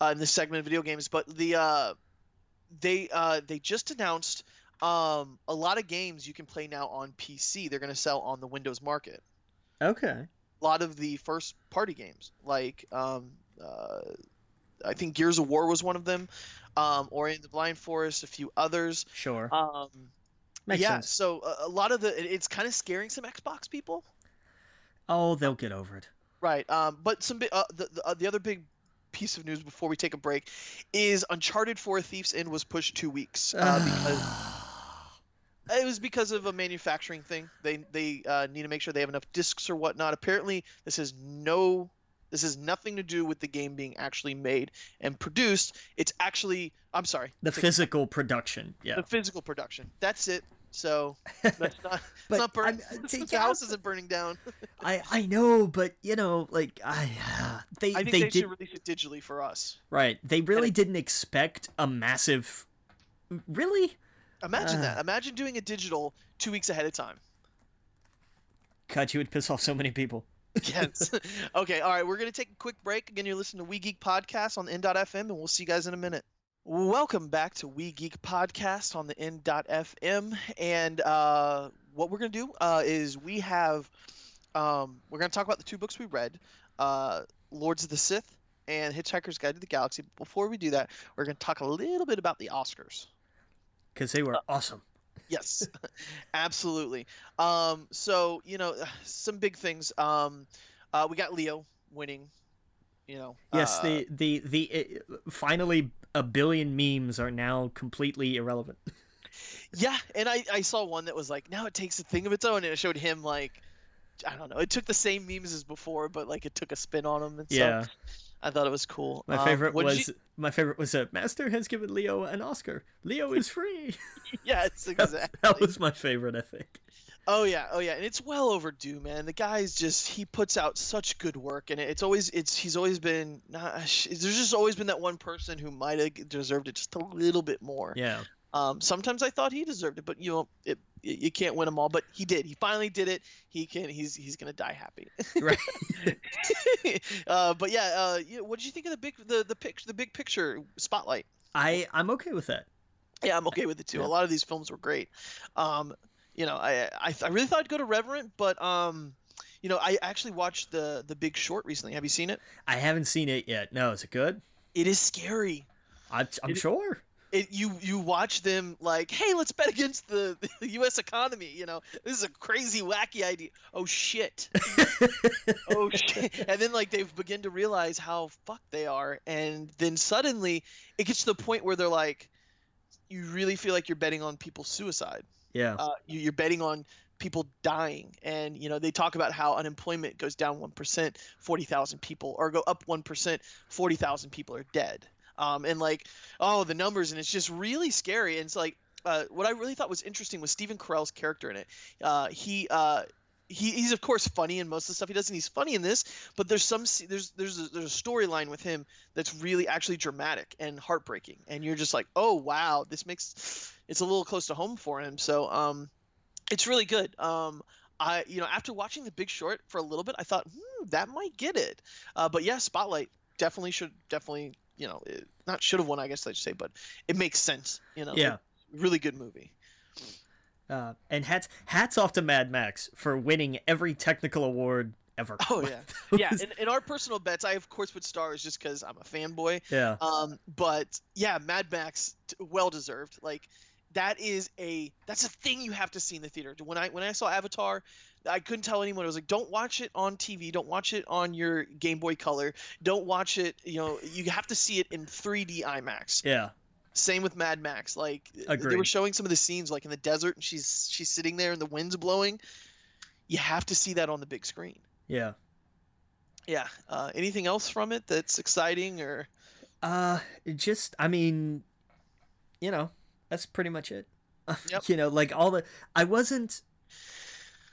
uh, in this segment of video games, but the uh, they uh, they just announced um, a lot of games you can play now on PC. They're going to sell on the Windows market. Okay. A lot of the first party games, like um, uh, I think Gears of War was one of them, um, Ori and the Blind Forest, a few others. Sure. Um, Makes yeah, sense. so a, a, lot of the it's kind of scaring some Xbox people. Oh, they'll get over it. Right. Um, but some uh, the the, uh, the other big piece of news before we take a break is Uncharted 4 Thief's End was pushed two weeks uh, because it was because of a manufacturing thing. They they uh, need to make sure they have enough discs or whatnot. Apparently, this is no this has nothing to do with the game being actually made and produced. It's actually I'm sorry. The physical production. Yeah. The physical production. That's it. So that's not but not burning. the yeah, house isn't burning down. I I know, but you know, like I uh, they I think they, they did, should release it digitally for us. Right. They really didn't expect a massive. Really. Imagine uh, that. Imagine doing a digital two weeks ahead of time. God, you would piss off so many people. yes. okay. All right. We're gonna take a quick break. Again, you're listening to We Geek Podcast on the N.FM, and we'll see you guys in a minute. Welcome back to We Geek Podcast on the N.FM. And uh, what we're going to do uh, is we have, um, we're going to talk about the two books we read uh, Lords of the Sith and Hitchhiker's Guide to the Galaxy. But before we do that, we're going to talk a little bit about the Oscars. Because they were awesome. Yes, absolutely. Um, so, you know, some big things. Um, uh, we got Leo winning you know. Yes, uh, the the the it, finally a billion memes are now completely irrelevant. yeah, and I I saw one that was like now it takes a thing of its own, and it showed him like I don't know, it took the same memes as before, but like it took a spin on them and yeah. stuff. I thought it was cool. My favorite um, was you... my favorite was a Master has given Leo an Oscar. Leo is free. yes, exactly. that, that was my favorite, I think. Oh yeah, oh yeah, and it's well overdue, man. The guy's just he puts out such good work, and it's always it's he's always been not, there's just always been that one person who might have deserved it just a little bit more. Yeah. Um, sometimes I thought he deserved it, but you know, it, it, you can't win them all. But he did. He finally did it. He can. He's he's gonna die happy. right. uh, but yeah, uh, what did you think of the big the the picture the big picture spotlight? I I'm okay with that. Yeah, I'm okay with it too. Yeah. A lot of these films were great. Um, you know, I, I, I really thought I'd go to Revenant, but um, you know, I actually watched the the Big Short recently. Have you seen it? I haven't seen it yet. No, is it good? It is scary. I, I'm, sure. It, you you watch them like, hey, let's bet against the, the U.S. economy. You know, this is a crazy, wacky idea. Oh shit. oh shit. And then like they begin to realize how fucked they are, and then suddenly it gets to the point where they're like, you really feel like you're betting on people's suicide. Yeah. Uh, you, are betting on people dying, and you know they talk about how unemployment goes down one percent, forty thousand people, or go up one percent, forty thousand people are dead. Um, and like, oh, the numbers, and it's just really scary. And it's like, uh, what I really thought was interesting was Stephen Carell's character in it. Uh, he uh, he, he's of course funny in most of the stuff he does, and he's funny in this. But there's some there's there's a, there's a storyline with him that's really actually dramatic and heartbreaking, and you're just like, oh wow, this makes it's a little close to home for him. So um, it's really good. Um, I you know after watching The Big Short for a little bit, I thought hmm, that might get it. Uh, but yeah, Spotlight definitely should definitely you know it, not should have won, I guess I should say, but it makes sense. You know, yeah, really good movie. Uh, and hats hats off to Mad Max for winning every technical award ever. Oh yeah, yeah. In, in, our personal bets, I of course put stars just because I'm a fanboy. Yeah. Um, but yeah, Mad Max, well deserved. Like that is a that's a thing you have to see in the theater. When I when I saw Avatar, I couldn't tell anyone. I was like, don't watch it on TV. Don't watch it on your Game Boy Color. Don't watch it. You know, you have to see it in 3D IMAX. Yeah Same with Mad Max. Like Agreed. they were showing some of the scenes like in the desert and she's she's sitting there and the wind's blowing. You have to see that on the big screen. Yeah. Yeah. Uh, anything else from it that's exciting or? Uh, just I mean, you know, that's pretty much it. Yep. you know, like all the I wasn't.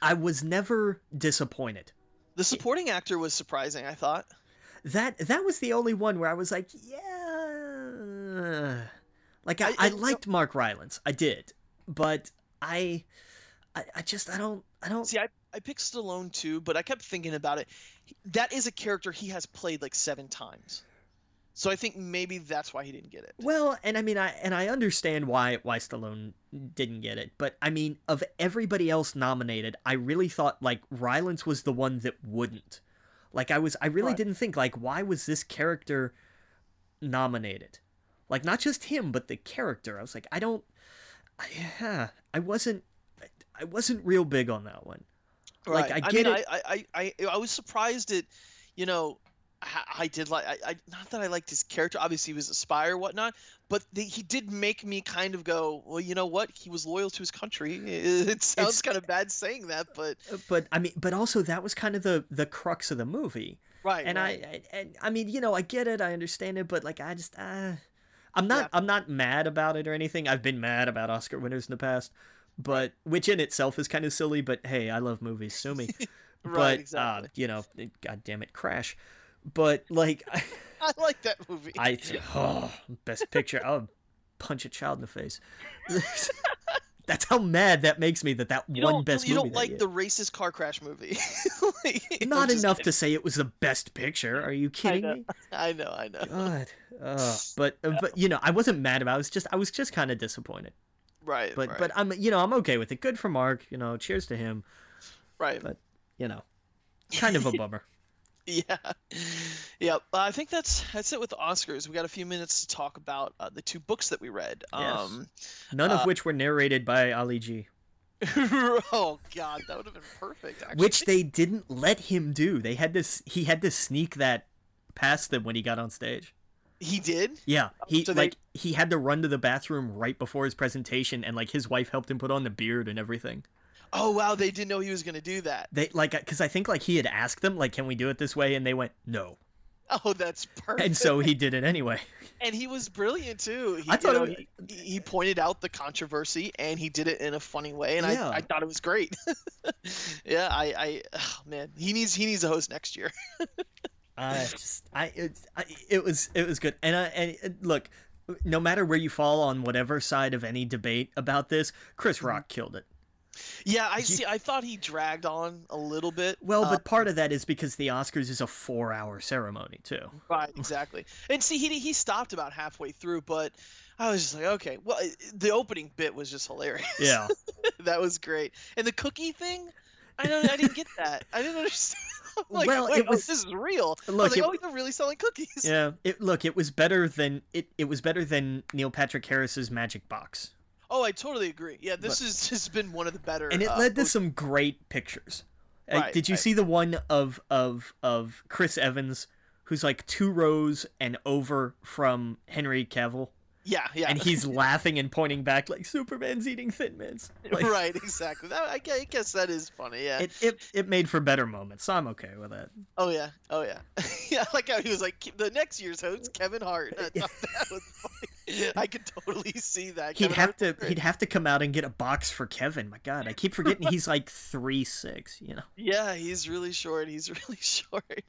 I was never disappointed. The supporting actor was surprising. I thought. That that was the only one where I was like, yeah. Like I, I- I, I- liked Mark Rylance, I did, but I, I, I just I don't I don't. See, I I picked Stallone too, but I kept thinking about it. That is a character he has played like seven times. So I think maybe that's why he didn't get it. Well, and I mean, I and I understand why why Stallone didn't get it, but I mean, of everybody else nominated, I really thought like Rylance was the one that wouldn't. Like I was, I really Right. didn't think like why was this character nominated? Like not just him, but the character. I was like, I don't, I, yeah, I wasn't, I wasn't real big on that one. Like, I I get mean, it. I, I, I, I, I was surprised at, you know, I, did like, I, I, not that I liked his character. Obviously, he was a spy or whatnot, but the, he did make me kind of go, well, you know what? He was loyal to his country. It sounds It's- kind of bad saying that, but Uh, But I mean, but also that was kind of the the crux of the movie. right. and right. I, I and I mean, you know, I get it, I understand it, but like, I just, uh, I'm not, Yeah. I'm not mad about it or anything. I've been mad about Oscar winners in the past, but which in itself is kind of silly. But hey, I love movies, sue me. right, but exactly. uh, you know, god damn it, Crash. But like, I, I like that movie. I oh, best picture, I'll punch a child in the face. That's how mad that makes me that that you one best you movie. You don't like the racist car crash movie. Like, Not enough kidding. to say it was the best picture. Are you kidding know. me? I know, I know. God. Uh, but uh, but you know, I wasn't mad about. it. I was just I was just kind of disappointed. Right, But right, but I'm you know I'm okay with it. Good for Mark. You know, cheers to him. right. but- You know, kind of a bummer. Yeah, yeah. I think that's that's it with the Oscars. We got a few minutes to talk about uh, the two books that we read. Yes. Um, None of Uh, which were narrated by Ali G, oh God, that would have been perfect. Actually. which they didn't let him do. They had this. He had to sneak that past them when he got on stage. he did. Yeah, he So they- like he had to run to the bathroom right before his presentation, and like his wife helped him put on the beard and everything. Oh wow, they didn't know he was gonna do that. They like because I think like he had asked them like, "Can we do it this way?" and they went, "No," Oh, that's perfect. and so he did it anyway. and he was brilliant too. He, I thought you it know, was- he, he pointed out the controversy and he did it in a funny way, and Yeah. I, I thought it was great. yeah, I, I, oh, man, he needs he needs a host next year. I just I it, I it was it was good and I and uh, look no matter where you fall on whatever side of any debate about this Chris Mm-hmm. Rock killed it. Yeah, I see. I thought he dragged on a little bit. Well, uh, but part of that is because the Oscars is a 4-hour ceremony too. Right, exactly. And see, he he stopped about halfway through, but I was just like, okay. Well, the opening bit was just hilarious. Yeah. that was great. And the cookie thing, I don't, I didn't get that. I didn't understand. Like, Well, it oh, was- this is real. Look, like, it- oh, they're really selling cookies. yeah. It look, it was better than it it was better than Neil Patrick Harris's Magic Box. Oh, I totally agree. Yeah, this has just been one of the better. And it uh, led to some great pictures. Uh, Right, did you right. see the one of of of Chris Evans who's like two rows and over from Henry Cavill? Yeah, yeah. and he's laughing and pointing back like Superman's eating Thin Mints. Like, right, exactly. That, I, I guess that is funny. Yeah. It, it it made for better moments, so I'm okay with that. oh yeah. Oh yeah. yeah. I like how he was like the next year's host, Kevin Hart. I thought that was funny. I could totally see that. He'd Kevin have to he'd have to come out and get a box for Kevin. My God, I keep forgetting he's like three six, you know. Yeah, he's really short. He's really short.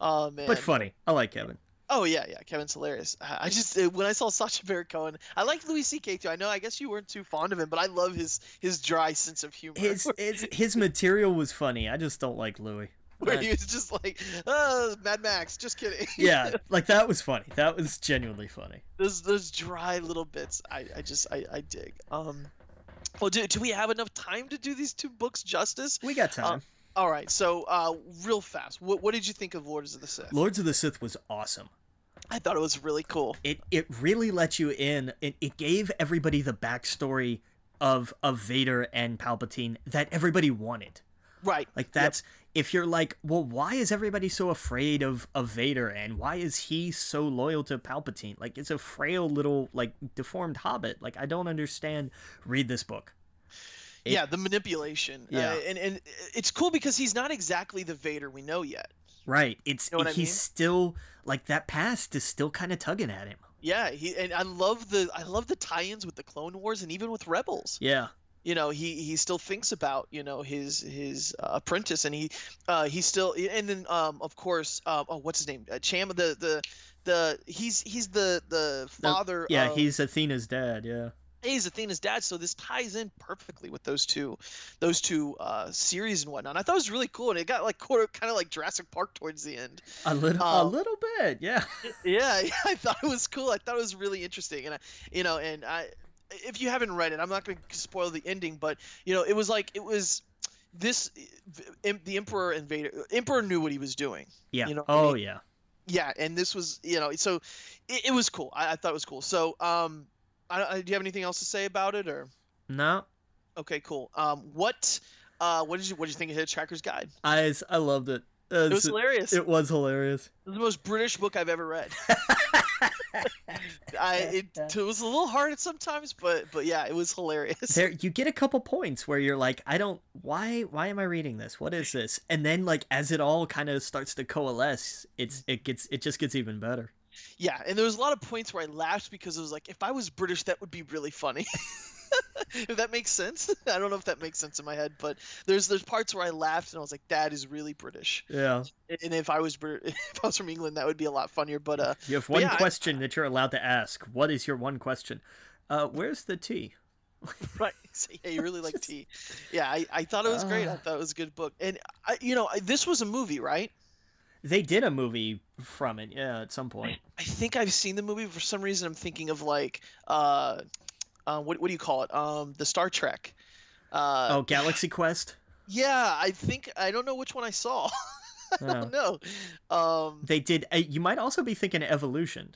Oh man. But funny. I like Kevin. Oh yeah, yeah. Kevin's hilarious. I I just uh, when I saw Sacha Baron Cohen, I like Louis C.K. too. I know. I guess you weren't too fond of him, but I love his his dry sense of humor. His his his material was funny. I just don't like Louis. where Uh, he was just like, "Oh, Mad Max." Just kidding. yeah, like that was funny. That was genuinely funny. those those dry little bits. I I just I I dig. Um. Well, do, do we have enough time to do these two books justice? We got time. All right. So, uh, real fast. What what did you think of Lords of the Sith? Lords of the Sith was awesome. I thought it was really cool. it it really let you in. It, it gave everybody the backstory of of Vader and Palpatine that everybody wanted. Right. Like that's yep. if you're like, well, why is everybody so afraid of of Vader and why is he so loyal to Palpatine? Like it's a frail little like deformed hobbit. Like I don't understand. Read this book. It, yeah, the manipulation. Yeah, uh, and and it's cool because he's not exactly the Vader we know yet. Right. It's you know he's I mean? still like that past is still kind of tugging at him. Yeah, he and I love the I love the tie-ins with the Clone Wars and even with Rebels. Yeah you know he he still thinks about you know his his uh, apprentice and he uh he still and then um of course uh, oh what's his name? Uh, Cham the the the he's he's the the father the, yeah of, he's Athena's dad yeah. He's Athena's dad so this ties in perfectly with those two those two uh series and whatnot. I thought it was really cool and it got like kind of like Jurassic Park towards the end. A little um, a little bit yeah. yeah yeah I thought it was cool I thought it was really interesting and I you know and I if you haven't read it, I'm not going to spoil the ending, but you know, it was like it was this the emperor and Vader. Emperor knew what he was doing. Yeah. You know. Oh I mean? yeah. Yeah, and this was you know so it, it was cool. I, I, thought it was cool. So um, I, I, do you have anything else to say about it or? No. Okay, cool. Um, what uh, what did you what did you think of Hitchhiker's Guide? I I loved it. It was hilarious. It was hilarious. It was the most British book I've ever read. I it, it, was a little hard sometimes, but but yeah, it was hilarious. There, you get a couple points where you're like, I don't, why why am I reading this? What is this? And then like as it all kind of starts to coalesce, it's mm-hmm. it gets it just gets even better. Yeah, and there was a lot of points where I laughed because it was like, if I was British, that would be really funny. if that makes sense. I don't know if that makes sense in my head, but there's there's parts where I laughed and I was like, "That is really British." Yeah. And if I was if I was from England, that would be a lot funnier. But uh, you have one yeah, question I, that you're allowed to ask. What is your one question? Uh, where's the tea? right. So, yeah, you really like tea. Yeah, I, I thought it was great. I uh. thought it was a good book, and I, you know, this was a movie, right? They did a movie from it, yeah, at some point. I think I've seen the movie. For some reason, I'm thinking of like uh, uh, what what do you call it? Um, the Star Trek. Uh, oh, Galaxy Quest. Yeah, I think I don't know which one I saw. I don't know. Um, they did. Uh, you might also be thinking Evolution.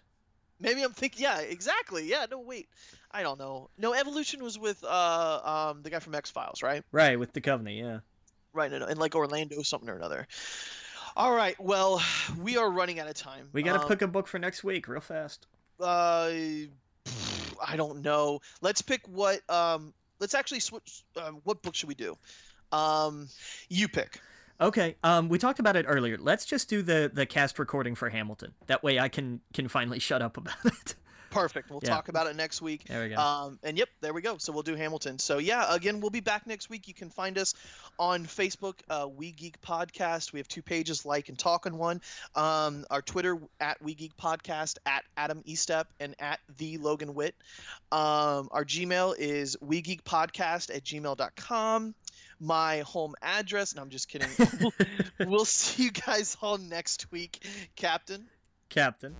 Maybe I'm thinking. Yeah, exactly. Yeah. No, wait. I don't know. No, Evolution was with uh um the guy from X Files, right? Right, with the Covenant. Yeah. Right, no, no, and like Orlando something or another. All right. Well, we are running out of time. We got to um, pick a book for next week, real fast. Uh, I don't know. Let's pick what. Um, let's actually switch. Um, what book should we do? Um, you pick. Okay. Um, we talked about it earlier. Let's just do the the cast recording for Hamilton. That way, I can can finally shut up about it. Perfect. We'll yeah. talk about it next week. There we go. Um, and yep, there we go. So we'll do Hamilton. So yeah, again, we'll be back next week. You can find us on Facebook, uh, We Geek Podcast. We have two pages, like and talk on one. Um, our Twitter at We Geek Podcast, at Adam Estep, and at the Logan Witt. Um, our Gmail is We Geek Podcast at gmail.com my home address. And I'm just kidding. we'll see you guys all next week, Captain. Captain.